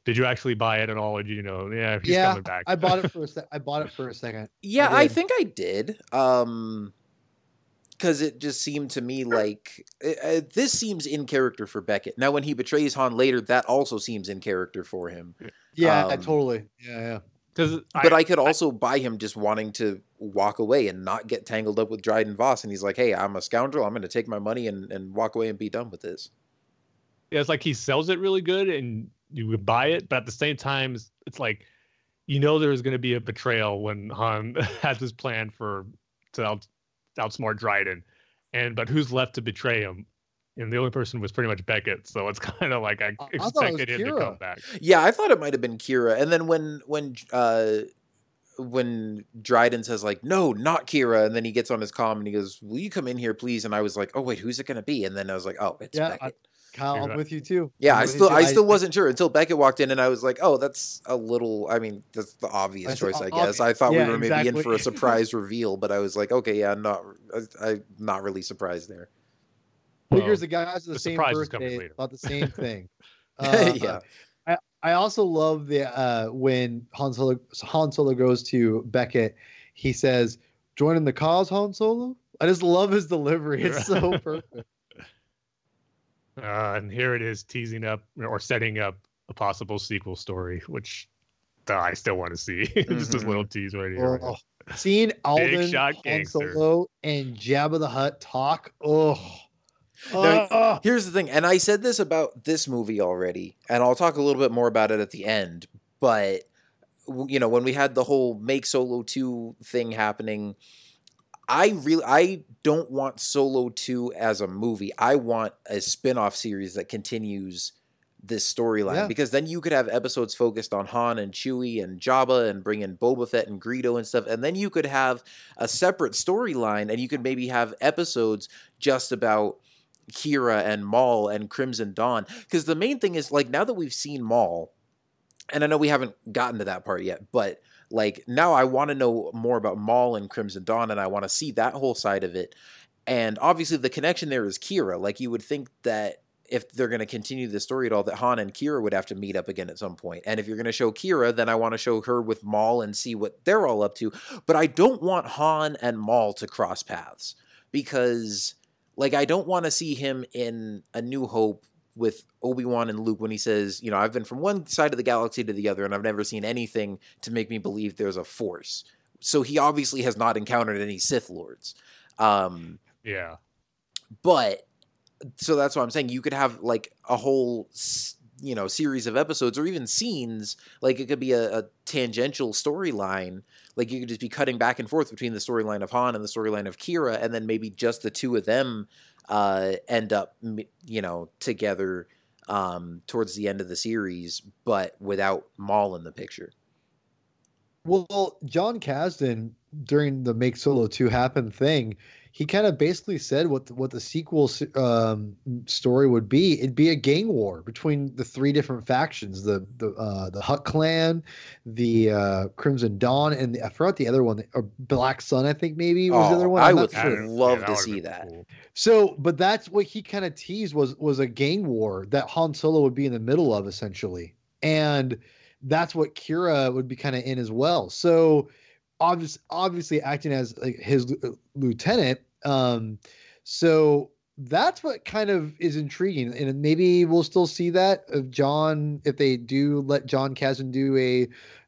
Did you actually buy it at all? Or did you know, yeah, he's yeah, coming back? I bought it for a sec. I bought it for a second. Yeah, I I, think I did. Um, because it just seemed to me like uh, uh, this seems in character for Beckett. Now, when he betrays Han later, that also seems in character for him. Yeah, Um, totally. Yeah, yeah. Because But I, could also buy him just wanting to walk away and not get tangled up with Dryden Voss. And he's like, "Hey, I'm a scoundrel. I'm going to take my money and, and walk away and be done with this." yeah, it's like he sells it really good and you would buy it, but at the same time, it's- like you know there's going to be a betrayal when Han has this plan for to out, outsmart Dryden, and but who's left to betray him? And the only person was pretty much Beckett, so it's kind of like I I- I thought it was expected him to come back. Yeah, I thought it might have been Qi'ra. And then when when uh when Dryden says like, "No, not Qi'ra," and then he gets on his comm and he goes, "Will you come in here, please?" And I was like, "Oh wait, who's it going to be?" And then I was like, "Oh, it's Yeah, Beckett." Kyle, I'm with you too. yeah, I'm I still. I still wasn't sure until Beckett walked in and I was like, "Oh, that's a little I mean, that's the obvious I said, choice, I "Oh, guess." I thought yeah, we were maybe in for a surprise reveal, but I was like, "Okay, yeah, I'm not I'm not really surprised there." Figures the guys of the, the same surprise is coming birthday thought the same thing. Uh, yeah. I, I also love the uh, when Han Solo Han Solo goes to Beckett, he says, "Joining the cause, Han Solo." I just love his delivery. It's so perfect. Uh, and here it is teasing up or setting up a possible sequel story, which uh, I still want to see. Just this Mhm. little tease right here. Oh, seeing Alden, Han. Solo, and Jabba the Hutt talk. Oh, Now, oh. Here's the thing, and I said this about this movie already, and I'll talk a little bit more about it at the end. But you know, when we had the whole make Solo two thing happening, I really I don't want Solo two as a movie. I want a spin off series that continues this storyline Yeah. because then you could have episodes focused on Han and Chewie and Jabba and bring in Boba Fett and Greedo and stuff, and then you could have a separate storyline, and you could maybe have episodes just about Qi'ra and Maul and Crimson Dawn. Because the main thing is like now that we've seen Maul, and I know we haven't gotten to that part yet, but like now I want to know more about Maul and Crimson Dawn, and I want to see that whole side of it. And obviously, the connection there is Qi'ra. Like you would think that if they're going to continue the story at all, that Han and Qi'ra would have to meet up again at some point. And if you're going to show Qi'ra, then I want to show her with Maul and see what they're all up to. But I don't want Han and Maul to cross paths because like I don't want to see him in A New Hope with Obi-Wan and Luke when he says, you know, I've been from one side of the galaxy to the other and I've never seen anything to make me believe there's a force. So he obviously has not encountered any Sith lords. Um Yeah. but so that's what I'm saying. You could have like a whole, s- you know, series of episodes or even scenes. Like it could be a, a tangential storyline. Like you could just be cutting back and forth between the storyline of Han and the storyline of Qi'ra, and then maybe just the two of them uh, end up, you know, together um, towards the end of the series, but without Maul in the picture. Well, Jon Kasdan during the Make Solo 2 Happen thing, he kind of basically said what the, what the sequel um, story would be. It'd be a gang war between the three different factions: the the uh, the Hutt clan, the uh, Crimson Dawn, and the, I forgot the other one, or Black Sun. I think maybe was Oh, the other one. I I'm would sure. love Yeah, to see that. cool. So, but that's what he kind of teased was was a gang war that Han Solo would be in the middle of essentially, and that's what Qi'ra would be kind of in as well. So, obvious, obviously acting as like, his lieu- lieutenant. Um, so that's what kind of is intriguing, and maybe we'll still see that of Jon if they do let Jon Kasdan do a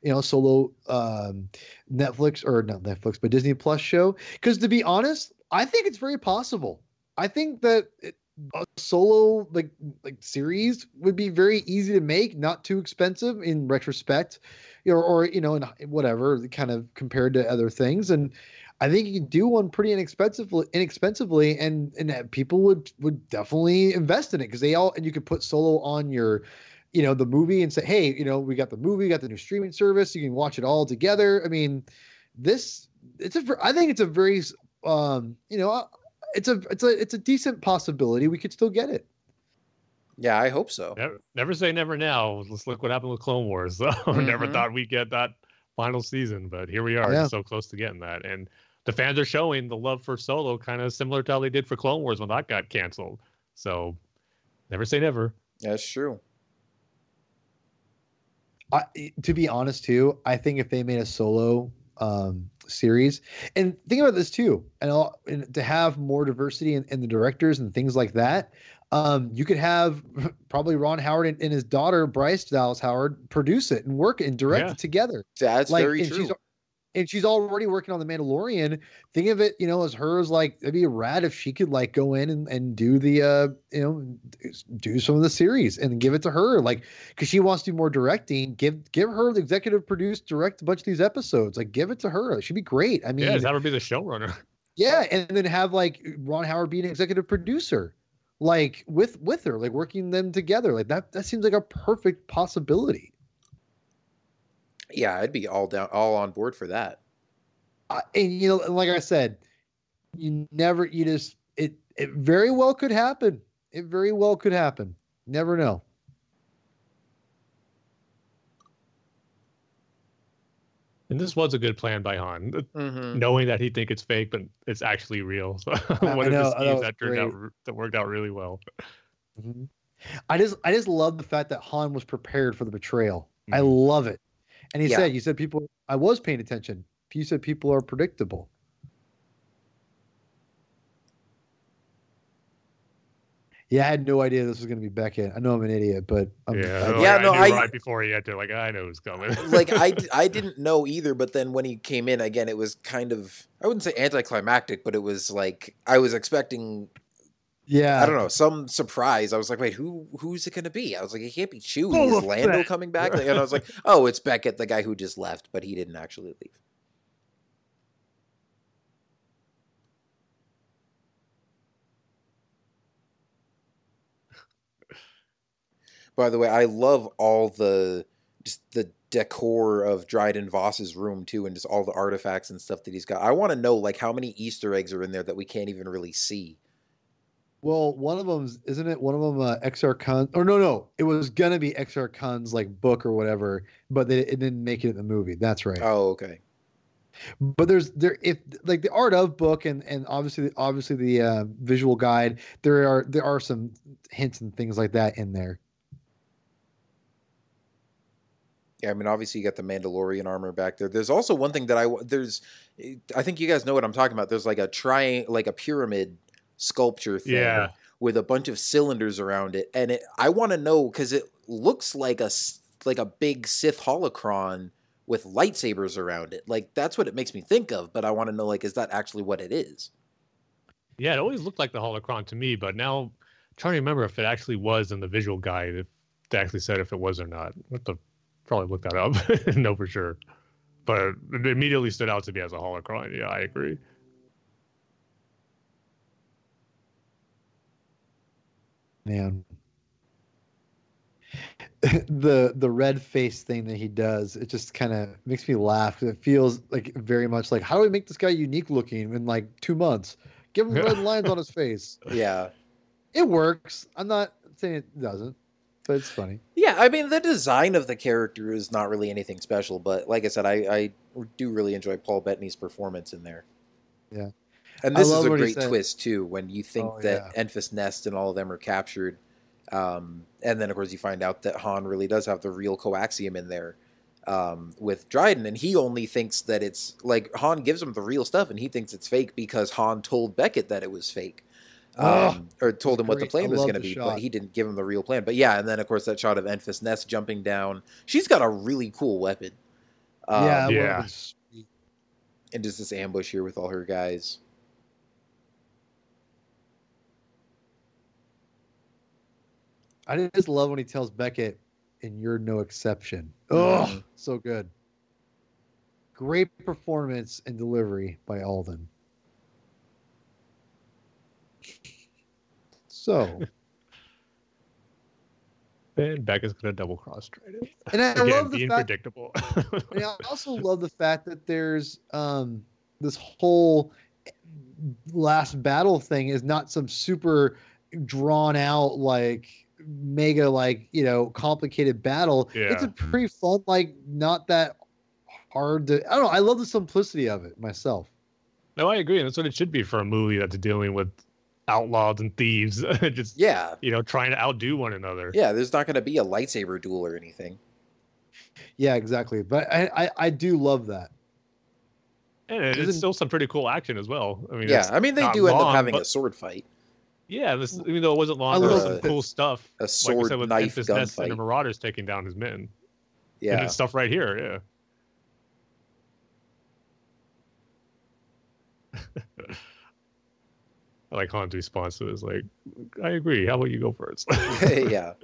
you know solo um Netflix or not Netflix but Disney Plus show. Because to be honest, I think it's very possible. I think that it, a solo like like series would be very easy to make, not too expensive in retrospect, or or you know, in whatever kind of compared to other things. And I think you can do one pretty inexpensively, inexpensively, and and people would would definitely invest in it because they all and you could put solo on your you know the movie and say hey you know we got the movie we got the new streaming service you can watch it all together i mean this it's a I think it's a very um you know it's a it's a it's a decent possibility we could still get it Yeah, I hope so. Never, never say never now. Let's look what happened with Clone Wars. So never Mhm. thought we'd get that final season, but here we are, Yeah. so close to getting that. And the fans are showing the love for Solo, kind of similar to how they did for Clone Wars when that got canceled. So never say never. That's true. I, to be honest too i think if they made a solo um series and think about this too and, all, and to have more diversity in, in the directors and things like that um you could have probably ron howard and, and his daughter bryce dallas howard produce it and work it and direct Yeah. it together That's like very and true. And she's already working on the Mandalorian. Think of it, you know, as her as like it'd be rad if she could like go in and, and do the uh you know do some of the series and give it to her like because she wants to do more directing. Give give her the executive produce direct a bunch of these episodes. Like give it to her. It should be great. I mean, yeah, have her be the showrunner. yeah, and then have like Ron Howard be an executive producer, like with with her, like working them together. Like that that seems like a perfect possibility. Yeah, I'd be all down, all on board for that. I- and you know, like I said, you never, you just, it, it very well could happen. It very well could happen. Never know. And this was a good plan by Han, hmm knowing that he'd think it's fake, but it's actually real. So one of know, the that schemes that turned out great. r- that worked out really well. I just, I just love the fact that Han was prepared for the betrayal. I Mhm. love it. And he Yeah. said, you said people, I was paying attention. You said people are predictable. Yeah, I had no idea this was going to be Beckett. I know I'm an idiot, but I'm, Yeah, I- like, Yeah, I no, knew I- right before he entered, like I know who's coming. Uh, like I, d- I didn't know either, but then when he came in again, it was kind of I wouldn't say anticlimactic, but it was like I was expecting yeah, I don't know some surprise. I was like, wait, who who's it gonna be? I was like, it can't be Chewie. Boba Is Lando coming back? Like, and I was like, oh, it's Beckett, the guy who just left, but he didn't actually leave. By the way, I love all the just the decor of Dryden Voss's room too, and just all the artifacts and stuff that he's got. I want to know like how many Easter eggs are in there that we can't even really see. Well, one of them isn't it? One of them, uh, XR Khan, or no, no, it was gonna be XR Khan's like book or whatever, but they it didn't make it in the movie. That's right. Oh, okay. But there's there if like the art of book and and obviously obviously the uh, visual guide, there are there are some hints and things like that in there. Yeah, I mean, obviously you got the Mandalorian armor back there. There's also one thing that I there's, I think you guys know what I'm talking about. There's like a tri like a pyramid sculpture thing Yeah. with a bunch of cylinders around it, and it I want to know because it looks like a like a big Sith holocron with lightsabers around it. Like that's what it makes me think of. But I want to know like is that actually what it is? Yeah, it always looked like the holocron to me, but now I'm trying to remember if it actually was in the visual guide, if they actually said if it was or not. What the probably look that up, know for sure. But it immediately stood out to me as a holocron. Yeah, I agree. Man. the the red face thing that he does it just kind of makes me laugh it feels like very much like how do we make this guy unique looking in like two months give him red lines on his face Yeah. it works i'm not saying it doesn't but it's funny Yeah, I mean the design of the character is not really anything special, but like I said, I, I do really enjoy Paul Bettany's performance in there. Yeah. And this is a great twist too when you think Oh, that Enfys Nest and all of them are captured, um, and then of course you find out that Han really does have the real coaxium in there um, with Dryden, and he only thinks that it's like Han gives him the real stuff, and he thinks it's fake because Han told Beckett that it was fake. Oh, Um, or told him what the great. I plan was going to be, shot. but he didn't give him the real plan. But yeah, and then of course that shot of Enfys Nest jumping down. She's got a really cool weapon. Um, yeah, I yeah. and just this ambush here with all her guys. I just love when he tells Beckett, and you're no exception. Oh, so good. Great performance and delivery by Alden. So, And Becca's gonna double cross Dryden. and I Again, love the being fact, predictable. and I also love the fact that there's um, this whole last battle thing is not some super drawn out like mega like you know complicated battle. It's a Yeah. pretty fun like not that hard to. I don't know. I love the simplicity of it myself. no, I agree. And that's what it should be for a movie that's dealing with outlaws and thieves. Just Yeah, you know, trying to outdo one another. yeah. There's not going to be a lightsaber duel or anything. Yeah, exactly. But I I, I do love that. And it- it's still some pretty cool action as well. I mean, Yeah, I mean they not do end up having but- a sword fight, Yeah, this even though it wasn't long, there was some cool stuff. a like sword you said with knife Enfys Nest and the. Marauders taking down his men. And Yeah, it's stuff right here. Yeah. I like Han's response to this. Like, I agree. How about you go first? yeah,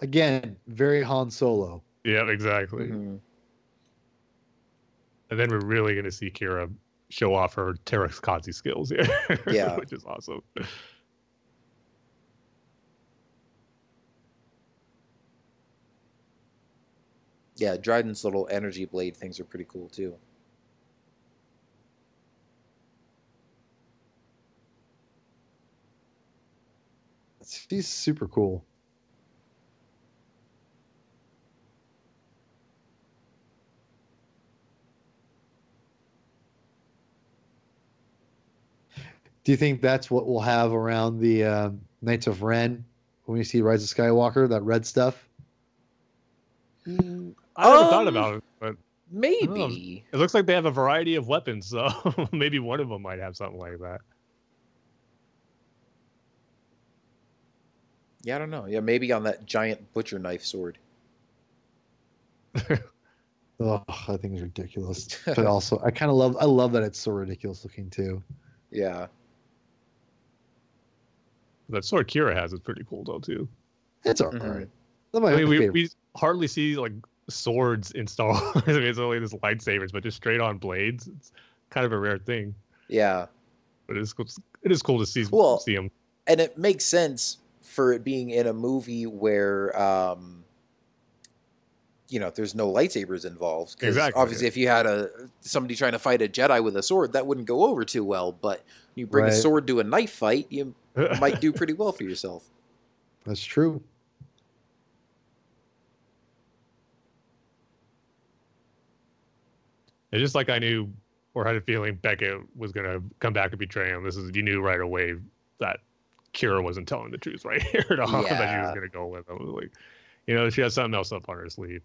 Again, very Han Solo. yeah, exactly. Mhm. And then we're really going to see Kira show off her Teräs Käsi skills here. Yeah. which is awesome. yeah. Dryden's little energy blade things are pretty cool too. She's super cool. Do you think that's what we'll have around the uh, Knights of Ren when we see Rise of Skywalker? That red stuff. I never thought Um, about it, but Maybe. it looks like they have a variety of weapons, so maybe one of them might have something like that. Yeah, I don't know. Yeah, maybe on that giant butcher knife sword. Oh, that thing is ridiculous. But also, I kind of love. I love that it's so ridiculous looking too. Yeah. That sword Qi'ra has is pretty cool though too. It's all Mhm. right. That might I mean, my we, favorite. we hardly see like swords in Star Wars. I mean, it's only this lightsabers, but just straight on blades. It's kind of a rare thing, Yeah. but it's cool- it is cool to see Well, see them. and it makes sense for it being in a movie where um you know there's no lightsabers involved 'cause Exactly, obviously if you had a somebody trying to fight a jedi with a sword that wouldn't go over too well but you bring a sword to a knife fight you might do pretty well for yourself That's true. It's just like I knew or had a feeling Beckett was gonna come back and betray him. This is you knew right away that Qi'ra wasn't telling the truth right here to Han, that she was gonna go with him. Like, you know, she has something else up on her sleeve.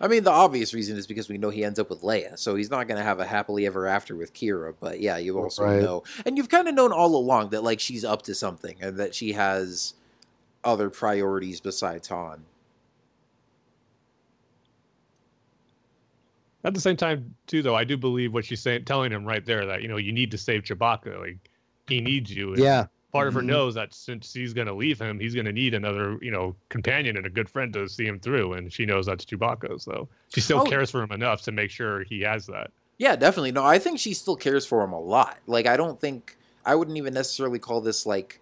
I mean the obvious reason is because we know he ends up with leia so he's not going to have a happily ever after with Qi'ra but yeah you also Right. know and you've kind of known all along that like she's up to something and that she has other priorities besides han At the same time, too, though, I do believe what she's saying, telling him right there that you know you need to save Chewbacca. Like he needs you. And Yeah. Part of her Mhm. knows that since he's going to leave him, he's going to need another, you know, companion and a good friend to see him through. And she knows that's Chewbacca, so she still Oh. cares for him enough to make sure he has that. Yeah, definitely. No, I think she still cares for him a lot. Like, I don't think I wouldn't even necessarily call this like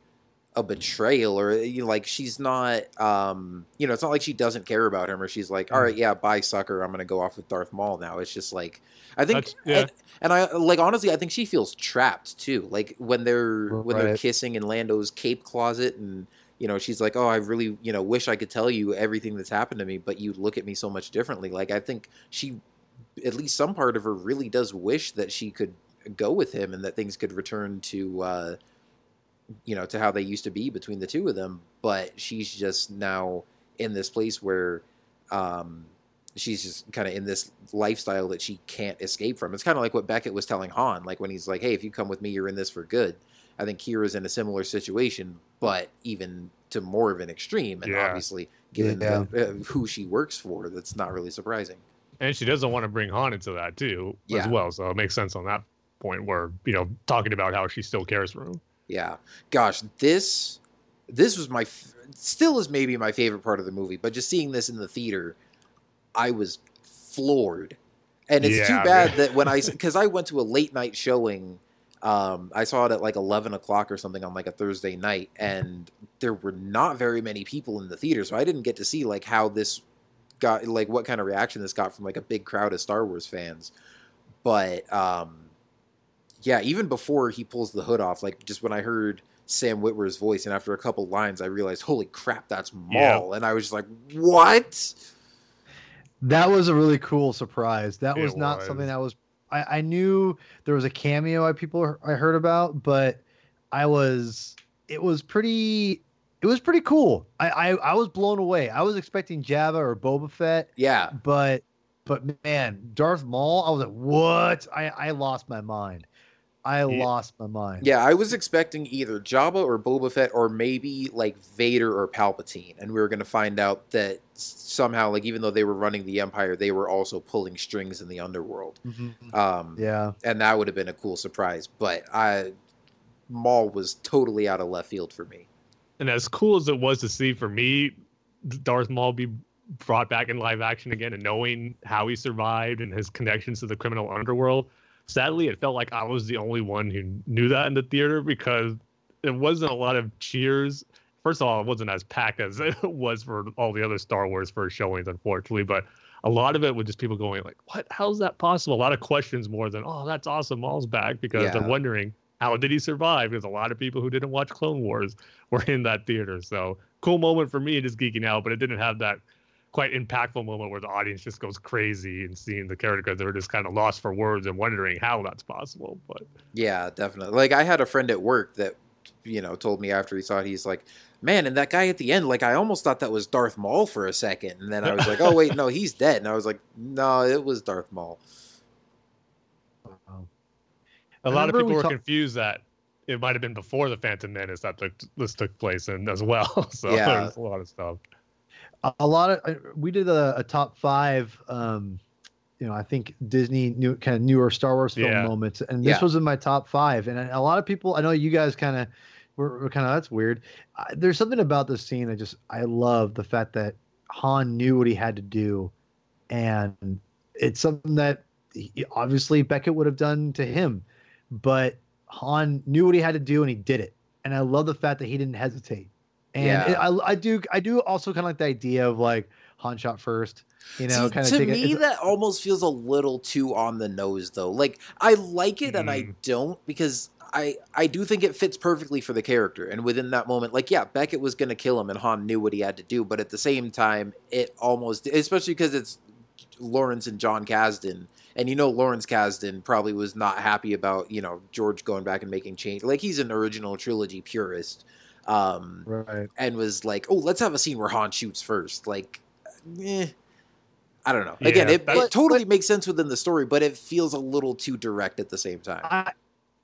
a betrayal or you know, like she's not um you know it's not like she doesn't care about him or she's like all right yeah bye sucker i'm gonna go off with darth maul now. It's just like i think yeah. and, and i like honestly i think she feels trapped too like when they're when they're kissing in lando's cape closet and you know she's like oh i really you know wish i could tell you everything that's happened to me but you look at me so much differently. Like i think she at least some part of her really does wish that she could go with him and that things could return to uh you know to how they used to be between the two of them but she's just now in this place where um she's just kind of in this lifestyle that she can't escape from it's kind of like what beckett was telling han like when he's like hey if you come with me you're in this for good i think Qi'ra's in a similar situation but even to more of an extreme and Yeah. obviously given Yeah. the, uh, who she works for that's not really surprising and she doesn't want to bring Han into that too Yeah. as well. So it makes sense on that point where you know talking about how she still cares for him. Yeah. Gosh, this this was my f- still is maybe my favorite part of the movie, but just seeing this in the theater, I was floored. And it's Yeah, too bad man. that when I because I went to a late night showing, um, I saw it at like eleven o'clock or something on like a Thursday night, and there were not very many people in the theater, so I didn't get to see like how this got like what kind of reaction this got from like a big crowd of Star Wars fans. But um, yeah, even before he pulls the hood off, like just when I heard Sam Witwer's voice, and after a couple lines, I realized, holy crap, that's Maul, and I was just like, what? That was a really cool surprise. That It was not was. something that was. I, I knew there was a cameo I people I heard about, but I was. It was pretty. It was pretty cool. I, I I was blown away. I was expecting Jabba or Boba Fett, Yeah, but but man, Darth Maul. I was like, what? I I lost my mind. I Yeah. lost my mind. yeah, I was expecting either Jabba or Boba Fett, or maybe like Vader or Palpatine, and we were going to find out that somehow, like even though they were running the Empire, they were also pulling strings in the underworld. Mhm. Um, Yeah. and that would have been a cool surprise. But I, Maul was totally out of left field for me. And as cool as it was to see for me, Darth Maul be brought back in live action again and knowing how he survived and his connections to the criminal underworld, sadly, it felt like I was the only one who knew that in the theater because it wasn't a lot of cheers. First of all, it wasn't as packed as it was for all the other Star Wars first showings, unfortunately. But a lot of it was just people going like, "What? How's that possible?" A lot of questions more than, "Oh, that's awesome, Maul's back," because Yeah. they're wondering how did he survive? Because a lot of people who didn't watch Clone Wars were in that theater. So cool moment for me, just geeking out, but it didn't have that quite impactful moment where the audience just goes crazy and seeing the character because they're just kind of lost for words and wondering how that's possible. But Yeah, definitely. Like I had a friend at work that you know told me after he saw it, he's like, "Man, and that guy at the end, like I almost thought that was Darth Maul for a second, and then I was like, "Oh wait, no, he's dead." And I was like, "No, it was Darth Maul." Wow. a I lot of people we were talk- confused that it might have been before the Phantom Menace that took, this took place in as well. so Yeah. there's a lot of stuff. A, lot of uh, we did a, a top five um you know i think disney new kind of newer star wars film Yeah. moments and this Yeah. was in my top five and a lot of people i know you guys kind of were, were kind of that's weird uh, there's something about this scene that just i love the fact that han knew what he had to do and it's something that he, obviously beckett would have done to him but han knew what he had to do and he did it and i love the fact that he didn't hesitate and Yeah. it, I, I do i do also kind of like the idea of like han shot first you know See, kind of to take it- me, that almost feels a little too on the nose, though. Like I like it and I Mm. don't because I I do think it fits perfectly for the character. And within that moment, like yeah, Beckett was gonna kill him, and Han knew what he had to do. But at the same time, it almost, especially because it's Lawrence and Jon Kasdan. And you know Lawrence Kasdan probably was not happy about you know George going back and making change. Like he's an original trilogy purist, um, right and was like, "Oh, let's have a scene where Han shoots first. Like, eh, I don't know. Yeah, Again, it, that- it totally makes sense within the story, but it feels a little too direct at the same time. I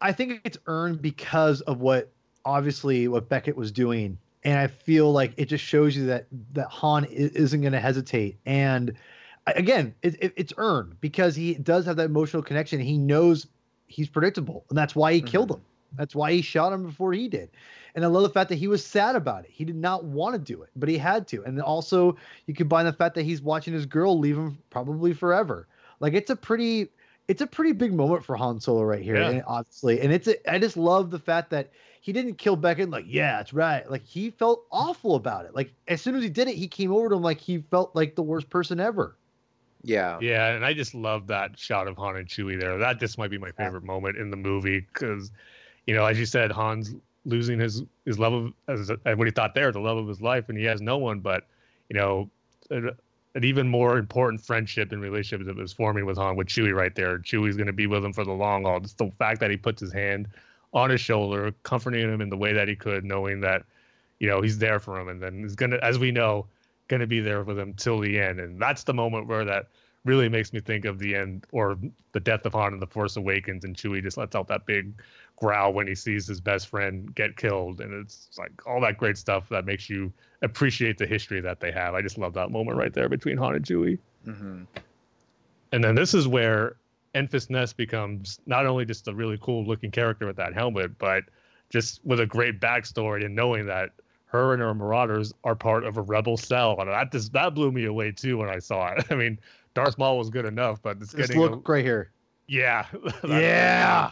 I think it's earned because of what obviously what Beckett was doing, and I feel like it just shows you that that Han isn't going to hesitate. And again, it, it, it's earned because he does have that emotional connection. He knows he's predictable, and that's why he killed him. That's why he shot him before he did. And I love the fact that he was sad about it. He did not want to do it, but he had to. And also, you combine the fact that he's watching his girl leave him probably forever. Like it's a pretty, it's a pretty big moment for Han Solo right here, Yeah. and obviously. And it's, a, I just love the fact that he didn't kill Beckett like, yeah, that's right. Like he felt awful about it. Like as soon as he did it, he came over to him like he felt like the worst person ever. Yeah. Yeah, and I just love that shot of Han and Chewie there. That just might be my favorite moment in the movie because, you know, as you said, Han's losing his his love of as what he thought there, the love of his life, and he has no one. But you know, an, an even more important friendship and relationship that was forming with Han with Chewie right there. Chewie's going to be with him for the long haul. Just the fact that he puts his hand on his shoulder, comforting him in the way that he could, knowing that you know he's there for him, and then he's gonna, as we know, going to be there with him till the end. And that's the moment where that really makes me think of the end or the death of Han in The Force Awakens, and Chewie just lets out that big growl when he sees his best friend get killed, and it's like all that great stuff that makes you appreciate the history that they have. I just love that moment right there between Han and Chewie. Mm-hmm. And then this is where Enfys Nest becomes not only just a really cool looking character with that helmet, but just with a great backstory and knowing that her and her Marauders are part of a rebel cell, and that just that blew me away too when I saw it. I mean, Darth Maul was good enough, but it's This getting look a, right here. yeah, Yeah.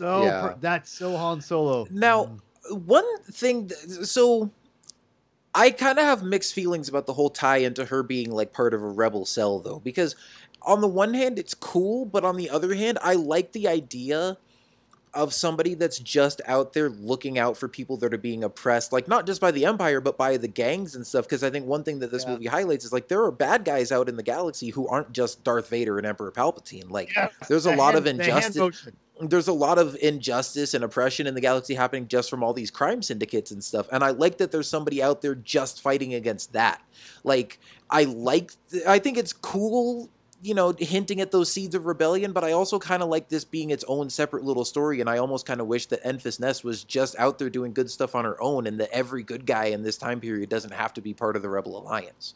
So Yeah. per- that's so Han Solo. Now, mm. one thing, th- so I kind of have mixed feelings about the whole tie into her being like part of a rebel cell, though, because on the one hand, it's cool, but on the other hand, I like the idea of somebody that's just out there looking out for people that are being oppressed, like not just by the Empire, but by the gangs and stuff. Because I think one thing that this Yeah. movie highlights is like there are bad guys out in the galaxy who aren't just Darth Vader and Emperor Palpatine. Like, there's a The lot of hand- the injustice motion. There's a lot of injustice and oppression in the galaxy happening just from all these crime syndicates and stuff and i like that there's somebody out there just fighting against that. Like i like i think it's cool you know hinting at those seeds of rebellion but i also kind of like this being its own separate little story and i almost kind of wish that enfys nest was just out there doing good stuff on her own and that every good guy in this time period doesn't have to be part of the rebel alliance.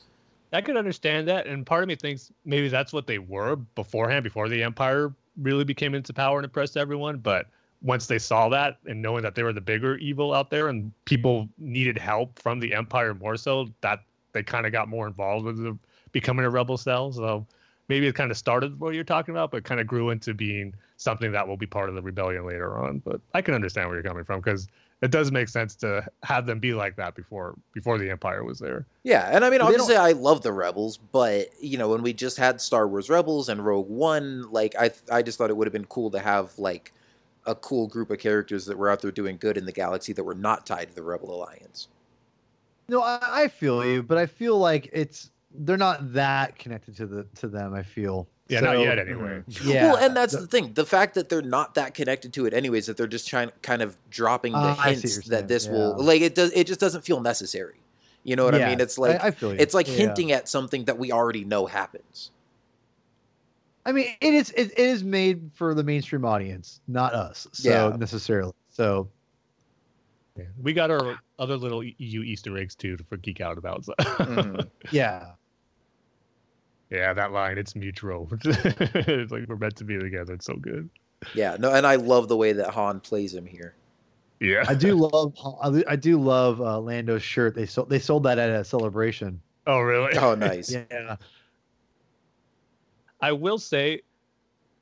I could understand that, and part of me thinks maybe that's what they were beforehand, before the Empire really became into power and oppressed everyone. But once they saw that and knowing that they were the bigger evil out there, and people needed help from the Empire more so, that they kind of got more involved with the, becoming a rebel cell. So maybe it kind of started what you're talking about, but kind of grew into being something that will be part of the rebellion later on. But I can understand where you're coming from because it does make sense to have them be like that before before the Empire was there. Yeah, and I mean, But obviously, I love the Rebels, but you know, when we just had Star Wars Rebels and Rogue One, like I, I just thought it would have been cool to have like a cool group of characters that were out there doing good in the galaxy that were not tied to the Rebel Alliance. No, I, I feel you, but I feel like it's they're not that connected to the to them. I feel. Yeah, not yet anyway. Yeah. well, and that's the- the thing: the fact that they're not that connected to it, anyways, that they're just trying, kind of dropping the I see what hints that saying, this will, like, it does, it just doesn't feel necessary. You know what I mean? It's like I, I feel you. it's like Yeah. hinting at something that we already know happens. I mean, it is it, it is made for the mainstream audience, not us. So Yeah. necessarily. So Yeah. We got our other little EU Easter eggs too to geek out about. So. Mhm. yeah. Yeah, that line, it's mutual. it's like we're meant to be together. It's so good. Yeah, no, and I love the way that Han plays him here. Yeah. I do love I do- love uh, Lando's shirt. They sold they sold that at a celebration. Oh, really? Oh, nice. Yeah. I will say,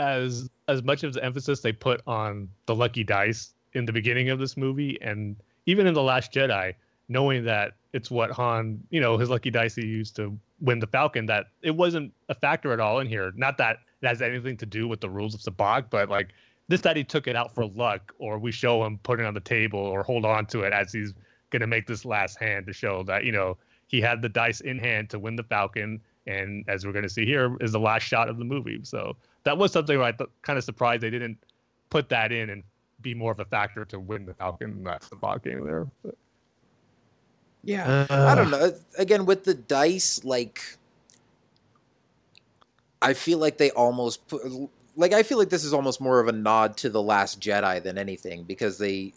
as as much of the emphasis they put on the lucky dice in the beginning of this movie, and even in the Last Jedi, knowing that it's what Han, you know, his lucky dice he used to win the Falcon, that it wasn't a factor at all in here. Not that it has anything to do with the rules of Sabacc, but like this that he took it out for luck, or we show him putting it on the table or hold on to it as he's gonna make this last hand to show that you know he had the dice in hand to win the Falcon, and as we're to see here, is the last shot of the movie. So that was something I th- kind of surprised they didn't put that in and be more of a factor to win the Falcon. That's the ball game there. But, Yeah. Uh, I don't know. Again, with the dice, like, I feel like they almost put, like, I feel like this is almost more of a nod to The Last Jedi than anything because they,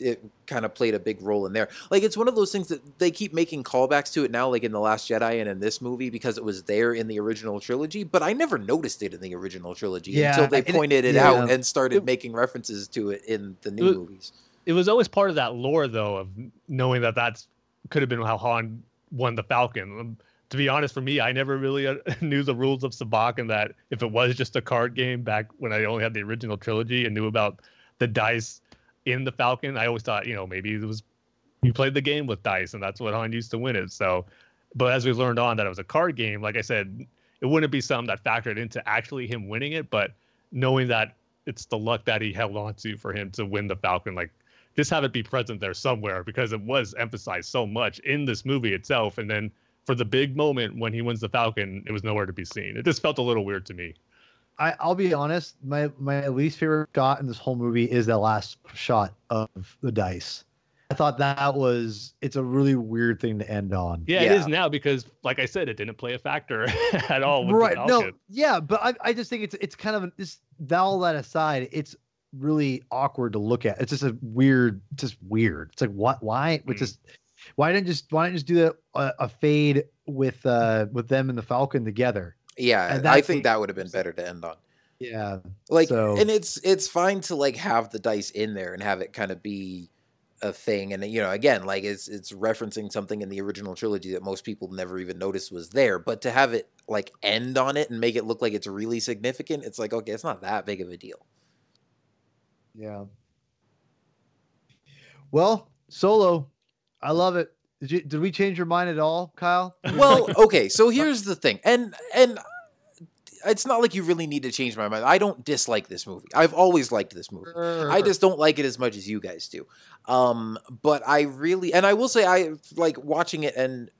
it kind of played a big role in there. Like, it's one of those things that they keep making callbacks to it now, like in The Last Jedi and in this movie because it was there in the original trilogy, but I never noticed it in the original trilogy Yeah, until they and it- pointed it yeah. out and started It- making references to it in the new It- movies. It was always part of that lore, though, of knowing that that's could have been how Han won the Falcon. Um, to be honest, for me, I never really uh, knew the rules of Sabacc, and that if it was just a card game back when I only had the original trilogy and knew about the dice, in the Falcon. I always thought, you know, maybe it was you played the game with dice, and that's what Han used to win it. So, but as we learned on that it was a card game, like I said, it wouldn't be something that factored into actually him winning it, but knowing that it's the luck that he held on to for him to win the Falcon, like just have it be present there somewhere because it was emphasized so much in this movie itself, and then for the big moment when he wins the Falcon, it was nowhere to be seen. It just felt a little weird to me. I, I'll be honest, my my least favorite shot in this whole movie is that last shot of the dice. I thought that was it's a really weird thing to end on. Yeah, Yeah. it is now because, like I said, it didn't play a factor at all. With the. No, yeah, but I, I just think it's it's kind of this that all that aside, it's really awkward to look at. It's just a weird, just weird. It's like what why Mm. it's just why didn't just why didn't just do that a, a fade with uh with them and the Falcon together? Yeah, And I think that would have been better to end on. Yeah. Like, So- and it's it's fine to like have the dice in there and have it kind of be a thing, and you know, again, like it's it's referencing something in the original trilogy that most people never even noticed was there. But to have it like end on it and make it look like it's really significant, it's like okay, it's not that big of a deal. Yeah. Well, solo, I love it. Did you did we change your mind at all, Kyle? Well, okay, so here's the thing, and and it's not like you really need to change my mind. I don't dislike this movie. I've always liked this movie. I just don't like it as much as you guys do. Um, but I really, and I will say, I like watching it and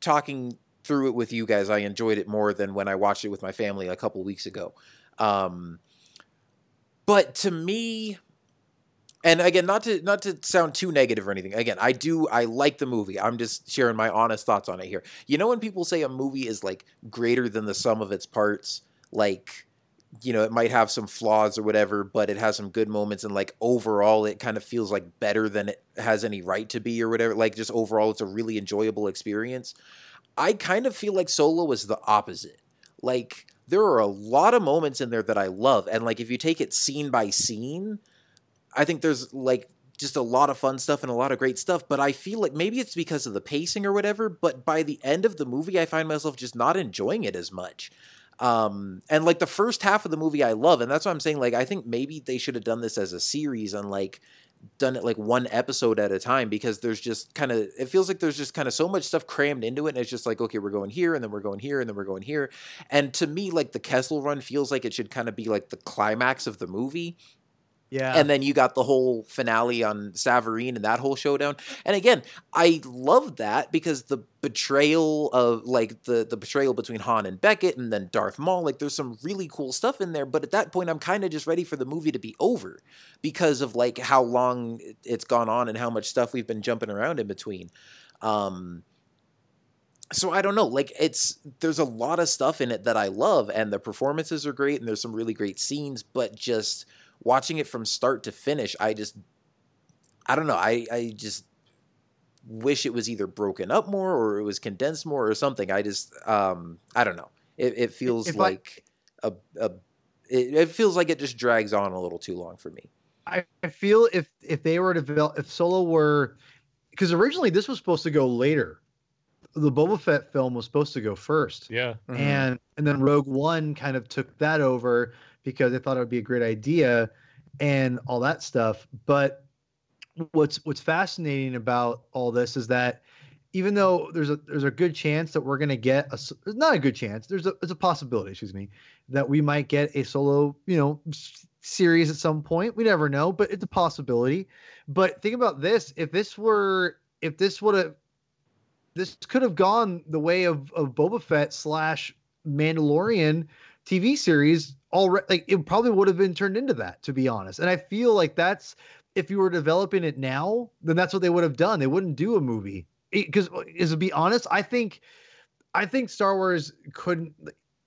talking through it with you guys. I enjoyed it more than when I watched it with my family a couple weeks ago. Um, but to me, and again, not to not to sound too negative or anything. Again, I do I like the movie. I'm just sharing my honest thoughts on it here. You know when people say a movie is like greater than the sum of its parts, like you know, it might have some flaws or whatever, but it has some good moments and like overall it kind of feels like better than it has any right to be or whatever. Like just overall it's a really enjoyable experience. I kind of feel like Solo is the opposite. Like there are a lot of moments in there that I love and like if you take it scene by scene, I think there's like just a lot of fun stuff and a lot of great stuff, but I feel like maybe it's because of the pacing or whatever, but by the end of the movie I find myself just not enjoying it as much. Um and like the first half of the movie I love and that's why I'm saying like I think maybe they should have done this as a series and like done it like one episode at a time because there's just kind of it feels like there's just kind of so much stuff crammed into it and it's just like okay we're going here and then we're going here and then we're going here. And to me like the Kessel run feels like it should kind of be like the climax of the movie Yeah. and then you got the whole finale on Savareen and that whole showdown. And again, I love that because the betrayal of like the the betrayal between Han and Beckett and then Darth Maul, like there's some really cool stuff in there. But at that point, I'm kind of just ready for the movie to be over because of like how long it- it's gone on and how much stuff we've been jumping around in between. Um, so I don't know. Like it's there's a lot of stuff in it that I love, and the performances are great, and there's some really great scenes. But just watching it from start to finish, I just I don't know. I I just wish it was either broken up more or it was condensed more or something. I just um I don't know. It it feels If like a a it, it feels like it just drags on a little too long for me. I, I feel if if they were to develop if Solo were because originally this was supposed to go later. The Boba Fett film was supposed to go first. Yeah. Mhm. and and then Rogue One kind of took that over because they thought it would be a great idea and all that stuff. But what's what's fascinating about all this is that even though there's a there's a good chance that we're going to get a not a good chance there's a there's a possibility excuse me that we might get a solo you know series at some point we never know but it's a possibility but think about this if this were if this would have this could have gone the way of of Boba Fett slash Mandalorian TV series already. Like it probably would have been turned into that, to be honest. And I feel like that's if you were developing it now, then that's what they would have done. They wouldn't do a movie because, uh, is to be honest, I think, I think Star Wars couldn't.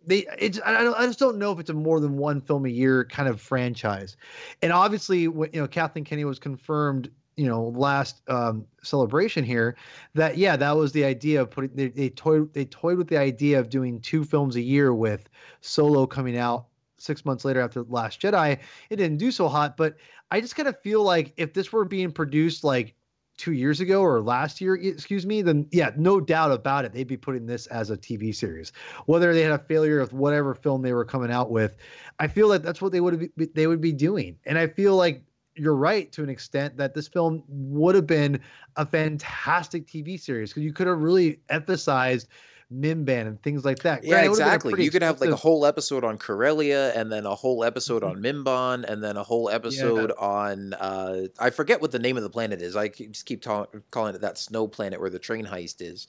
They, it's I don't I just don't know if it's a more than one film a year kind of franchise, and obviously when you know Kathleen Kennedy was confirmed you know last um celebration here that yeah that was the idea of putting they, they toyed they toyed with the idea of doing two films a year with solo coming out six months later after last jedi. It didn't do so hot but i just kind of feel like if this were being produced like two years ago or last year excuse me then yeah no doubt about it they'd be putting this as a tv series. Whether they had a failure of whatever film they were coming out with i feel like that's what they would be they would be doing. And i feel like you're right to an extent that this film would have been a fantastic TV series because you could have really emphasized Mimban and things like that. Yeah, Granted, it would've been a exactly. You could have like a whole episode on Corellia, and then a whole episode on Mimban, and then a whole episode on uh, I forget what the name of the planet is. I just keep ta- calling it that snow planet where the train heist is.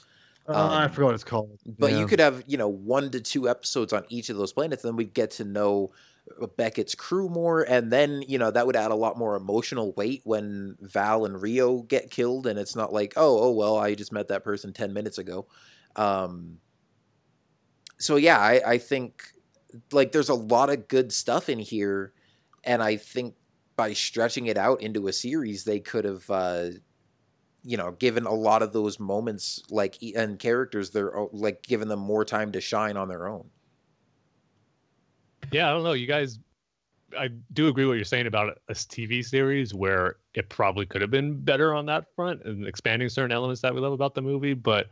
Uh, I um, forgot what it's called. But Yeah. you could have you know one to two episodes on each of those planets, and then we'd get to know Beckett's crew more, and then you know that would add a lot more emotional weight when Val and Rio get killed, and it's not like oh oh well I just met that person ten minutes ago. Um, so yeah, I, I think like there's a lot of good stuff in here, and I think by stretching it out into a series, they could have. Uh, you know, given a lot of those moments, like and characters, they're like giving them more time to shine on their own. Yeah, I don't know. You guys, I do agree what you're saying about a TV series where it probably could have been better on that front and expanding certain elements that we love about the movie. But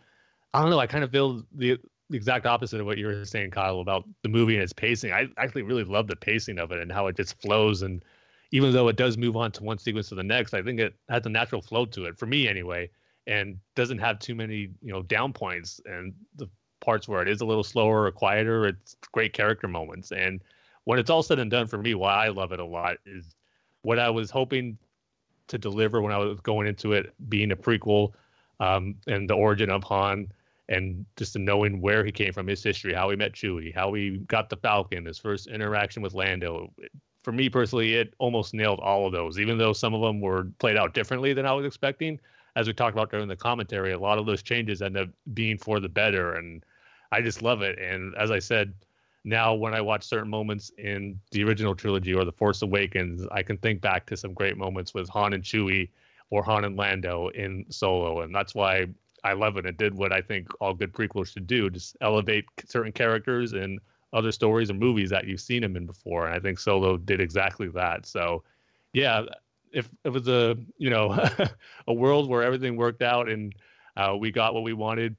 I don't know. I kind of feel the, the exact opposite of what you were saying, Kyle, about the movie and its pacing. I actually really love the pacing of it and how it just flows. And even though it does move on to one sequence to the next, I think it has a natural flow to it for me anyway, and doesn't have too many you know down points and the parts where it is a little slower or quieter. It's great character moments. And when it's all said and done for me, why I love it a lot is what I was hoping to deliver when I was going into it being a prequel um, and the origin of Han and just knowing where he came from, his history, how he met Chewie, how he got the Falcon, his first interaction with Lando. For me personally, it almost nailed all of those, even though some of them were played out differently than I was expecting. As we talked about during the commentary, a lot of those changes end up being for the better. And I just love it. And as I said, now when I watch certain moments in the original trilogy or The Force Awakens, I can think back to some great moments with Han and Chewie or Han and Lando in Solo, and that's why I love it. It did what I think all good prequels should do: just elevate certain characters and other stories and movies that you've seen them in before. And I think Solo did exactly that. So, yeah, if it was a you know a world where everything worked out and uh, we got what we wanted,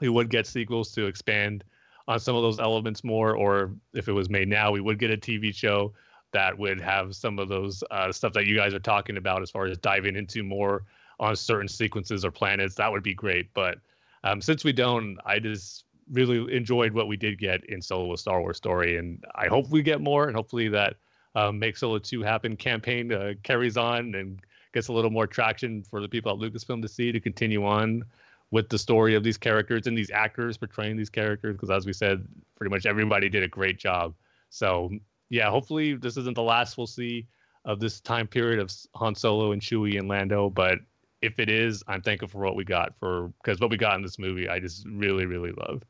we would get sequels to expand on some of those elements more. Or if it was made now, we would get a TV show that would have some of those uh, stuff that you guys are talking about as far as diving into more on certain sequences or planets. That would be great. But um, since we don't, I just really enjoyed what we did get in Solo: A Star Wars Story, and I hope we get more. And hopefully that um, Make Solo 2 happen campaign uh, carries on and gets a little more traction for the people at Lucasfilm to see to continue on with the story of these characters and these actors portraying these characters. Because as we said, pretty much everybody did a great job. So yeah, hopefully this isn't the last we'll see of this time period of Han Solo and Chewie and Lando. But if it is, I'm thankful for what we got for because what we got in this movie, I just really, really love.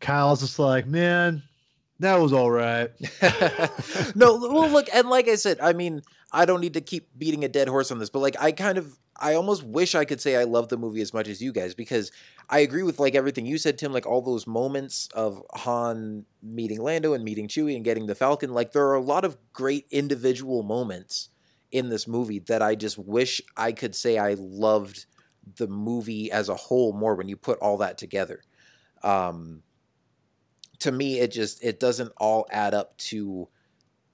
Kyle's just like, man, that was all right. no, well, look, and like I said, I mean, I don't need to keep beating a dead horse on this, but like, I kind of, I almost wish I could say I love the movie as much as you guys because I agree with like everything you said, Tim. Like all those moments of Han meeting Lando and meeting Chewie and getting the Falcon. Like there are a lot of great individual moments in this movie that I just wish I could say I loved the movie as a whole more when you put all that together. Um, to me, it just it doesn't all add up to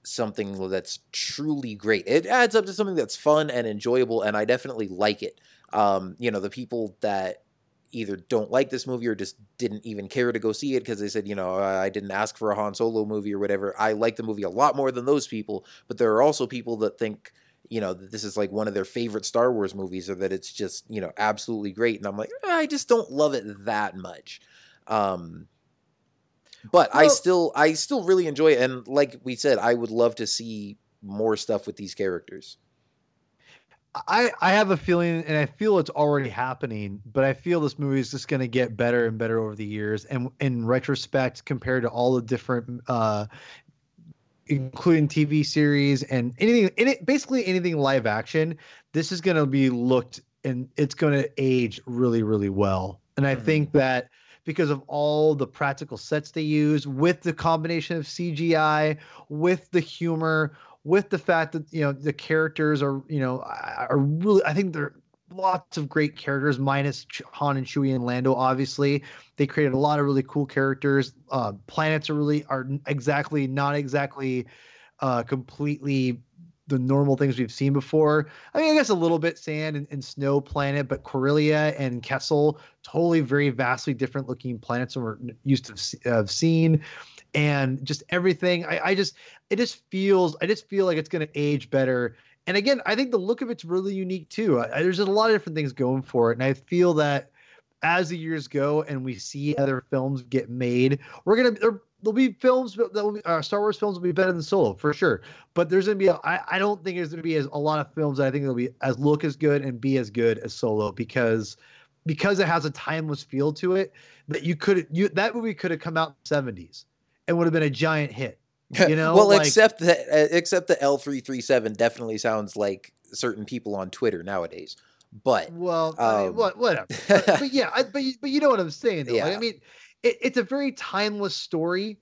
something that's truly great. It adds up to something that's fun and enjoyable, and I definitely like it. Um, you know, the people that either don't like this movie or just didn't even care to go see it because they said, you know, I didn't ask for a Han Solo movie or whatever. I like the movie a lot more than those people, but there are also people that think, you know, that this is like one of their favorite Star Wars movies or that it's just, you know, absolutely great. And I'm like, "Eh, I just don't love it that much. Um, but I still, I still really enjoy it. And like we said, I would love to see more stuff with these characters. I, I have a feeling, and I feel it's already happening, but I feel this movie is just going to get better and better over the years. And in retrospect, compared to all the different, uh, including TV series and anything, any, basically anything live action, this is going to be looked and it's going to age really, really well. And I Mhm. think that because of all the practical sets they use with the combination of CGI, with the humor, with the fact that you know the characters are you know are really I think they're lots of great characters minus Han and Chewie and Lando obviously. They created a lot of really cool characters. Uh planets are really are exactly not exactly uh, completely the normal things we've seen before. I mean, I guess a little bit sand and, and snow planet, but Corellia and Kessel, totally very vastly different looking planets than we're used to have uh, seen. And just everything, I, I just, it just feels, I just feel like it's going to age better. And again, I think the look of it's really unique too. I, there's a lot of different things going for it. And I feel that as the years go and we see other films get made, we're going to, there'll be films that will be, uh, Star Wars films will be better than Solo for sure. But there's gonna be a, I, I don't think there's gonna be as, a lot of films that I think will be as look as good and be as good as Solo because because it has a timeless feel to it that you could you that movie could have come out in the 70s and would have been a giant hit. You know, well, like, except that uh, except the L three three seven definitely sounds like certain people on Twitter nowadays. But well, um, I mean, what whatever. but, but, yeah, I, but but you know what I'm saying though. Yeah. Like, I mean, it, it's a very timeless story,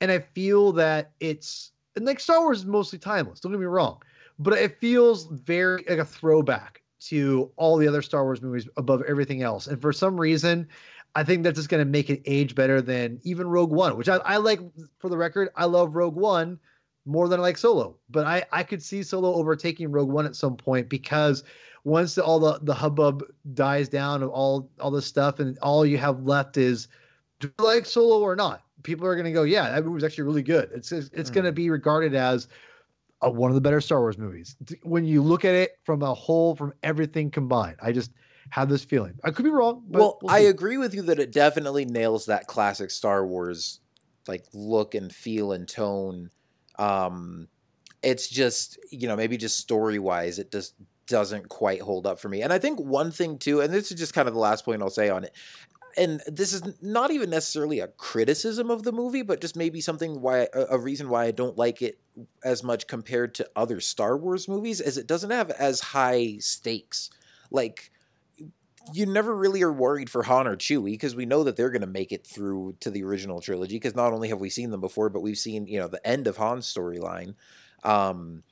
and I feel that it's and like Star Wars is mostly timeless. Don't get me wrong, but it feels very like a throwback to all the other Star Wars movies above everything else. And for some reason, I think that's just going to make it age better than even Rogue One, which I, I like. For the record, I love Rogue One more than I like Solo, but I I could see Solo overtaking Rogue One at some point because once the, all the the hubbub dies down of all all this stuff and all you have left is do you like Solo or not? People are going to go, yeah, that movie was actually really good. It's it's, it's mm. going to be regarded as a, one of the better Star Wars movies when you look at it from a whole, from everything combined. I just have this feeling. I could be wrong. well, we'll I agree with you that it definitely nails that classic Star Wars like look and feel and tone. Um, it's just you know maybe just story wise, it just doesn't quite hold up for me. And I think one thing too, and this is just kind of the last point I'll say on it and this is not even necessarily a criticism of the movie, but just maybe something why a, reason why I don't like it as much compared to other Star Wars movies is it doesn't have as high stakes. Like you never really are worried for Han or Chewie because we know that they're going to make it through to the original trilogy because not only have we seen them before, but we've seen you know the end of Han's storyline. Um,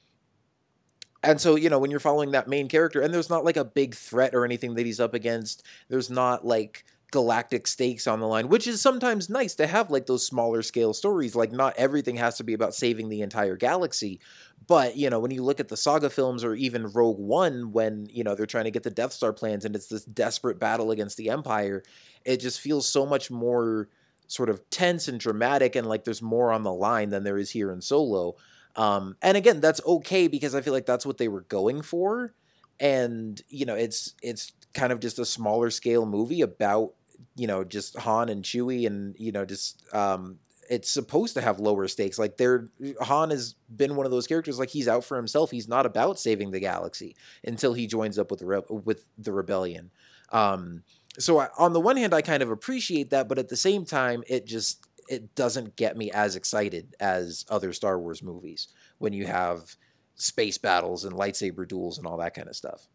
and so, you know, when you're following that main character, and there's not like a big threat or anything that he's up against, there's not like galactic stakes on the line, which is sometimes nice to have like those smaller scale stories. Like not everything has to be about saving the entire galaxy. But, you know, when you look at the saga films or even Rogue One, when, you know, they're trying to get the Death Star plans and it's this desperate battle against the Empire, it just feels so much more sort of tense and dramatic and like there's more on the line than there is here in Solo. Um, and again, that's okay because I feel like that's what they were going for. And, you know, it's it's kind of just a smaller scale movie about you know just Han and Chewie and you know just um it's supposed to have lower stakes. Like they're Han has been one of those characters like he's out for himself. He's not about saving the galaxy until he joins up with the re- with the rebellion. Um so I, on the one hand I kind of appreciate that but at the same time it just it doesn't get me as excited as other Star Wars movies when you have space battles and lightsaber duels and all that kind of stuff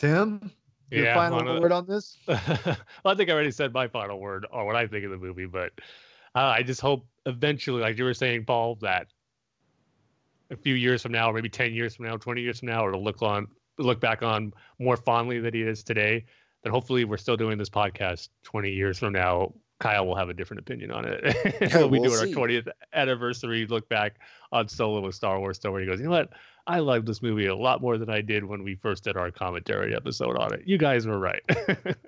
Tim, your yeah, final word on this? well, I think I already said my final word on what I think of the movie, but uh, I just hope eventually, like you were saying, Paul, that a few years from now, or maybe ten years from now, twenty years from now, or to look on, look back on more fondly than he is today. That hopefully we're still doing this podcast twenty years from now. Kyle will have a different opinion on it. we'll be doing see. our 20th anniversary look back on Solo with Star Wars story. He goes, you know what? I love this movie a lot more than I did when we first did our commentary episode on it. You guys were right.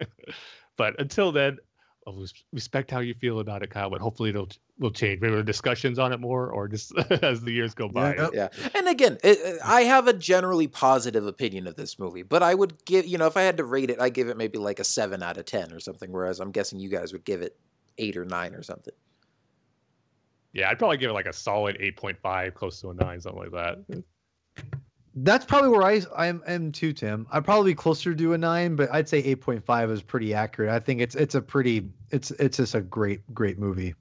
but until then, I'll respect how you feel about it, Kyle. But hopefully it'll will change. Maybe the discussions on it more, or just as the years go by. Yeah. yeah. And again, it, I have a generally positive opinion of this movie, but I would give you know if I had to rate it, I give it maybe like a seven out of ten or something. Whereas I'm guessing you guys would give it eight or nine or something. Yeah, I'd probably give it like a solid eight point five, close to a nine, something like that. That's probably where I I am, too, Tim. I'm probably closer to a nine, but I'd say eight point five is pretty accurate. I think it's it's a pretty it's it's just a great great movie.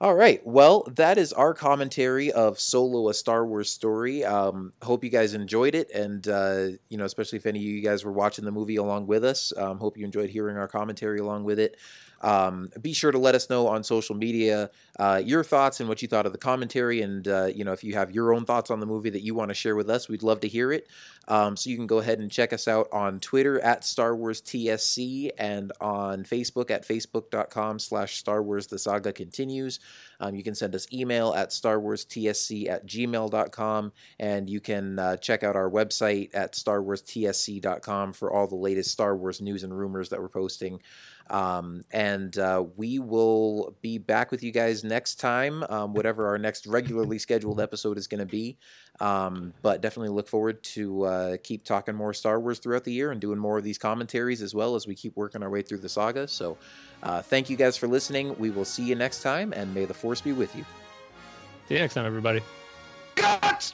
All right. Well, that is our commentary of Solo: A Star Wars Story. Um, hope you guys enjoyed it, and uh, you know, especially if any of you guys were watching the movie along with us. Um, hope you enjoyed hearing our commentary along with it. Um, be sure to let us know on social media uh, your thoughts and what you thought of the commentary, and uh, you know if you have your own thoughts on the movie that you want to share with us, we'd love to hear it. Um, so you can go ahead and check us out on Twitter at Star Wars TSC and on Facebook at facebook.com slash Star Wars The Saga Continues. Um, you can send us email at Star Wars TSC at gmail.com and you can uh, check out our website at starwarstsc.com for all the latest Star Wars news and rumors that we're posting. Um, and uh, we will be back with you guys next time, um, whatever our next regularly scheduled episode is going to be. Um, but definitely look forward to uh, keep talking more Star Wars throughout the year and doing more of these commentaries as well as we keep working our way through the saga. So uh, thank you guys for listening. We will see you next time, and may the Force be with you. See you next time, everybody. Cut!